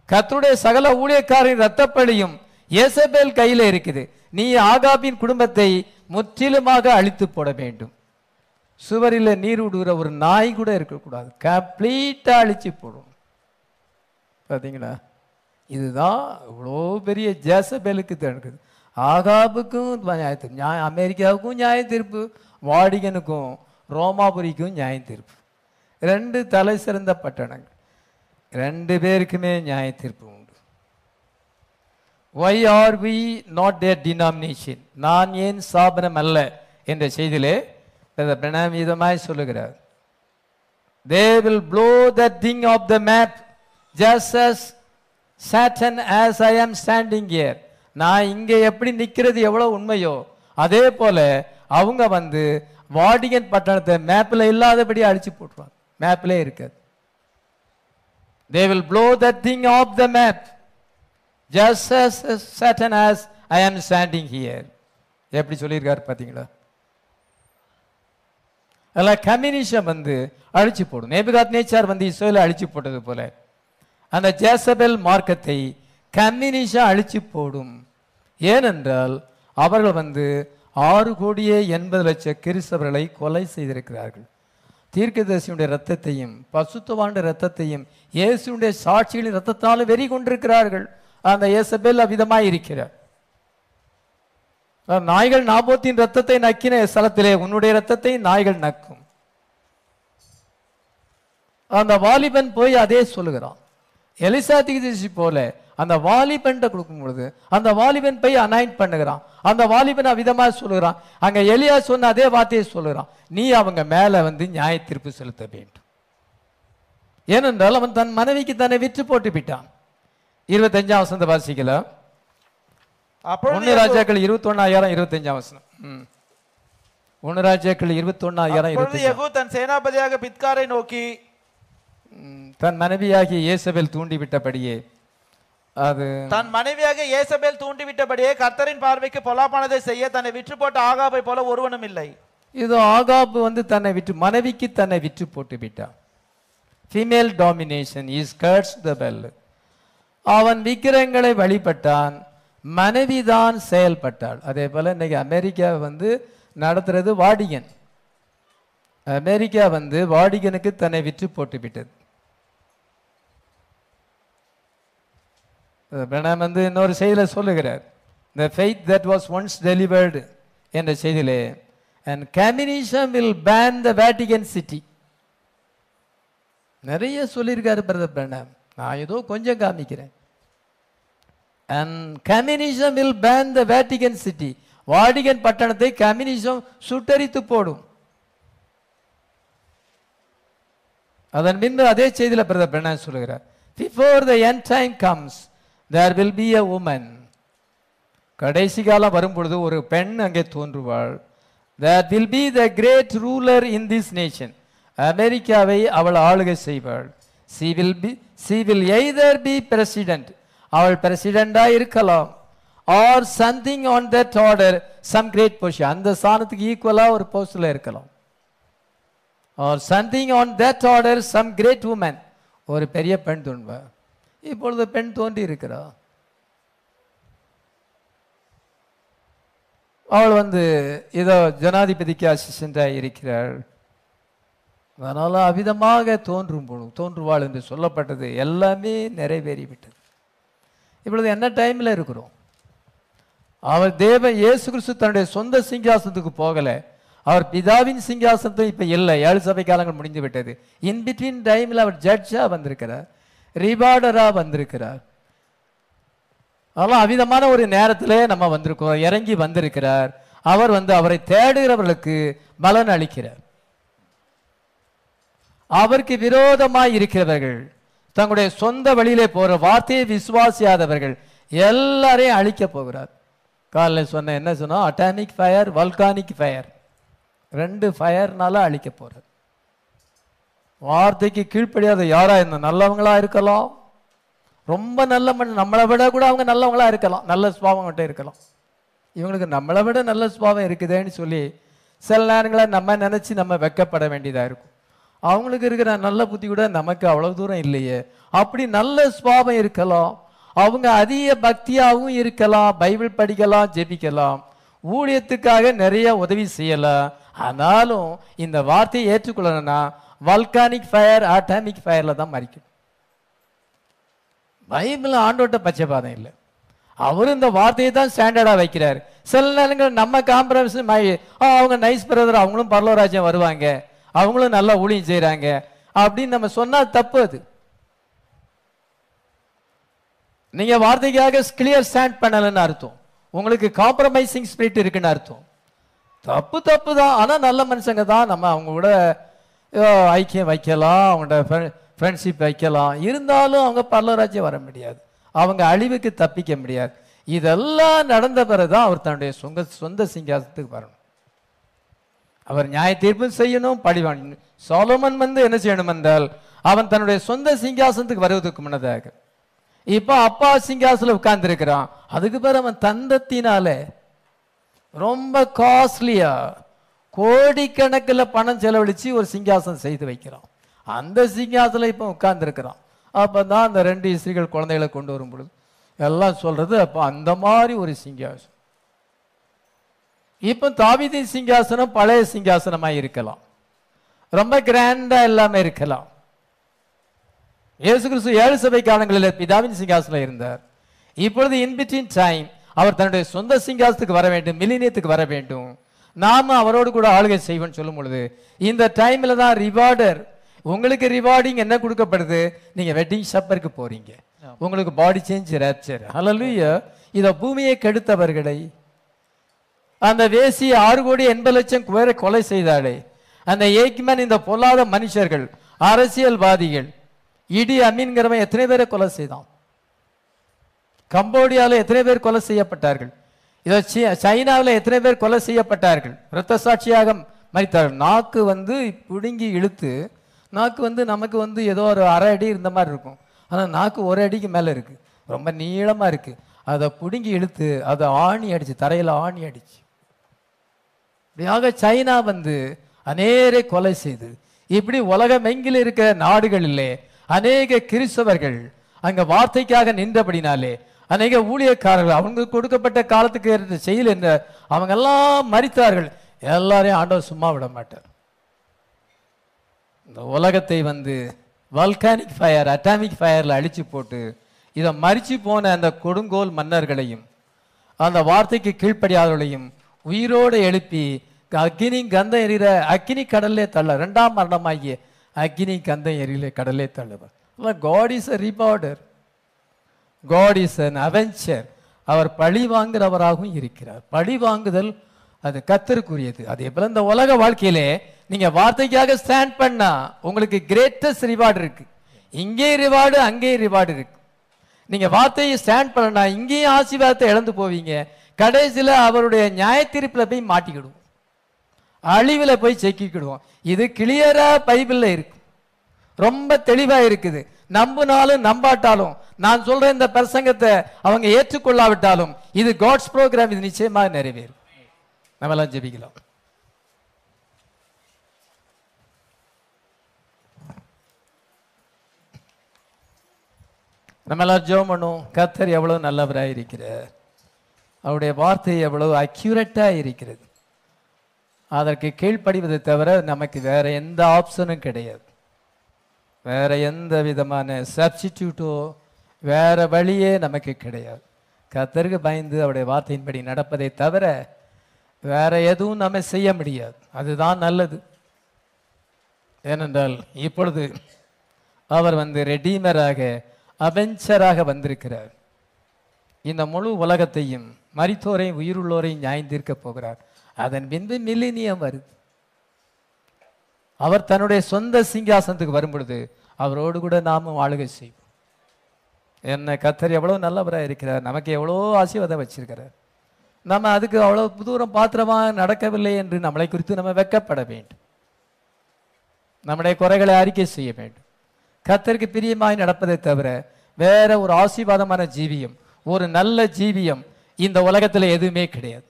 கர்த்தருடைய சகல ஊழியக்காரின் ரத்தப்பழியும் ஏசபேல் கையில் இருக்குது. நீ ஆகாபின் குடும்பத்தை முற்றிலுமாக அழித்து போட வேண்டும். சுவரில் நீர் விடுகிற ஒரு நாய் கூட இருக்கக்கூடாது. கம்ப்ளீட்டாக அழிச்சு போடும். பார்த்தீங்களா இதுதான் இவ்வளோ பெரிய ஜேசபேலுக்கு தடுக்குது ஆகாபுக்கும் நியாய தீர்ப்பு நியாய அமெரிக்காவுக்கும் நியாய தீர்ப்பு வாடிகனுக்கும் ரோமாபுரிக்கும் நியாய தீர்ப்பு. ரெண்டு தலை சிறந்த பட்டணங்கள். ரெண்டு பேருக்குமே நியாய why are we not their denomination நான் ஏன் சாபனம் அல்ல? என்ற செய்தியிலே பிரணாமீதமாய் சொல்லுகிறார். They will blow the thing off the map just as Satan as I am standing here நான் இங்கே எப்படி நிற்கிறது எவ்வளோ உண்மையோ அதே போல அவங்க வந்து வாடிகன் பட்டணத்தை மேப்பில் இல்லாதபடி அழிச்சு போட்டுருவாங்க. மேப்பிலே இருக்காது. They will blow the thing off the map just as Satan as I am standing here எப்படி சொல்லியிருக்காரு பாத்தீங்களா அதெல்லாம் கம்யூனிஷம் வந்து அழிச்சு போடும். நேபிகாத் நேச்சார் வந்து இஸ்ரேலை அழிச்சு போட்டது போல. அந்த ஜேசபெல் மார்க்கத்தை கம்யூனிஷம் அழிச்சு போடும். ஏனென்றால் அவர்கள் வந்து ஆறு கோடியே எண்பது லட்சம் கிறிஸ்தவர்களை கொலை செய்திருக்கிறார்கள். தீர்க்கதரிசியுடைய ரத்தத்தையும் பசுத்தவாண்ட ரத்தத்தையும் இயேசுடைய சாட்சிகளின் ரத்தத்தாலும் வெறி கொண்டிருக்கிறார்கள் அந்த இயேசபேல் அவ்விதமாய் இருக்கிறார். நாய்கள் நாபோத்தின் ரத்தத்தை நக்கின ஸ்தலத்திலே உன்னுடைய ரத்தத்தை நாய்கள் நக்கும். அந்த வாலிபன் போய் அதே சொல்லுகிறான். எலிசா தீர்க்கதரிசி போல அந்த வாலிபன் கொடுக்கும் பொழுது அந்த வாலிபன் போய் அனாயின் பண்ணுகிறான். அந்த வாலிபன் அவ்விதமாக சொல்லுகிறான். அங்க எலியா சொன்ன அதே வார்த்தையை சொல்லுகிறான். நீ அவங்க மேல வந்து நியாய தீர்ப்பு செலுத்த வேண்டும். ஏனென்றால் அவன் தன் மனைவிக்கு தன்னை விற்று போட்டு விட்டான். இருபத்தஞ்சாம் வசந்த வாசிக்கலாம் ஒன்னு ராஜாக்கள் இருபத்தி ஒன்னாயிரம் இருபத்தஞ்சாம் வசனம். ம். ஒன்னு ராஜாக்கள் இருபத்தி இருபத்தஞ்சு யெகூ தன் சேனாபதியாக பித்காரை நோக்கி தன் மனைவியாகிய இயேசபேல் தூண்டிவிட்டபடியே அது தன் மனைவியாக ஏசபேல் தூண்டிவிட்டபடியே கர்த்தரின் பார்வைக்கு பொல்லாப்பானதை செய்ய தன்னை விற்று போட்ட ஆகாபை போல ஒருவனும் இல்லை. இது ஆகாபு வந்து தன்னை விட்டு மனைவிக்கு தன்னை விற்று போட்டு விட்டான் female domination is cursed the bell அவன் விக்கிரங்களை வழிபட்டான். மனைவிதான் செயல்பட்டாள். அதே போல் இன்னைக்கு அமெரிக்கா வந்து நடத்துறது வாடிகன். அமெரிக்கா வந்து வாடிகனுக்கு தன்னை விற்று போட்டு விட்டது பிரணாம் வந்து இன்னொரு செய்தியில் சொல்லுகிறார். The faith that was once delivered என்ற செய்தியிலே and communism will burn the Vatican city நிறைய சொல்லியிருக்காரு பிரதர் பிரணாம் நான் ஏதோ கொஞ்சம் காமிக்கிறேன் and communism will burn the Vatican city Vatican பட்டணத்தை கம்யூனிசம் சுட்டரித்து போடும். அதன் பின்பு அதே செய்தியில் பிரதர் பிரணாம் சொல்லுகிறார். Before the end time comes there will be a woman கடைசி காலம் வரும்பொழுது ஒரு பெண் அங்கே தோன்றுவாள். There will be the great ruler in this nation அமெரிக்காவை அவள் ஆளுகை செய்வாள். She will be she will either be president அவள் பிரசிடெண்டா இருக்கலாம் or something on that order some great position அந்த ஸ்தானத்துக்கு ஈக்குவலாக ஒரு போஸ்டில் இருக்கலாம். Or something on that order some great woman ஒரு பெரிய பெண் தோன்றுவா இப்பொழுது பெண் தோன்றி இருக்கிறா. அவள் வந்து ஏதோ ஜனாதிபதிக்கு அசிஸ்டண்டாக இருக்கிறாள். அதனால் அவிதமாக தோன்றும் பொழுது தோன்றுவாள் என்று சொல்லப்பட்டது எல்லாமே நிறைவேறிவிட்டது. இப்பொழுது என்ன டைமில் இருக்கிறோம்? அவர் தேவ இயேசு கிறிஸ்து தன்னுடைய சொந்த சிங்காசனத்துக்கு போகலை. அவர் பிதாவின் சிங்காசனத்தும் இப்போ இல்லை. ஏழு சபை காலங்கள் முடிந்து விட்டது இன் பிட்வீன் டைமில் அவர் ஜட்ஜாக வந்திருக்கிறார். ரிவார்டராக வந்திருக்கிறார். அதெல்லாம் அவிதமான ஒரு நேரத்திலே நம்ம வந்திருக்கோம். இறங்கி வந்திருக்கிறார். அவர் வந்து அவரை தேடுகிறவர்களுக்கு பலன் அளிக்கிறார். அவருக்கு விரோதமாய் இருக்கிறவர்கள் தங்களுடைய சொந்த வழியிலே போற வார்த்தையை விசுவாசியாதவர்கள் எல்லாரையும் அழிக்க போகிறார். காலையில் சொன்ன என்ன சொன்னோம் அட்டானிக் ஃபயர் வல்கானிக் ஃபயர் ரெண்டு ஃபயர்னால அழிக்க போறார். வார்த்தைக்கு கீழ்ப்படியாத யாரா இருந்த நல்லவங்களா இருக்கலாம். ரொம்ப நல்ல மனுஷன் நம்மளை விட கூட அவங்க நல்லவங்களா இருக்கலாம். நல்ல சுபாவம் கிட்ட இருக்கலாம். இவங்களுக்கு நம்மளை விட நல்ல சுபாவம் இருக்குதேன்னு சொல்லி சில நேரங்களில் நம்ம நினச்சி நம்ம வெக்கப்பட வேண்டியதாக இருக்கும். அவங்களுக்கு இருக்கிற நல்ல புத்தி கூட நமக்கு அவ்வளவு தூரம் இல்லையே. அப்படி நல்ல சுவாபம் இருக்கலாம். அவங்க அதிக பக்தியாகவும் இருக்கலாம். பைபிள் படிக்கலாம் ஜெபிக்கலாம். ஊழியத்துக்காக நிறைய உதவி செய்யலாம் ஆனாலும் இந்த வார்த்தையை ஏற்றுக்கொள்ளணும்னா வல்கானிக் ஃபயர் ஆட்டாமிக் ஃபயரில் தான் மறிக்கும் பைபிள் ஆண்டோட்ட பச்சைபாதம் இல்லை. அவர் இந்த வார்த்தையை தான் ஸ்டாண்டர்டாக வைக்கிறார். சில நேரங்கள் நம்ம காம்ப்ரமைஸ் அவங்க நைஸ் பிரதர் அவங்களும் பரலோராஜ்யம் வருவாங்க. அவங்களும் நல்லா ஊழியம் செய்கிறாங்க அப்படின்னு நம்ம சொன்னால் தப்பு அது. நீங்கள் வார்த்தைக்காக கிளியர் ஸ்டாண்ட் பண்ணலைன்னு அர்த்தம். உங்களுக்கு காம்ப்ரமைசிங் ஸ்பிரிட் இருக்குன்னு அர்த்தம். தப்பு தப்பு தான். ஆனால் நல்ல மனுஷங்க தான். நம்ம அவங்க கூட ஐக்கியம் வைக்கலாம். அவங்களோட ஃப்ரெண்ட்ஷிப் வைக்கலாம். இருந்தாலும் அவங்க பல்லவராஜ்யம் வர முடியாது. அவங்க அழிவுக்கு தப்பிக்க முடியாது. இதெல்லாம் நடந்த பிறகு தான் அவர் தன்னுடைய சொந்த சொந்த சிங்காசத்துக்கு வரணும். அவர் நியாய தீர்ப்பு செய்யணும் பழிவான் சோலோமன் வந்து என்ன செய்யணும் என்றால் அவன் தன்னுடைய சொந்த சிங்காசனத்துக்கு வருவதற்கு முன்னதாக. இப்போ அப்பா சிங்காசனம் உட்கார்ந்துருக்கிறான். அதுக்கு பிறகு அவன் தந்தத்தினாலே ரொம்ப காஸ்ட்லியா கோடிக்கணக்கில் பணம் செலவழித்து ஒரு சிங்காசனம் செய்து வைக்கிறான். அந்த சிங்காசனம் இப்போ உட்கார்ந்துருக்கிறான். அப்போ தான் அந்த ரெண்டு இஸ்ரீகள் குழந்தைகளை கொண்டு வரும் பொழுது எல்லாம் சொல்கிறது அப்போ அந்த மாதிரி ஒரு சிங்காசனம். இப்போ தாவீதின் சிங்காசனம் பழைய சிங்காசனமா இருக்கலாம். ரொம்ப கிராண்டா இல்லாம இருக்கலாம். இயேசு கிறிஸ்து ஏழு சபை காலங்களில் பிதாவின் சிங்காசனம் இருந்தார். இப்பொழுது இன் பிட்வீன் டைம் அவர் தன்னுடைய சொந்த சிங்காசனத்துக்கு வர வேண்டும் மில்லினியத்துக்கு வர வேண்டும். நாம அவரோடு கூட ஆளுகை செய்வோம்னு சொல்லும் பொழுது இந்த டைம்ல தான் ரிவார்டர் உங்களுக்கு ரிவார்டிங் என்ன கொடுக்கப்படுது? நீங்க வெட்டிங் ஷப்பருக்கு போறீங்க. உங்களுக்கு பாடி சேஞ்ச் ரேப்சர் ஹalleluya இத பூமியை கெடுத்தவர்களை அந்த வேசி ஆறு கோடி எண்பது லட்சம் பேரை கொலை செய்தாளே. அந்த ஏக்மேன் இந்த பொல்லாத மனுஷர்கள் அரசியல்வாதிகள் இடி அமீன்கிறவன் எத்தனை பேரை கொலை செய்தான்? கம்போடியாவில் எத்தனை பேர் கொலை செய்யப்பட்டார்கள்? இதோ சைனாவில் எத்தனை பேர் கொலை செய்யப்பட்டார்கள்? இரத்த சாட்சியாக மறித்தார்கள். நாக்கு வந்து பிடுங்கி இழுத்து நாக்கு வந்து நமக்கு வந்து ஏதோ ஒரு அரை அடி இருந்த மாதிரி இருக்கும். ஆனால் நாக்கு ஒரு அடிக்கு மேலே இருக்குது ரொம்ப நீளமாக இருக்குது அதை பிடுங்கி இழுத்து அதை ஆணி அடிச்சு தரையில் ஆணி அடிச்சு. இப்படியாக சைனா வந்து அநேரை கொலை செய்து இப்படி உலகமெங்கில் இருக்கிற நாடுகளிலே அநேக கிறிஸ்தவர்கள் அங்க வார்த்தைக்காக நின்றபடினாலே அநேக ஊழியக்காரர்கள் அவங்க கொடுக்கப்பட்ட காலத்துக்கு இருந்த செயல் என்ற அவங்க எல்லாம் மறித்தார்கள். எல்லாரையும் ஆண்டவர் சும்மா விட மாட்டார். இந்த உலகத்தை வந்து வல்கானிக் ஃபயர் அட்டாமிக் ஃபயரில் அழிச்சு போட்டு இதை மறித்து போன அந்த கொடுங்கோல் மன்னர்களையும் அந்த வார்த்தைக்கு கீழ்ப்படியாதவர்களையும் உயிரோடு எழுப்பி அக்னி கந்தம் எறிகிற அக்னி கடல்லே தள்ள ரெண்டாம் மரணமாகிய அக்னி கந்தம் எரியல கடல்லே தள்ளுவார். God is a rewarder God is an avenger அவர் பழி வாங்குறவராகவும் இருக்கிறார். பழி வாங்குதல் அது கத்தருக்குரியது அதே போல இந்த உலக வாழ்க்கையிலே நீங்கள் வார்த்தைக்காக ஸ்டாண்ட் பண்ணா உங்களுக்கு கிரேட்டஸ்ட் ரிவார்டு இருக்கு. இங்கேயும் ரிவார்டு அங்கேயும் ரிவார்டு இருக்கு. நீங்கள் வார்த்தையை ஸ்டாண்ட் பண்ணனா இங்கேயும் ஆசீர்வாதத்தை இழந்து போவீங்க. கடைசியில் அவருடைய நியாய போய் மாட்டிக்கிடுவோம். அழிவில் போய் செக்கிக்கிடுவோம். இது கிளியராக பைபிளில் இருக்கு. ரொம்ப தெளிவாக இருக்குது. நம்பினாலும் நம்பாட்டாலும் நான் சொல்ற இந்த பிரசங்கத்தை அவங்க ஏற்றுக்கொள்ளாவிட்டாலும் இது காட்ஸ் ப்ரோக்ராம் இது நிச்சயமாக நிறைவேறும். நம்ம எல்லாம் ஜெபிக்கலாம். நம்ம எல்லாம் பண்ணும் கத்தர் எவ்வளவு நல்லவராக இருக்கிறார் அவருடைய வார்த்தை எவ்வளவு அக்யூரட்டாக இருக்கிறது. அதற்கு கீழ்ப்படிவதை தவிர நமக்கு வேற எந்த ஆப்ஷனும் கிடையாது. வேற எந்த விதமான சப்ஸ்டிடியூட்டோ வேற வழியே நமக்கு கிடையாது. கத்தருக்கு பயந்து அவருடைய வார்த்தையின்படி நடப்பதை தவிர வேற எதுவும் நம்ம செய்ய முடியாது. அதுதான் நல்லது. ஏனென்றால் இப்பொழுது அவர் வந்து ரெடீமராக அவெஞ்சராக வந்திருக்கிறார். இந்த முழு உலகத்தையும் மரித்தோரையும் உயிருள்ளோரையும் நியாயந்தீர்க்க போகிறார். அதன் பின்பு மில்லினியம் வருது. அவர் தன்னுடைய சொந்த சிங்காசனத்துக்கு வரும் பொழுது அவரோடு கூட நாமும் ஆளுகை செய்வோம். என்ன கத்தர் எவ்வளோ நல்லவராக இருக்கிறார். நமக்கு எவ்வளோ ஆசீர்வாதம் வச்சிருக்கிறார். நம்ம அதுக்கு அவ்வளோ தூரம் பாத்திரமாக நடக்கவில்லை என்று நம்மளை குறித்து நம்ம வெட்கப்பட வேண்டும். நம்முடைய குறைகளை அறிக்கை செய்ய வேண்டும். கத்தருக்கு பிரியமாய் நடப்பதை தவிர வேற ஒரு ஆசீர்வாதமான ஜீவியம் ஒரு நல்ல ஜீவியம் இந்த உலகத்தில் எதுவுமே கிடையாது.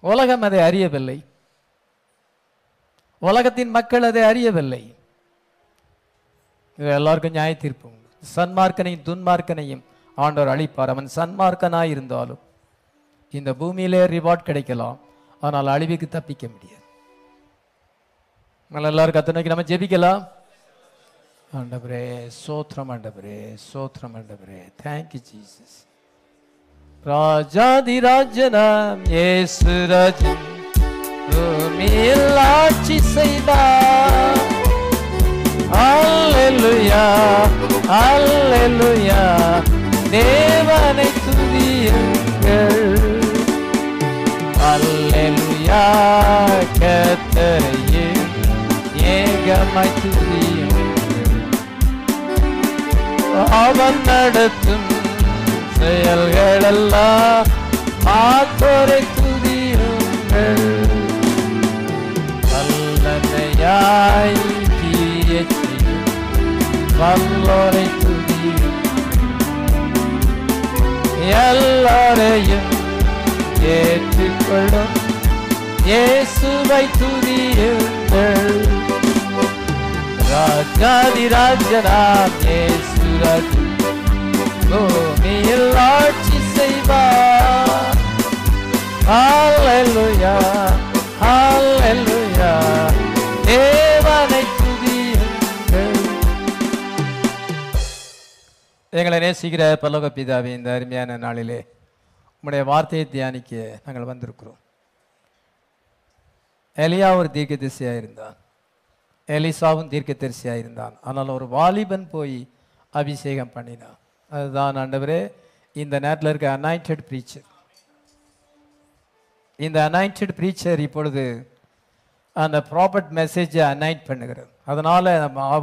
உலகம் அதை அறியவில்லை. உலகத்தின் மக்கள் அதை அறியவில்லை. இது எல்லாருக்கும் நியாய தீர்ப்பு சன்மார்க்கனையும் துன்மார்க்கனையும் ஆண்டவர் அழிப்பார். அவன் சன்மார்க்கனாய் இருந்தாலும் இந்த பூமியிலே ரிவார்ட் கிடைக்கலாம். ஆனால் அழிவுக்கு தப்பிக்க முடியாது. நம்ம எல்லாரும் கத்த நம்ம ஜெபிக்கலாம். ஆண்டவரே சோத்ரம் ஆண்டவரே சோத்ரம் ஆண்டவரே தேங்க்யூ ஜீசஸ் ராஜாதி ராஜனாம் இயேசு ராஜன் பூமியில் ஆட்சி செய்தார் அல்லேலூயா அல்லேலூயா தேவனை துதியுங்கள் அல்லேலூயா கத்தரையே ஏகமாய் துதியுங்கள் அவன் நடத்தும் செயல்களெல்லாம் மாத்தோரை துதியுங்கள். வல்லமையாய் கிரியச் வல்லோரை துதியுங்கள். எல்லாரையும் ஏற்றுக்கொள்ளும் இயேசுவை துதியுங்கள். ராஜாதி ராஜனாம் இயேசு. ராஜன் பூமியில் ஆட்சி செய்வார். ஹalleluya ஹalleluya. தேவனை துதியுங்கள். எங்களை நேசிக்கிற பல்லவ பிதாவே இந்த அருமையான நாளிலே உங்களுடைய வார்த்தையை தியானிக்க நாங்கள் வந்திருக்கிறோம். எலியா ஒரு தீர்க்க தீர்க்கதரிசியாக இருந்தான் எலிசாவும் தீர்க்க தரிசியாக இருந்தான் ஆனால் ஒரு வாலிபன் போய் அபிஷேகம் பண்ணினான். அதுதான் ஆண்டவரே இந்த நேரத்தில் இருக்க அனாயிண்டட் ப்ரீச்சர் இந்த அனாயிண்டட் ப்ரீச்சர் இப்பொழுது அந்த ப்ராப்பர்ட் மெசேஜை அனாயிண்ட் பண்ணுகிறது. அதனால்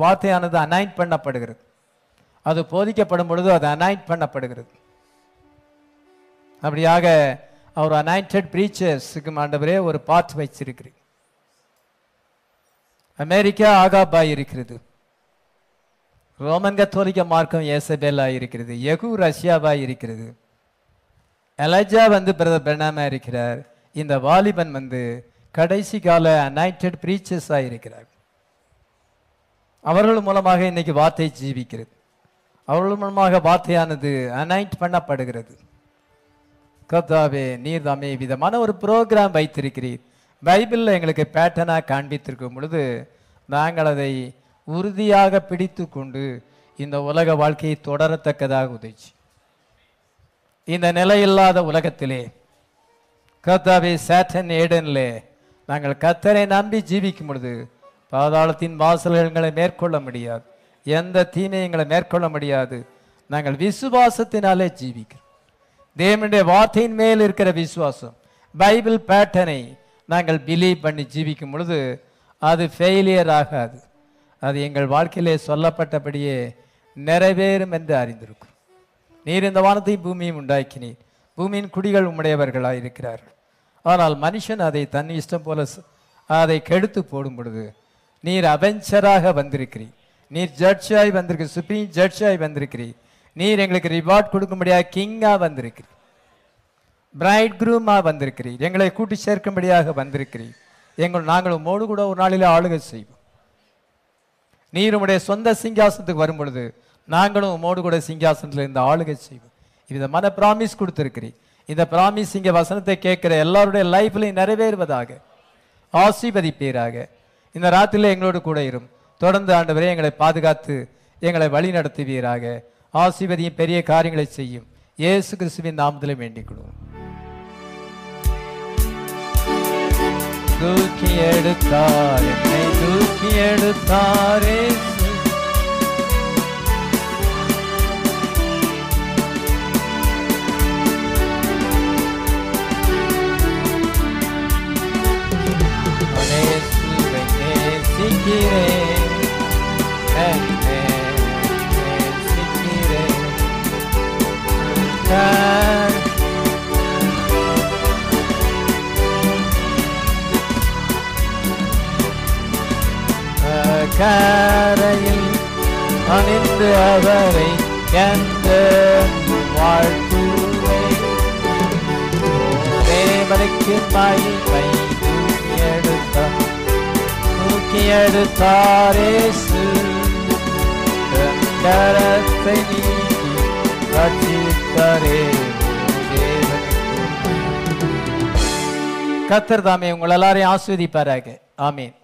வார்த்தையானது அனாயிண்ட் பண்ணப்படுகிறது. அது போதிக்கப்படும் பொழுது அது அனாயிண்ட் பண்ணப்படுகிறது. அப்படியாக அவர் அனாயிண்டட் ப்ரீச்சர்ஸுக்கு ஆண்டவரே ஒரு பாத் வச்சிருக்கிறேன் அமெரிக்கா ஆகாபாய் இருக்கிறது. ரோமன் கத்தோலிக்க மார்க்கம் ஏசபேலா இருக்கிறது. எகு ரஷ்யாவாக இருக்கிறது. எலஜா வந்து பிரதர் பிரணாமா இருக்கிறார். இந்த வாலிபன் வந்து கடைசி கால அனாயிண்டட் ப்ரீச்சர்ஸாக இருக்கிறார். அவர்கள் மூலமாக இன்னைக்கு வார்த்தை ஜீவிக்கிறது. அவர்கள் மூலமாக வார்த்தையானது அனைட் பண்ணப்படுகிறது. கர்த்தாவே நீர் தாமே விதமான ஒரு ப்ரோக்ராம் வைத்திருக்கிறீர். பைபிளில் எங்களுக்கு பேட்டனாக காண்பித்திருக்கும் பொழுது நாங்கள் அதை உறுதியாக பிடித்து கொண்டு இந்த உலக வாழ்க்கையை தொடரத்தக்கதாக உதவிச்சு. இந்த நிலையில்லாத உலகத்திலே கத்தாவே சேட்டன் ஏடனிலே நாங்கள் கத்தரை நம்பி ஜீவிக்கும் பொழுது பாதாளத்தின் வாசல்களை மேற்கொள்ள முடியாது. எந்த தீமையும் எங்களை மேற்கொள்ள முடியாது. நாங்கள் விசுவாசத்தினாலே ஜீவிக்கிறோம். தேவனுடைய வார்த்தையின் மேல் இருக்கிற விசுவாசம் பைபிள் பேட்டனை நாங்கள் பிலீவ் பண்ணி ஜீவிக்கும் பொழுது அது ஃபெயிலியர் ஆகாது. அது எங்கள் வாழ்க்கையிலே சொல்லப்பட்டபடியே நிறைவேறும் என்று அறிந்திருக்கும். நீர் இந்த வானத்தையும் பூமியும் உண்டாக்கினீர். பூமியின் குடிகள் உம்முடையவர்களாக இருக்கிறார்கள். ஆனால் மனுஷன் அதை தன் இஷ்டம் போல அதை கெடுத்து போடும் பொழுது நீர் அவெஞ்சராக வந்திருக்கிறீர். நீர் ஜட்ஜாய் வந்திருக்கு சுப்ரீம் ஜட்ஜாய் வந்திருக்கிறீர். நீர் எங்களுக்கு ரிவார்ட் கொடுக்கும்படியாக கிங்காக வந்திருக்கிறீர். பிரைட் குரூமாக வந்திருக்கிறீர். எங்களை கூட்டி சேர்க்கும்படியாக வந்திருக்கிறீர். எங்கள் நாங்கள் மோடு கூட ஒரு நாளிலே ஆளுகை செய்வோம். நீர் உடைய சொந்த சிங்காசனத்துக்கு வரும் பொழுது நாங்களும் உமோடு கூட சிங்காசனத்தில் இருந்து ஆளுகை செய்வோம். விதமான பிராமிஸ் கொடுத்திருக்கிறீர். இந்த பிராமிஸ் இங்கே வசனத்தை கேட்குற எல்லாருடைய லைஃப்லையும் நிறைவேறுவதாக ஆசீர்வதிப்பீராக. இந்த ராத்திரில எங்களோடு கூட இரும். தொடர்ந்து ஆண்டவரே எங்களை பாதுகாத்து எங்களை வழி நடத்துவீராக. ஆசீர்வதியும் பெரிய காரியங்களை செய்யும். இயேசு கிறிஸ்துவின் நாமத்திலே வேண்டிக் கொள்வோம். தூக்கி எடுத்தார் என்னை தூக்கி எடுத்தாரே இயேசுவை கரையில் அணிந்து அவரை கண்டு வாழ்த்துவேன். தேவனுக்கு மகிமை தூக்கி எடுத்தார் தூக்கி எடுத்தாரேசு கரத்தை நீக்கி ரட்சித்தாரே. கத்தர் தாமே உங்கள் எல்லாரையும் ஆஸ்வதிப்பாராக. ஆமீன்.